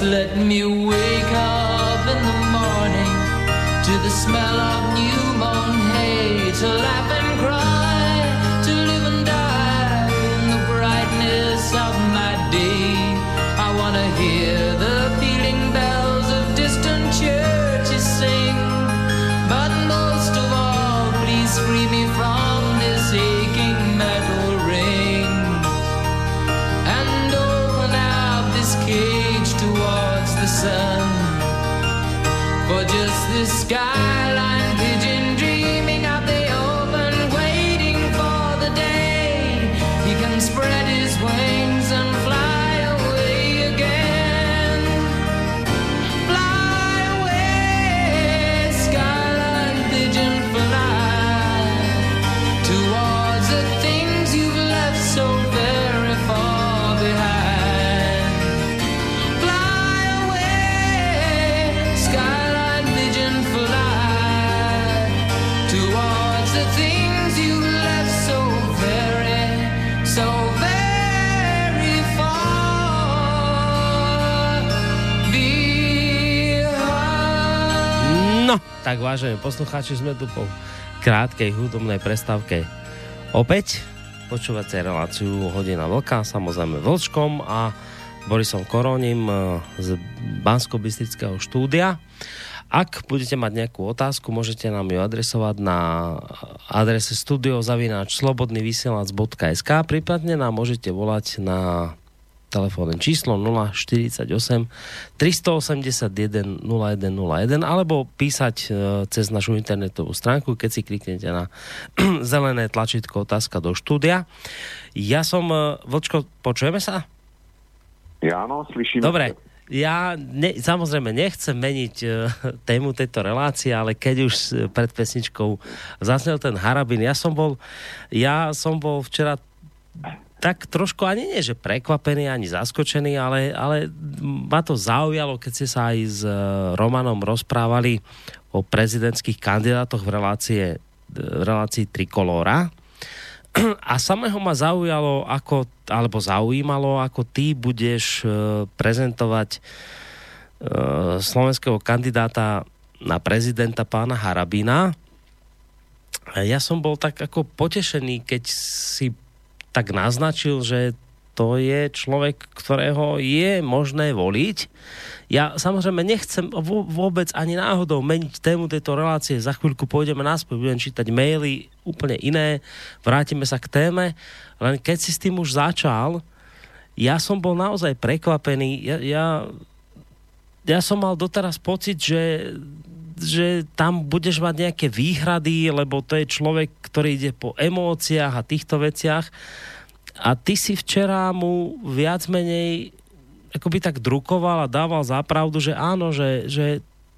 S14: Just let me wake up in the morning to the smell of
S2: tak vážení poslucháči, sme tu po krátkej hudobnej prestávke opäť počúvate reláciu Hodina Vlka, samozrejme Vlčkom a Borisom Koroním e, z bansko štúdia. Ak budete mať nejakú otázku, môžete nám ju adresovať na adrese studiozavináč.slobodnyvysielac.sk prípadne nám môžete volať na telefónne číslo 048 381 0101 alebo písať e, cez našu internetovú stránku, keď si kliknete na (clears throat) zelené tlačítko otázka do štúdia. Ja som, e, Vlčko, počujeme sa?
S8: Ja áno, slyším.
S2: Dobre, ja ne, samozrejme nechcem meniť uh, (laughs) tému tejto relácie, ale keď už pred pesničkou zasnel ten Harabin, ja som bol, ja som bol včera tak trošku ani nie, že prekvapený, ani zaskočený, ale, ale ma to zaujalo, keď ste sa aj s uh, Romanom rozprávali o prezidentských kandidátoch v, relácie, v relácii Trikolóra a samého ma zaujalo, ako, alebo zaujímalo, ako ty budeš e, prezentovať e, slovenského kandidáta na prezidenta pána Harabina. Ja som bol tak ako potešený, keď si tak naznačil, že to je človek, ktorého je možné voliť. Ja samozrejme nechcem vôbec ani náhodou meniť tému tejto relácie. Za chvíľku pôjdeme naspäť, budem čítať maily úplne iné, vrátime sa k téme. Len keď si s tým už začal, ja som bol naozaj prekvapený. Ja, ja, ja som mal doteraz pocit, že že tam budeš mať nejaké výhrady, lebo to je človek, ktorý ide po emóciách a týchto veciach. A ty si včera mu viac menej akoby tak drukoval a dával zapravdu, že áno, že, že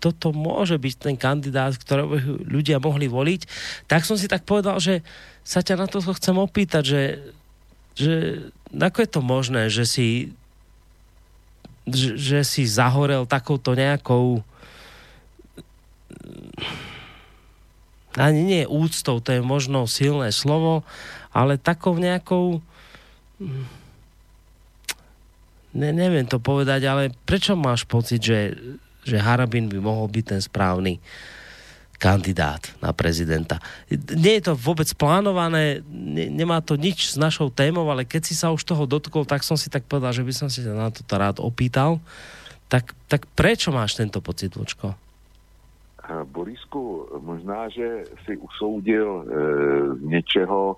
S2: toto môže byť ten kandidát, ktorého ľudia mohli voliť, tak som si tak povedal, že sa ťa na to chcem opýtať, že, že ako je to možné, že si že, že si zahorel takouto nejakou ani nie úctou, to je možno silné slovo, ale takou nejakou ne, neviem to povedať, ale prečo máš pocit, že, že Harabin by mohol byť ten správny kandidát na prezidenta. Nie je to vôbec plánované, ne, nemá to nič s našou témou, ale keď si sa už toho dotkol, tak som si tak povedal, že by som si na to rád opýtal. Tak, tak prečo máš tento pocit, Lučko?
S8: Borisku, možná, že si usoudil e, něčeho,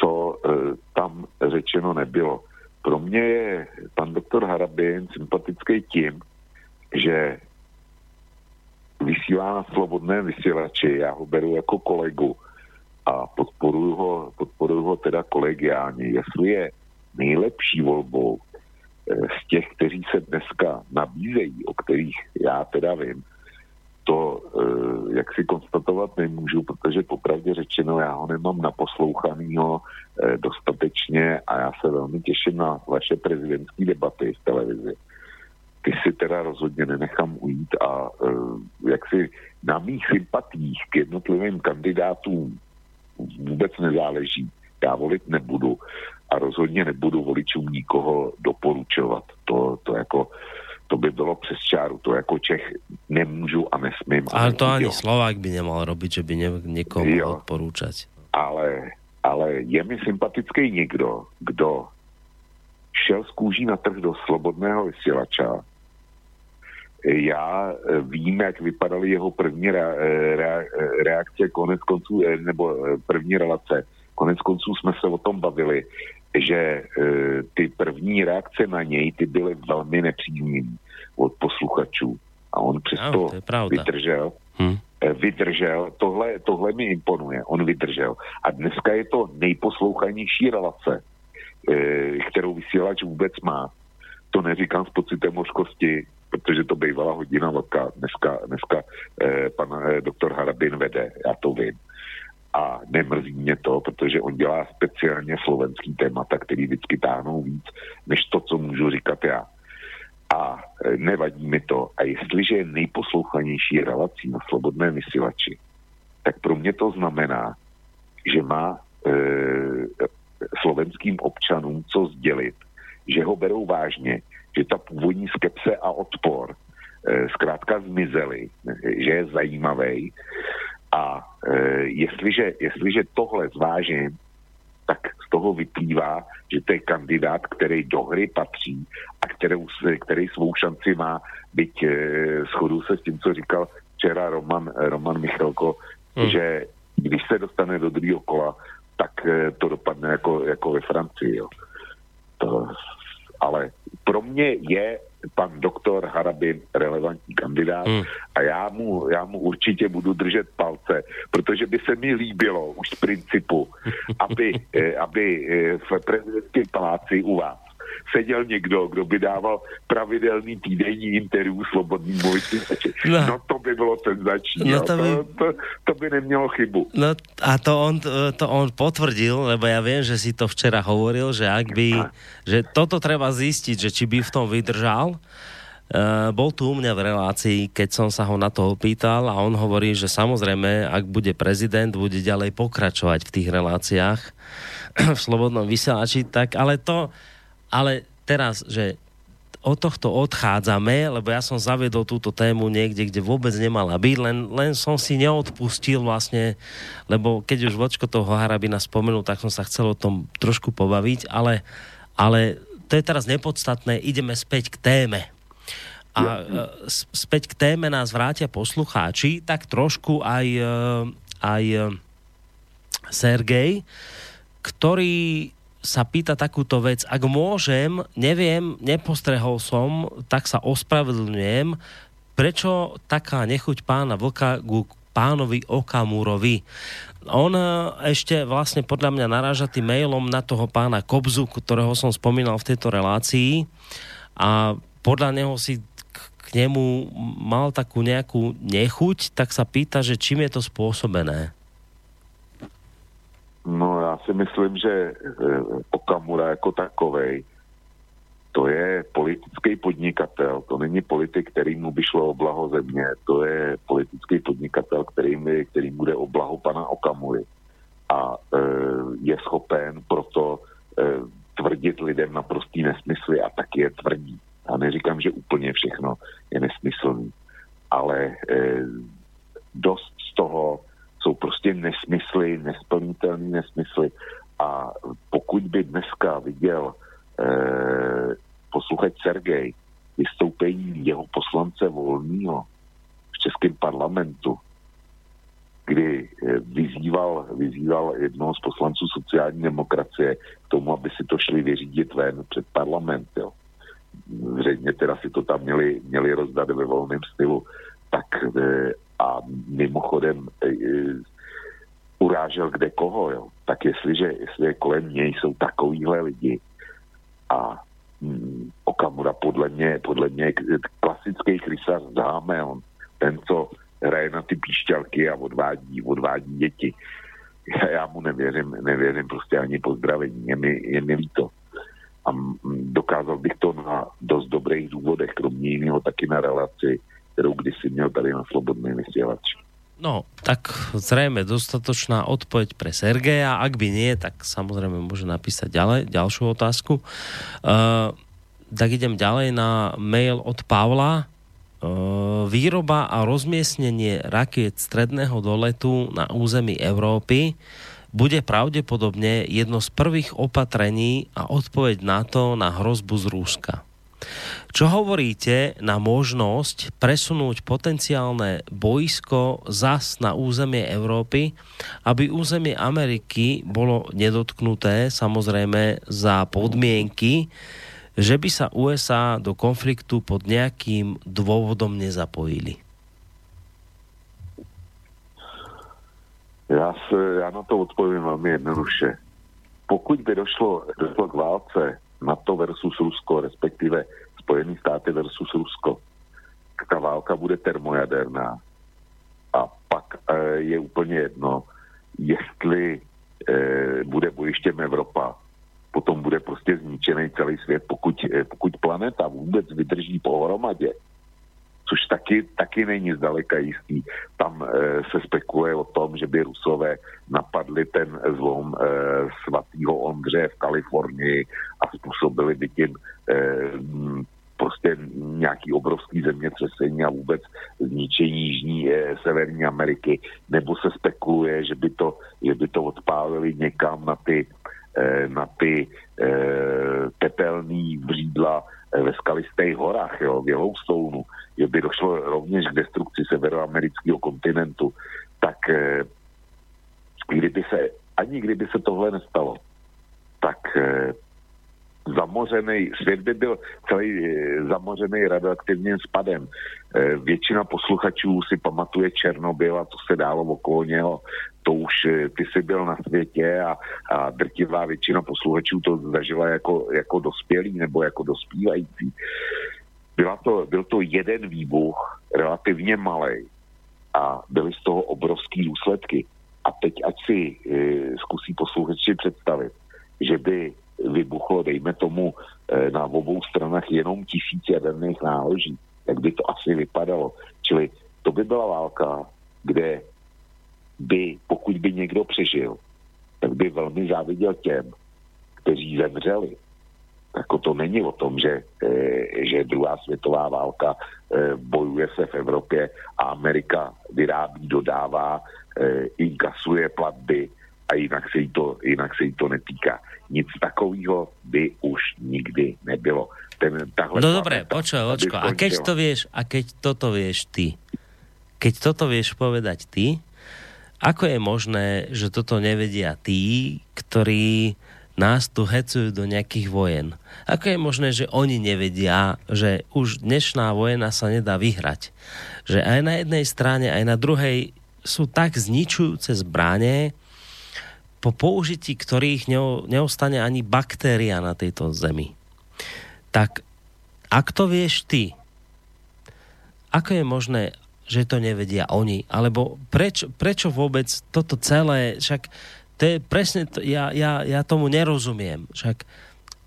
S8: co e, tam řečeno nebylo. Pro mě je pan doktor Harabin sympatický tím, že vysílá na slobodné vysílači, já ho beru jako kolegu a podporuji ho, podporuji ho teda kolegiálně. Jestli je nejlepší volbou e, z těch, kteří se dneska nabízejí, o kterých já teda vím, to eh, jak si konstatovat nemůžu, protože popravdě řečeno já ho nemám naposlouchanýho eh, dostatečně a já se velmi těším na vaše prezidentské debaty v televizi. Ty si teda rozhodně nenechám ujít a eh, jak si na mých sympatích k jednotlivým kandidátům vůbec nezáleží. Já volit nebudu a rozhodně nebudu voličům nikoho doporučovat. To, to jako to by bylo přes čáru. To jako Čech nemůžu a nesmím.
S2: Ale to ani Slovák by nemal robiť, že by ne, někomu jo. odporúčať.
S8: Ale, ale je mi sympatický někdo, kdo šel z kůží na trh do slobodného vysílača. Já eh, vím, jak vypadaly jeho první reakce, konec konců, eh, nebo eh, první relace. Konec konců jsme se o tom bavili, že e, ty první reakce na něj, ty byly velmi nepříznivé od posluchačů. A on přesto no, vydržel. Hm. Vydržel, tohle, tohle mi imponuje, on vydržel. A dneska je to nejposlouchanější relace, e, kterou vysílač vůbec má. To neříkám s pocitem hořkosti, protože to bývala hodina velká. Dneska, dneska e, pan e, doktor Harabin vede, já to vím a nemrzí mě to, protože on dělá speciálně slovenský témata, který vždycky táhnou víc, než to, co můžu říkat já. A e, nevadí mi to. A jestliže je nejposlouchanější relací na slobodné vysílači, tak pro mě to znamená, že má e, slovenským občanům co sdělit, že ho berou vážně, že ta původní skepse a odpor e, zkrátka zmizely, že je zajímavý a e, jestliže, jestliže tohle zvážím, tak z toho vyplývá, že to je kandidát, který do hry patří a kterou, který svou šanci má, byť e, shodu se s tím, co říkal včera Roman, Roman Michalko, hmm. že když se dostane do druhého kola, tak e, to dopadne jako, jako ve Francii. Jo. To, ale pro mě je pan doktor Harabin relevantní kandidát hmm. a já mu, já mu určitě budu držet palce, protože by se mi líbilo už z principu, aby, (laughs) eh, aby eh, v prezidentském paláci u vás seděl někdo, kdo by dával pravidelný týdenní interview slobodný vysielači. No. no to by bylo senzační. No, to, by... To, to, to by nemělo chybu.
S2: No a to on, to on potvrdil, lebo ja viem, že si to včera hovoril, že ak by, a. že toto treba zistiť, že či by v tom vydržal, Uh, bol tu u mňa v relácii, keď som sa ho na to opýtal a on hovorí, že samozrejme, ak bude prezident, bude ďalej pokračovať v tých reláciách (clears throat) v Slobodnom vysielači, tak ale to, ale teraz, že od tohto odchádzame, lebo ja som zaviedol túto tému niekde, kde vôbec nemala byť, len, len som si neodpustil vlastne, lebo keď už Vočko toho Harabina spomenul, tak som sa chcel o tom trošku pobaviť, ale, ale to je teraz nepodstatné, ideme späť k téme. A. E, späť k téme nás vrátia poslucháči, tak trošku aj, e, aj e, Sergej, ktorý sa pýta takúto vec. Ak môžem, neviem, nepostrehol som, tak sa ospravedlňujem, prečo taká nechuť pána Vlka ku pánovi Okamurovi. On e, ešte vlastne podľa mňa naráža tým mailom na toho pána Kobzu, ktorého som spomínal v tejto relácii a podľa neho si k nemu mal takú nejakú nechuť, tak sa pýta, že čím je to spôsobené.
S8: No já si myslím, že eh, Okamura jako takovej, to je politický podnikatel, to není politik, který mu by šlo o blaho země, to je politický podnikatel, který, mi, který bude o blaho pana Okamury. A e, je schopen proto e, tvrdit lidem naprostý nesmysly a taky je tvrdí. Já neříkám, že úplně všechno je nesmyslný, ale e, dost z toho jsou prostě nesmysly, nesplnitelné nesmysly. A pokud by dneska viděl eh, posluchač Sergej vystoupení jeho poslance Volného v Českém parlamentu, kdy eh, vyzýval, vyzýval jednoho z poslanců sociální demokracie k tomu, aby si to šli vyřídit ven před parlament. Jo. Zřejmě teda si to tam měli, měli rozdat ve volném stylu. Tak eh, a mimochodem e, urážel kde koho, jo. tak jestliže, jestli kolem něj jsou takovýhle lidi a hm, Okamura podle mě, podle mě klasický krysař známe, on ten, co hraje na ty píšťalky a odvádí, odvádí děti. Já, já mu nevěřím, nevěřím prostě ani pozdravení, je mi, je mi líto. A dokázal bych to na dost dobrých důvodech, kromě jiného taky na relaci kterou kdysi měl tady na Slobodný vysielač.
S2: No, tak zrejme dostatočná odpoveď pre Sergeja. Ak by nie, tak samozrejme môže napísať ďalej, ďalšiu otázku. Uh, tak idem ďalej na mail od Pavla. Uh, výroba a rozmiestnenie rakiet stredného doletu na území Európy bude pravdepodobne jedno z prvých opatrení a odpoveď na to na hrozbu z Rúska. Čo hovoríte na možnosť presunúť potenciálne boisko zas na územie Európy, aby územie Ameriky bolo nedotknuté, samozrejme za podmienky, že by sa USA do konfliktu pod nejakým dôvodom nezapojili?
S8: Já, se, já na to odpovím velmi jednoduše. Pokud by došlo, došlo k válce NATO versus Rusko, respektive Spojené státy versus Rusko. Ta válka bude termojaderná. A pak e, je úplně jedno, jestli e, bude bojištěm Evropa, potom bude prostě zničený celý svět, pokud, e, pokud planeta vůbec vydrží pohromadě, což taky, taky není zdaleka jistý. Tam e, se spekuluje o tom, že by Rusové napadli ten zlom e, svatého Ondře v Kalifornii a způsobili by tím e, prostě nějaký obrovský zemětřesení a vůbec zničení Jižní e, Severní Ameriky, nebo se spekuluje, že by to, že by to odpálili někam na ty eh, na ty eh, tepelný vřídla eh, ve skalistých horách, jo, v Yellowstoneu, by došlo rovněž k destrukci severoamerického kontinentu, tak eh, kdyby se, ani kdyby se tohle nestalo, tak eh, zamořený, svět by byl celý eh, zamořený radioaktivním spadem. Eh, Většina posluchačů si pamatuje Černobyl a to se dálo okolo něho. To už eh, ty jsi byl na světě a, a drtivá většina posluchačů to zažila jako, jako dospělý nebo jako dospívající. Byla to, byl to jeden výbuch, relativně malý a byly z toho obrovský důsledky. A teď ať si e, zkusí posluchači představit, že by vybuchlo, dejme tomu, e, na obou stranách jenom tisíc jaderných náloží, jak by to asi vypadalo. Čili to by byla válka, kde by, pokud by někdo přežil, tak by velmi záviděl těm, kteří zemřeli. Jako to není o tom, že, e, že druhá světová válka e, bojuje se v Evropě a Amerika vyrábí, dodává, inkasuje platby a jinak se, jí to, jinak se jí to netýká. Nic takového by už nikdy nebylo. Ten, tahle
S2: No dobre,
S8: planeta
S2: počkaj, očko. A keď to vieš, a keď toto vieš ty, keď toto vieš povedať ty, ako je možné, že toto nevedia tí, ktorí nás tu hecujú do nejakých vojen? Ako je možné, že oni nevedia, že už dnešná vojna sa nedá vyhrať? Že aj na jednej strane, aj na druhej sú tak zničujúce zbranie, po použití ktorých neo- neostane ani baktéria na tejto zemi. Tak ak to vieš ty, ako je možné, že to nevedia oni? Alebo prečo, prečo vôbec toto celé, však to je presne, to, ja, ja, ja tomu nerozumiem. Však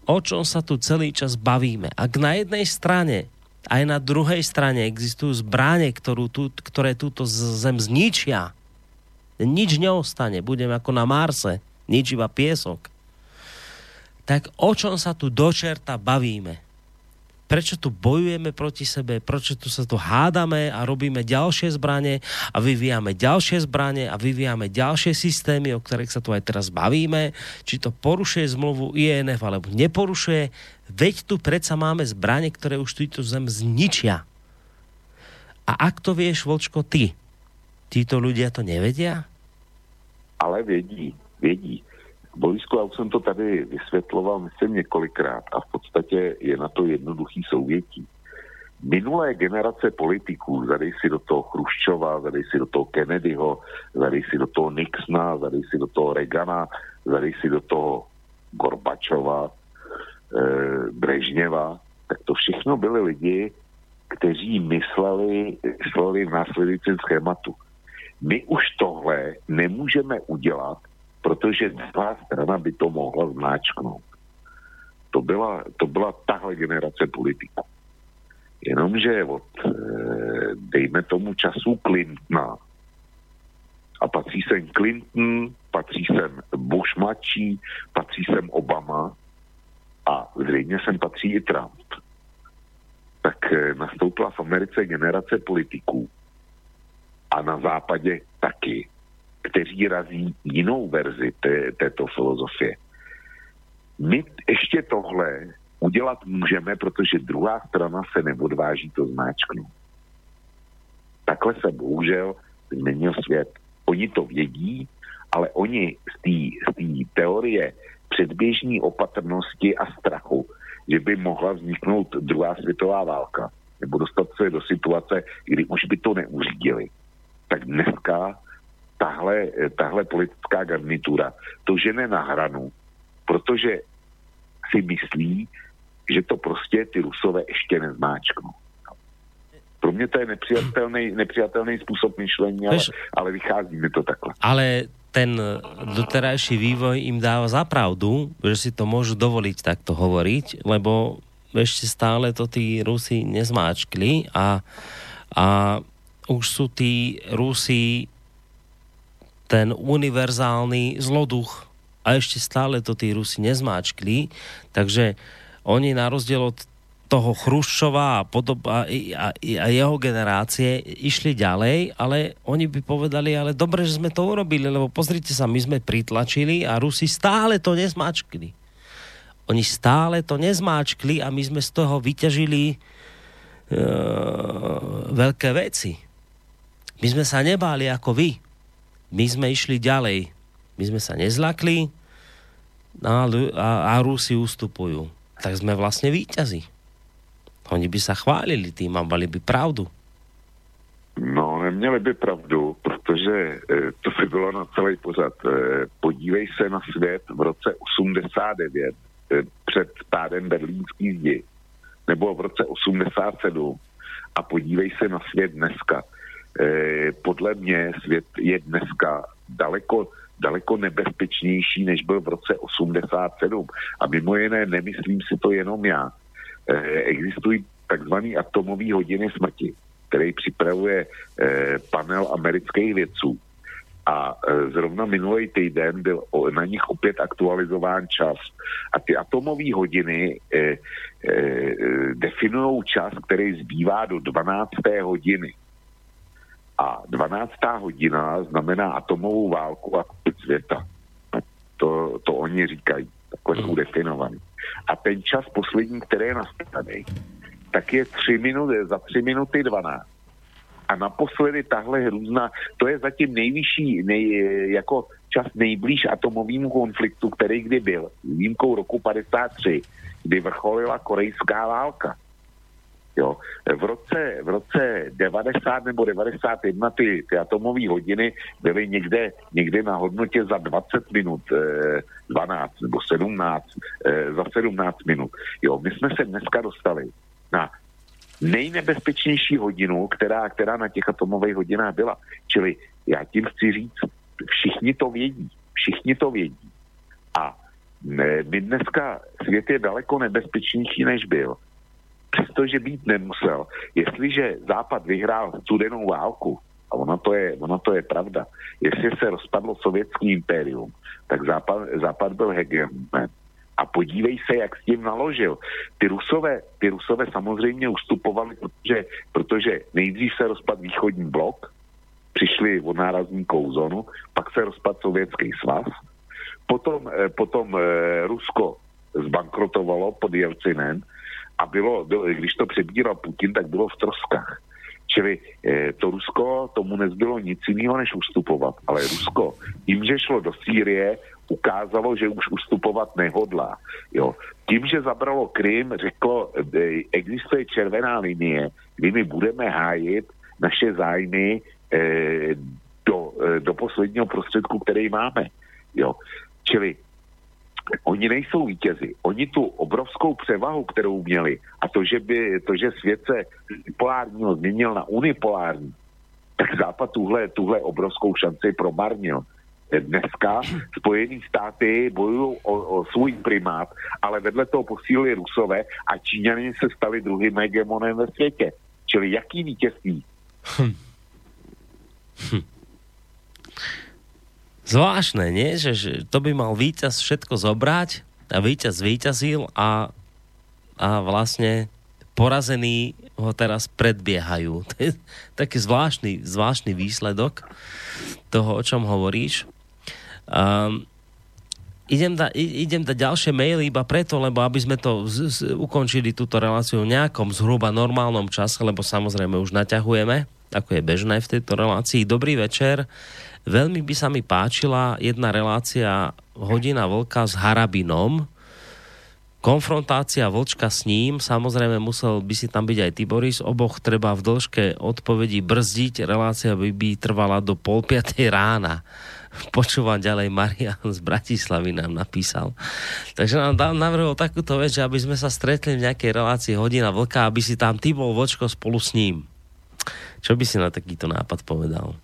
S2: o čom sa tu celý čas bavíme? Ak na jednej strane aj na druhej strane existujú zbráne, ktorú tu, ktoré túto zem zničia, nič neostane, budem ako na Marse, nič iba piesok. Tak o čom sa tu dočerta bavíme? Prečo tu bojujeme proti sebe? Prečo tu sa tu hádame a robíme ďalšie zbranie a vyvíjame ďalšie zbranie a vyvíjame ďalšie systémy, o ktorých sa tu aj teraz bavíme? Či to porušuje zmluvu INF alebo neporušuje? Veď tu predsa máme zbranie, ktoré už túto zem zničia. A ak to vieš, Vočko, ty, títo ľudia to nevedia?
S8: Ale vědí, vědí. Borisku, já už jsem to tady vysvětloval, myslím, několikrát a v podstatě je na to jednoduchý souvětí. Minulé generace politiků, zadej si do toho Chruščova, zadej si do toho Kennedyho, zadej si do toho Nixona, zadej si do toho Reagana, zadej si do toho Gorbačova, e, Brežněva, tak to všechno byli lidi, kteří mysleli, mysleli v následujícím schématu. My už tohle nemůžeme udělat, protože druhá strana by to mohla zmáčknout. To byla, to byla tahle generace politiků. Jenomže od, eh, dejme tomu času Clintona, a patří sem Clinton, patří sem Bush mladší, patří sem Obama a zřejmě sem patří i Trump. Tak eh, nastoupila v Americe generace politiků a na západě taky, kteří razí jinou verzi té, této filozofie. My ještě tohle udělat můžeme, protože druhá strana se neodváží to zmáčknout. Takhle se bohužel změnil svět. Oni to vědí, ale oni z té teorie předběžní opatrnosti a strachu, že by mohla vzniknout druhá světová válka, nebo dostat se do situace, kdy už by to neuřídili, tak dneska tahle, tahle politická garnitura to žene na hranu, protože si myslí, že to prostě ty rusové ještě nezmáčknou. Pro mě to je nepřijatelný, nepřijatelný způsob myšlení, ale, ale vychází mi to takhle.
S2: ale ten doterajší vývoj im dáva za pravdu, že si to môžu dovoliť takto hovoriť, lebo ešte stále to tí Rusi nezmáčkli a, a už sú tí Rusi ten univerzálny zloduch a ešte stále to tí Rusi nezmáčkli, takže oni na rozdiel od toho Chruščova a, podob, a, a, a jeho generácie išli ďalej, ale oni by povedali, ale dobre, že sme to urobili, lebo pozrite sa, my sme pritlačili a Rusi stále to nezmačkli. Oni stále to nezmáčkli a my sme z toho vyťažili e, veľké veci. My sme sa nebáli ako vy. My sme išli ďalej. My sme sa nezlakli a, a, a Rusi ustupujú. Tak sme vlastne víťazi. Oni by sa chválili tým a mali by pravdu.
S8: No, neměli by pravdu, protože e, to by bylo na celý pořad. E, podívej se na svět v roce 89, e, před pádem berlínský zdi, nebo v roce 87 a podívej se na svět dneska. E, podle mě svět je dneska daleko, daleko nebezpečnější, než byl v roce 87. A mimo jiné, nemyslím si to jenom já. E, existují takzvané atomové hodiny smrti, který připravuje e, panel amerických vědců. A zrovna minulý týden byl na nich opět aktualizován čas. A ty atomové hodiny definují čas, který zbývá do 12. hodiny. A 12. hodina znamená atomovou válku a konec světa. To, to oni říkají, takhle jsou definovaný. A ten čas poslední, který je nastavený, tak je 3 minuty, za 3 minuty 12. A naposledy tahle hrůzna, to je zatím nejvyšší, nej, jako čas nejblíž atomovému konfliktu, který kdy byl. Výjimkou roku 53, kdy vrcholila korejská válka. Jo. V, roce, v roce 90 nebo 91 ty, ty atomové hodiny byly někde, někde na hodnotě za 20 minut, eh, 12 nebo 17, eh, za 17 minut. Jo, my jsme se dneska dostali na nejnebezpečnější hodinu, která, která na těch atomových hodinách byla. Čili já tím chci říct, všichni to vědí, všichni to vědí. A ne, my dneska, svět je daleko nebezpečnější, než byl. Přestože být nemusel. Jestliže Západ vyhrál studenou válku, a ono to je, ono to je pravda, jestli se rozpadlo sovětský impérium, tak Západ, Západ byl hegemon a podívej se, jak s tím naložil. Ty Rusové, ty Rusové samozřejmě ustupovali, protože, protože nejdřív se rozpad východní blok, přišli od nárazníkou zónu, pak se rozpad Sovětský svaz, potom, eh, potom eh, Rusko zbankrotovalo pod Jelcinem a bylo, když to přebíral Putin, tak bylo v troskách. Čili eh, to Rusko, tomu nezbylo nic jiného, než ustupovat. Ale Rusko, tím, že šlo do Sýrie, ukázalo, že už ustupovat nehodlá. Jo. Tím, že zabralo Krym, řeklo, e, existuje červená linie, kdy my budeme hájit naše zájmy e, do, do posledního prostředku, který máme. Jo. Čili oni nejsou vítězi. Oni tu obrovskou převahu, kterou měli, a to, že, by, to, že svět se polárního změnil na unipolární, tak Západ tuhle, tuhle obrovskou šanci promarnil dneska Spojené státy bojují o, o svůj primát, ale vedle toho posílili Rusové a Číňani se stali druhým hegemonem ve světě. Čili jaký vítězství? Hm.
S2: Hm. Zvláštne, nie? Že, že to by mal víťaz všetko zobrať a víťaz víťazil a, a vlastne porazení ho teraz predbiehajú. (laughs) To je taký zvláštny, zvláštny výsledok toho, o čom hovoríš. Um, idem, da, idem dať ďalšie maily iba preto, lebo aby sme to z, z, ukončili túto reláciu v nejakom zhruba normálnom čase, lebo samozrejme už naťahujeme, ako je bežné v tejto relácii. Dobrý večer. Veľmi by sa mi páčila jedna relácia Hodina vlka s Harabinom. Konfrontácia vlčka s ním, samozrejme musel by si tam byť aj Tiboris, oboch treba v dĺžke odpovedí brzdiť, relácia by, by trvala do pol piatej rána počúvam ďalej, Marian z Bratislavy nám napísal. Takže nám dal navrhol takúto vec, že aby sme sa stretli v nejakej relácii hodina vlka, aby si tam ty bol vočko spolu s ním. Čo by si na takýto nápad povedal?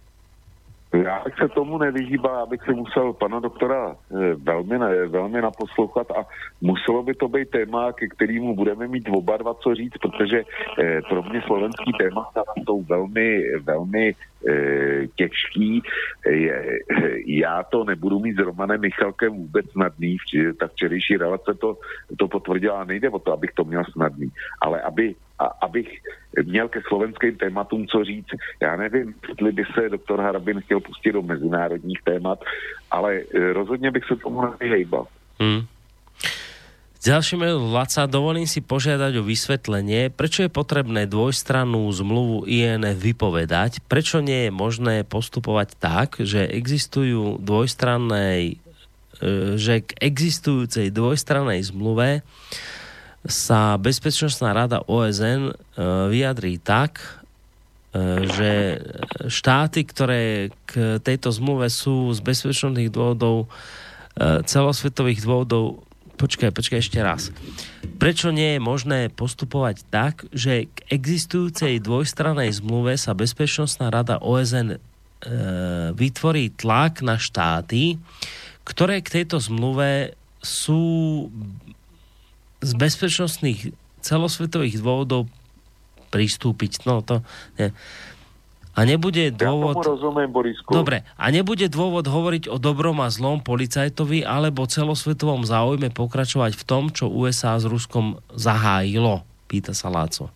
S8: Já bych se tomu nevyhýbal, abych si musel pana doktora eh, velmi, ne, velmi naposlouchat a muselo by to být téma, ke kterému budeme mít oba dva co říct, protože eh, pro mě slovenský témata jsou velmi, velmi eh, těžký. Je, já to nebudu mít s Romanem Michalkem vůbec snadný, vči, ta včerejší relace to, to potvrdila, nejde o to, abych to měl snadný, ale aby a abych měl ke slovenským tématům co říct. Já nevím, jestli by se doktor Harabin chtěl pustit do mezinárodních témat, ale eh, rozhodně bych se tomu nevyhejbal.
S2: Hmm. Ďalší mail Laca, dovolím si požiadať o vysvetlenie, prečo je potrebné dvojstrannú zmluvu INF vypovedať, prečo nie je možné postupovať tak, že existujú dvojstrannej e, že k existujúcej dvojstrannej zmluve sa Bezpečnostná rada OSN e, vyjadrí tak, e, že štáty, ktoré k tejto zmluve sú z bezpečnostných dôvodov, e, celosvetových dôvodov, počkaj, počkaj ešte raz. Prečo nie je možné postupovať tak, že k existujúcej dvojstranej zmluve sa Bezpečnostná rada OSN vytvorí tlak na štáty, ktoré k tejto zmluve sú z bezpečnostných celosvetových dôvodov pristúpiť. No to nie. A nebude dôvod...
S8: Ja rozumiem, Borisku.
S2: Dobre, a nebude dôvod hovoriť o dobrom a zlom policajtovi alebo celosvetovom záujme pokračovať v tom, čo USA s Ruskom zahájilo? Pýta sa Láco.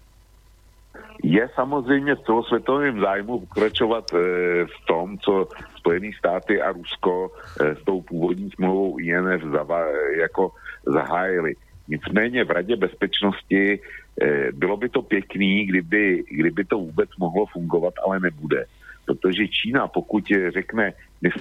S8: Je samozřejmě v celosvětovém zájmu pokračovat e, v tom, co Spojené státy a Rusko e, s tou původní smlouvou INF zava, jako zahájili. Nicméně v Radě bezpečnosti eh, bylo by to pěkný, kdyby, kdyby to vůbec mohlo fungovat, ale nebude. Protože Čína, pokud řekne,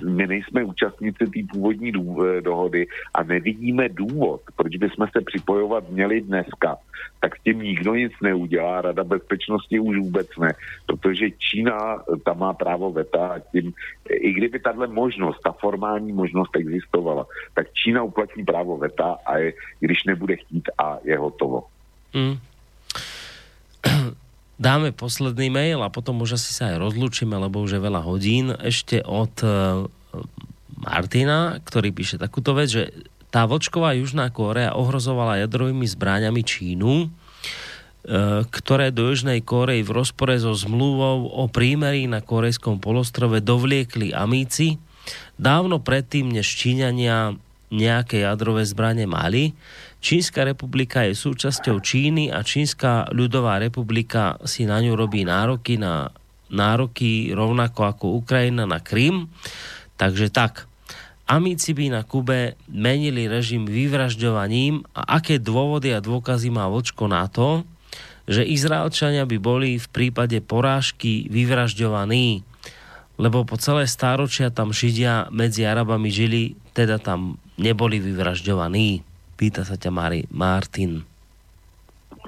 S8: my nejsme účastníci té původní eh, dohody a nevidíme důvod, proč bychom se připojovat měli dneska, tak s tím nikdo nic neudělá, Rada bezpečnosti už vůbec ne, protože Čína eh, tam má právo veta a tím, i kdyby tahle možnost, ta formální možnost existovala, tak Čína uplatní právo veta a je, když nebude chtít a je hotovo. Mm
S2: dáme posledný mail a potom už asi sa aj rozlúčime, lebo už je veľa hodín. Ešte od e, Martina, ktorý píše takúto vec, že tá vočková Južná Kórea ohrozovala jadrovými zbráňami Čínu, e, ktoré do Južnej Kórei v rozpore so zmluvou o prímerí na Korejskom polostrove dovliekli Amíci dávno predtým, než Číňania nejaké jadrové zbranie mali. Čínska republika je súčasťou Číny a Čínska ľudová republika si na ňu robí nároky na nároky rovnako ako Ukrajina na Krym. Takže tak, Amici by na Kube menili režim vyvražďovaním a aké dôvody a dôkazy má Vočko na to, že Izraelčania by boli v prípade porážky vyvražďovaní, lebo po celé stáročia tam Židia medzi Arabami žili, teda tam neboli vyvražďovaní. Pýta sa ťa Mari, Martin.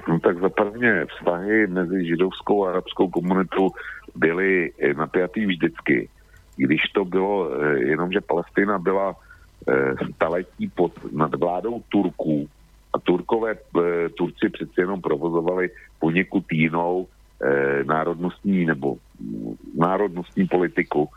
S8: No tak za prvně vztahy mezi židovskou a arabskou komunitou byly napjatý vždycky. Když to bylo, eh, jenomže Palestina byla eh, staletí pod nadvládou Turků a Turkové, eh, Turci přeci jenom provozovali poněkud jinou národnostní nebo národnostní politiku.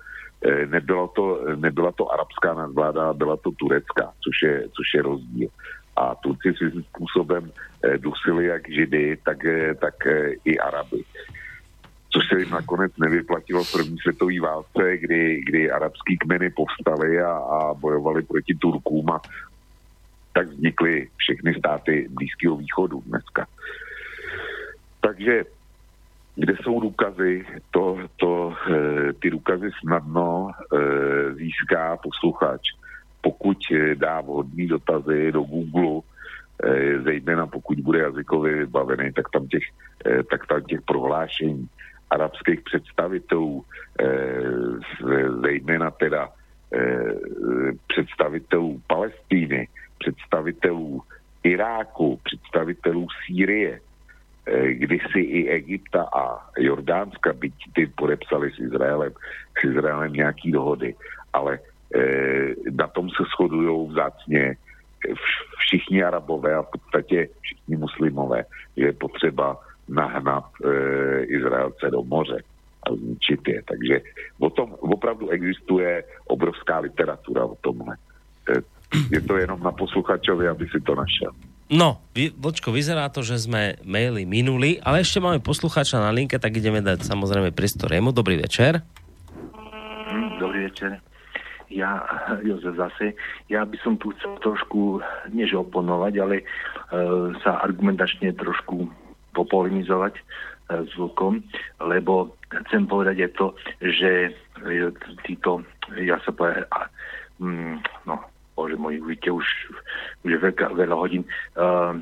S8: Nebyla to, nebyla to arabská nadvláda, byla to turecká, což je, což je rozdíl a Turci svým způsobem eh, dusili jak Židy, tak, eh, tak eh, i Araby. Což se jim nakonec nevyplatilo v první světové válce, kdy, kdy arabský kmeny povstaly a, a bojovali proti Turkům a tak vznikly všechny státy Blízkého východu dneska. Takže kde jsou důkazy, to, to, ty důkazy snadno získá posluchač pokud eh, dá vhodný dotazy do Google, eh, zejména pokud bude jazykově vybavený, tak tam těch, eh, tak tam těch prohlášení arabských představitelů, zejména teda představitelů Palestíny, představitelů Iráku, představitelů Sýrie, kdysi i Egypta a Jordánska, byť ty podepsali s Izraelem, s Izraelem nějaký dohody, ale na tom se shodují vzácně všichni arabové a v podstatě všichni muslimové, že je potřeba nahnat e, Izraelce do moře. a zničit je. Takže o tom opravdu existuje obrovská literatura o tomhle. E, Je to jenom na posluchačovi, aby si to našel.
S2: No, vy, Vočko, vyzerá to, že sme maily minuli, ale ešte máme poslucháča na linke, tak ideme dať samozrejme priestor jemu. Dobrý večer.
S11: Dobrý večer. Ja, Jozef zase, ja by som tu chcel trošku, než oponovať, ale e, sa argumentačne trošku popolemizovať e, s Vlkom, lebo chcem povedať aj to, že e, títo, ja sa povedal, a, mm, no, bože môj, vidíte, už, už veľká, veľa hodín, uh,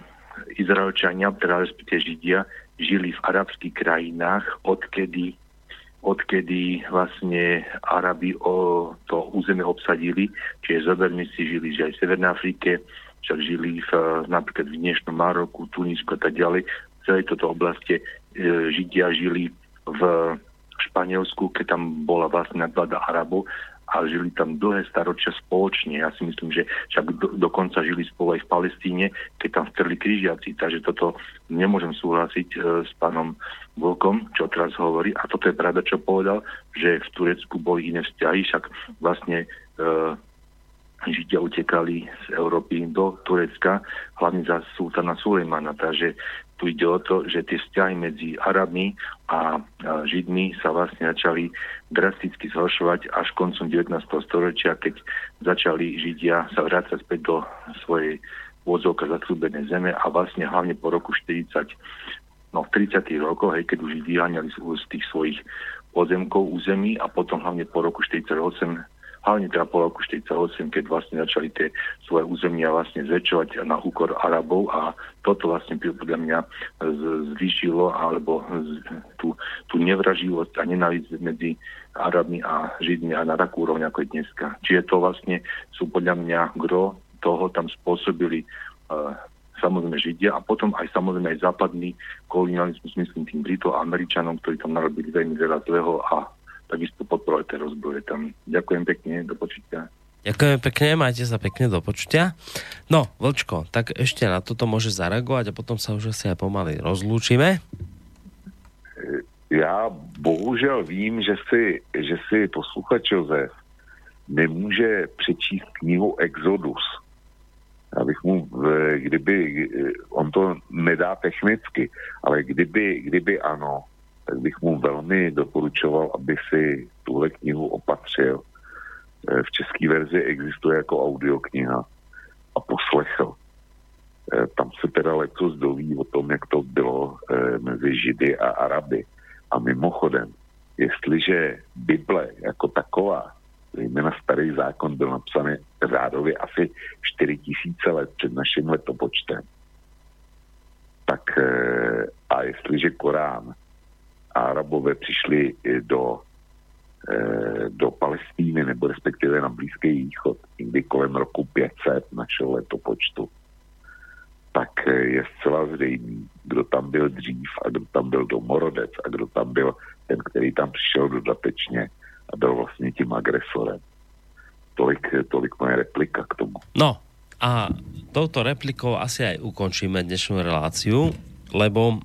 S11: Izraelčania, teda respektive Židia, žili v arabských krajinách, odkedy odkedy vlastne Arabi o to územie obsadili, čiže zoberme si, žili že aj v Severnej Afrike, však žili v, napríklad v dnešnom Maroku, Tunisku a tak ďalej. V celej toto oblasti e, Židia žili v Španielsku, keď tam bola vlastne nadvláda Arabov a žili tam dlhé staročia spoločne. Ja si myslím, že však do, dokonca žili spolu aj v Palestíne, keď tam vtrli križiaci. Takže toto nemôžem súhlasiť e, s pánom Volkom, čo teraz hovorí. A toto je pravda, čo povedal, že v Turecku boli iné vzťahy, však vlastne e, Židia utekali z Európy do Turecka, hlavne za sultana Sulejmana. Takže tu ide o to, že tie vzťahy medzi Arabmi a Židmi sa vlastne začali drasticky zhoršovať až koncom 19. storočia, keď začali Židia sa vrácať späť do svojej vôdzovka zaslúbenej zeme a vlastne hlavne po roku 40, no v 30. rokoch, hej, keď už vyháňali z tých svojich pozemkov, území a potom hlavne po roku 48 hlavne teda po roku 48, keď vlastne začali tie svoje územia vlastne zväčšovať na úkor Arabov a toto vlastne podľa mňa zvýšilo alebo tú, tú nevraživosť a nenávisť medzi Arabmi a Židmi a na takú úrovň ako je dneska. Čiže to vlastne sú podľa mňa gro toho tam spôsobili uh, samozrejme Židia a potom aj samozrejme aj západný kolonializmus, myslím tým Britov a Američanom, ktorí tam narobili veľmi veľa zlého a takisto podporovať tie rozboje tam. Ďakujem pekne, do počutia.
S2: Ďakujem pekne, majte sa pekne do počutia. No, Vlčko, tak ešte na toto môže zareagovať a potom sa už asi aj pomaly rozlúčime.
S8: Já bohužel vím, že si, že si posluchač Josef nemůže přečíst knihu Exodus. Abych mu, eh, kdyby, on to nedá technicky, ale kdyby, kdyby ano, tak bych mu velmi doporučoval, aby si tuhle knihu opatřil. Eh, v české verzi existuje jako audiokniha a poslechl. Eh, tam se teda letos doví o tom, jak to bylo eh, mezi Židy a Araby. A mimochodem, jestliže Bible jako taková, zejména starý zákon, byl napsaný řádově asi 4000 let před naším letopočtem, tak a jestliže Korán Arabové přišli do, e, do Palestíny nebo respektive na Blízký východ někdy kolem roku 500 našeho letopočtu, tak e, je zcela zřejmý, kdo tam byl dřív a kdo tam byl domorodec a kdo tam byl ten, který tam přišel dodatečně a byl vlastně tím agresorem. Tolik, tolik moje replika k tomu.
S2: No a touto replikou asi aj ukončíme dnešnú reláciu, lebo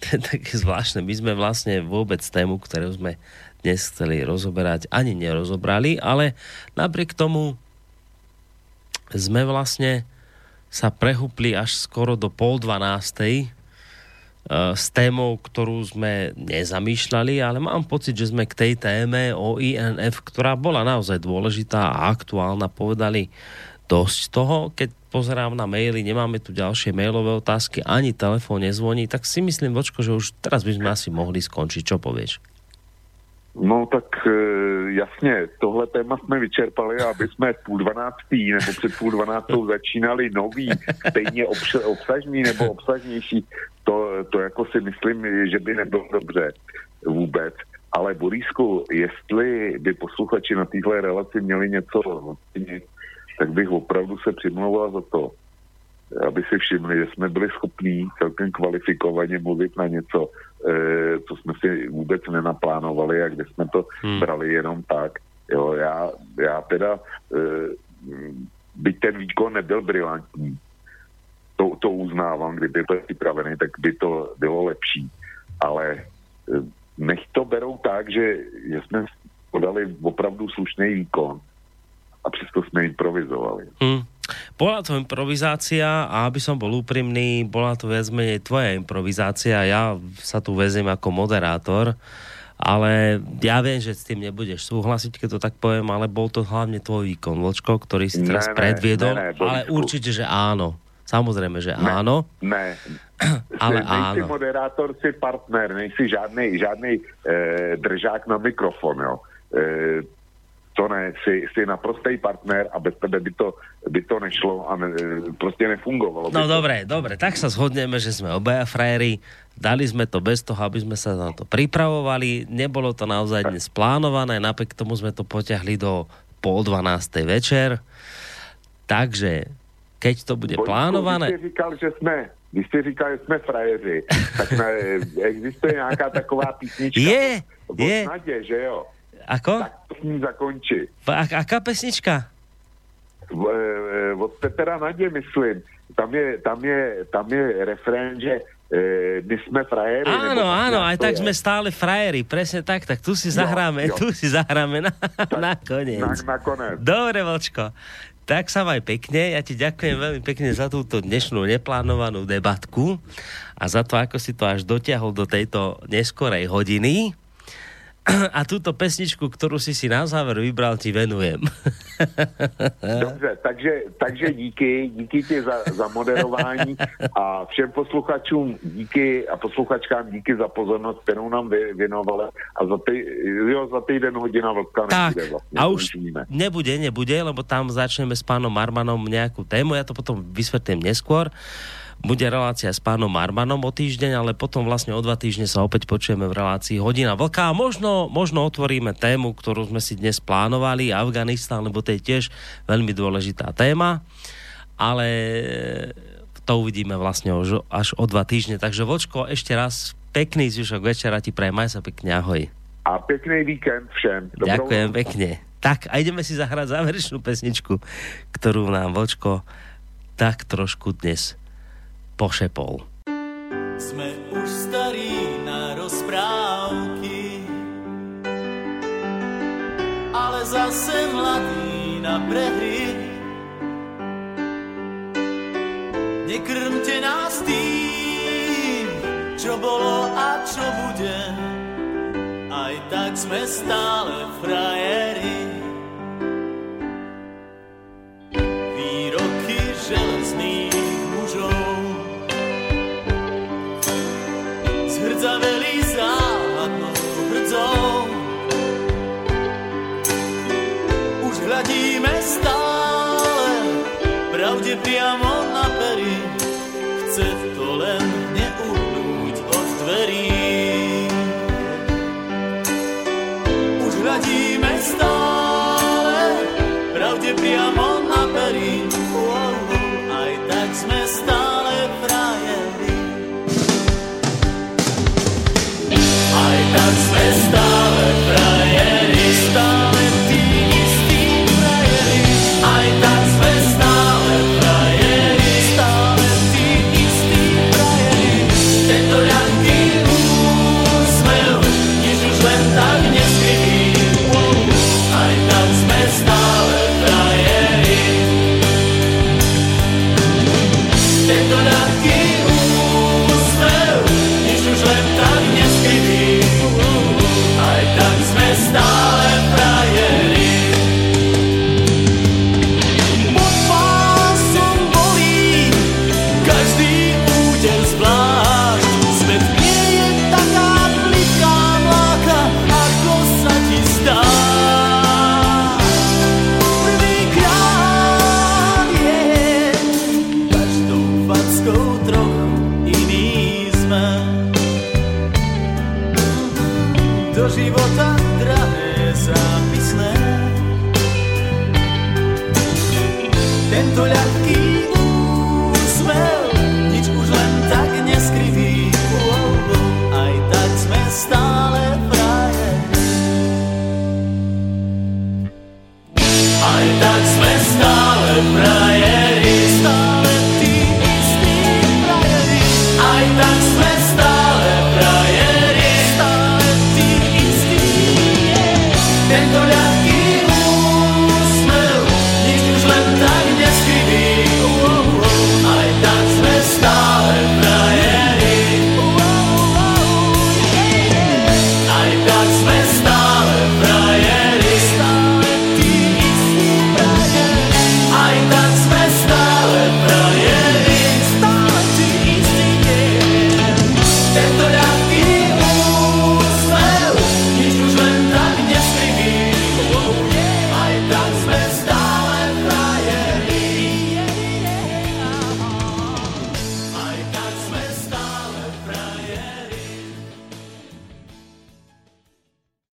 S2: to je také zvláštne. My sme vlastne vôbec tému, ktorú sme dnes chceli rozoberať, ani nerozobrali, ale napriek tomu sme vlastne sa prehúpli až skoro do pol dvanástej e, s témou, ktorú sme nezamýšľali, ale mám pocit, že sme k tej téme o INF, ktorá bola naozaj dôležitá a aktuálna, povedali dosť toho. Keď pozerám na maily, nemáme tu ďalšie mailové otázky, ani telefón nezvoní, tak si myslím, Vočko, že už teraz by sme asi mohli skončiť. Čo povieš?
S8: No tak e, jasně, tohle téma jsme vyčerpali, aby jsme půl dvanáctý nebo před půl dvanáctou začínali nový, stejně obš- obsažný nebo obsažnější, to, to jako si myslím, že by nebylo dobře vůbec. Ale Borísku, jestli by posluchači na téhle relaci měli něco tak bych opravdu se přimlouval za to, aby si všimli, že jsme byli schopní celkem kvalifikovaně mluvit na něco, e, co jsme si vůbec nenaplánovali a kde jsme to hmm. brali jenom tak. Jo, já, já teda, e, byť ten výkon nebyl brilantní, to, to uznávám, kdyby byl připravený, tak by to bylo lepší. Ale e, nech to berou tak, že, že jsme podali opravdu slušný výkon a přesto jsme improvizovali.
S2: Hm. Bola to improvizácia a aby som bol úprimný, bola to viac menej tvoja improvizácia. Ja sa tu vezem ako moderátor, ale ja viem, že s tým nebudeš súhlasiť, keď to tak poviem, ale bol to hlavne tvoj výkon, Vlčko, ktorý si teraz
S8: Ne,
S2: predviedol,
S8: ne, ne,
S2: ale určite, že áno. Samozrejme, že
S8: Ne,
S2: áno.
S8: Ne, (clears throat)
S2: Ale
S8: Jsi- nejsi
S2: áno.
S8: moderátor, si partner, nejsi žádný, žádný eh, držák na mikrofon, jo. Eh, to ne, jsi, jsi naprostý partner a bez tebe by to, by to nešlo a ne, prostě nefungovalo.
S2: No dobre, dobre, tak sa zhodneme, že sme obaja frajeri. Dali sme to bez toho, aby sme sa na to pripravovali. Nebolo to naozaj dnes plánované, napriek tomu sme to poťahli do pol dvanástej večer. Takže, keď to bude
S8: Borisku,
S2: plánované...
S8: Jsi říkal, že jsme, když jsi říkal, že jsme frajeři, tak ne, (laughs) existuje nějaká taková písnička
S2: Je, je.
S8: Nadě, že jo?
S2: Ako?
S8: Tak to ní zakončí.
S2: A, aká pesnička?
S8: V- eh, od Petra Nadě, myslím. Tam je, tam je, tam je refrén, že eh, my jsme frajery. nebo
S2: Áno, áno, aj tak
S8: je.
S2: sme stále frajeri, presne tak, tak tu si
S8: Jo,
S2: zahráme,
S8: jo.
S2: tu si zahráme na, na koniec.
S8: Na, nakonec.
S2: Dobre, Vočko. Tak sa maj pekne. Ja ti ďakujem veľmi pekne za túto dnešnú neplánovanú debatku a za to, ako si to až dotiahol do tejto neskorej hodiny. (clears throat) A túto pesničku, ktorú si si na záver vybral, ti venujem. (laughs)
S8: Dobře, takže, takže díky, díky ti za, za moderování a všem posluchačům díky a posluchačkám díky za pozornost, kterou nám vy, věnovali a za, tý, jo, za týden hodina vlka
S2: Tak,
S8: nebude vlastně.
S2: a už
S8: končíme.
S2: nebude, nebude, lebo tam začneme s pánom Marmanom nejakú tému, ja to potom vysvetlím neskôr. Bude relácia s pánom Marmanom o týždeň, ale potom vlastne o dva týždne sa opäť počujeme v relácii Hodina Vlka a možno, možno otvoríme tému, ktorú sme si dnes plánovali, Afganistan, lebo to je tiež veľmi dôležitá téma, ale to uvidíme vlastne až o dva týždne. Takže Vočko, ešte raz pekný zvyšok večera ti prajem, maj sa pekne, ahoj.
S8: A pěkný víkend všem. Dobrou
S2: Ďakujem pekne. Tak a ideme si zahrať záverečnú pesničku, ktorú nám Vočko tak trošku dnes pošepol.
S15: Sme už starí na rozprávky, ale zase mladí na prehry. Nekrmte nás tým, čo bolo a čo bude, aj tak sme stále frajeri. of it.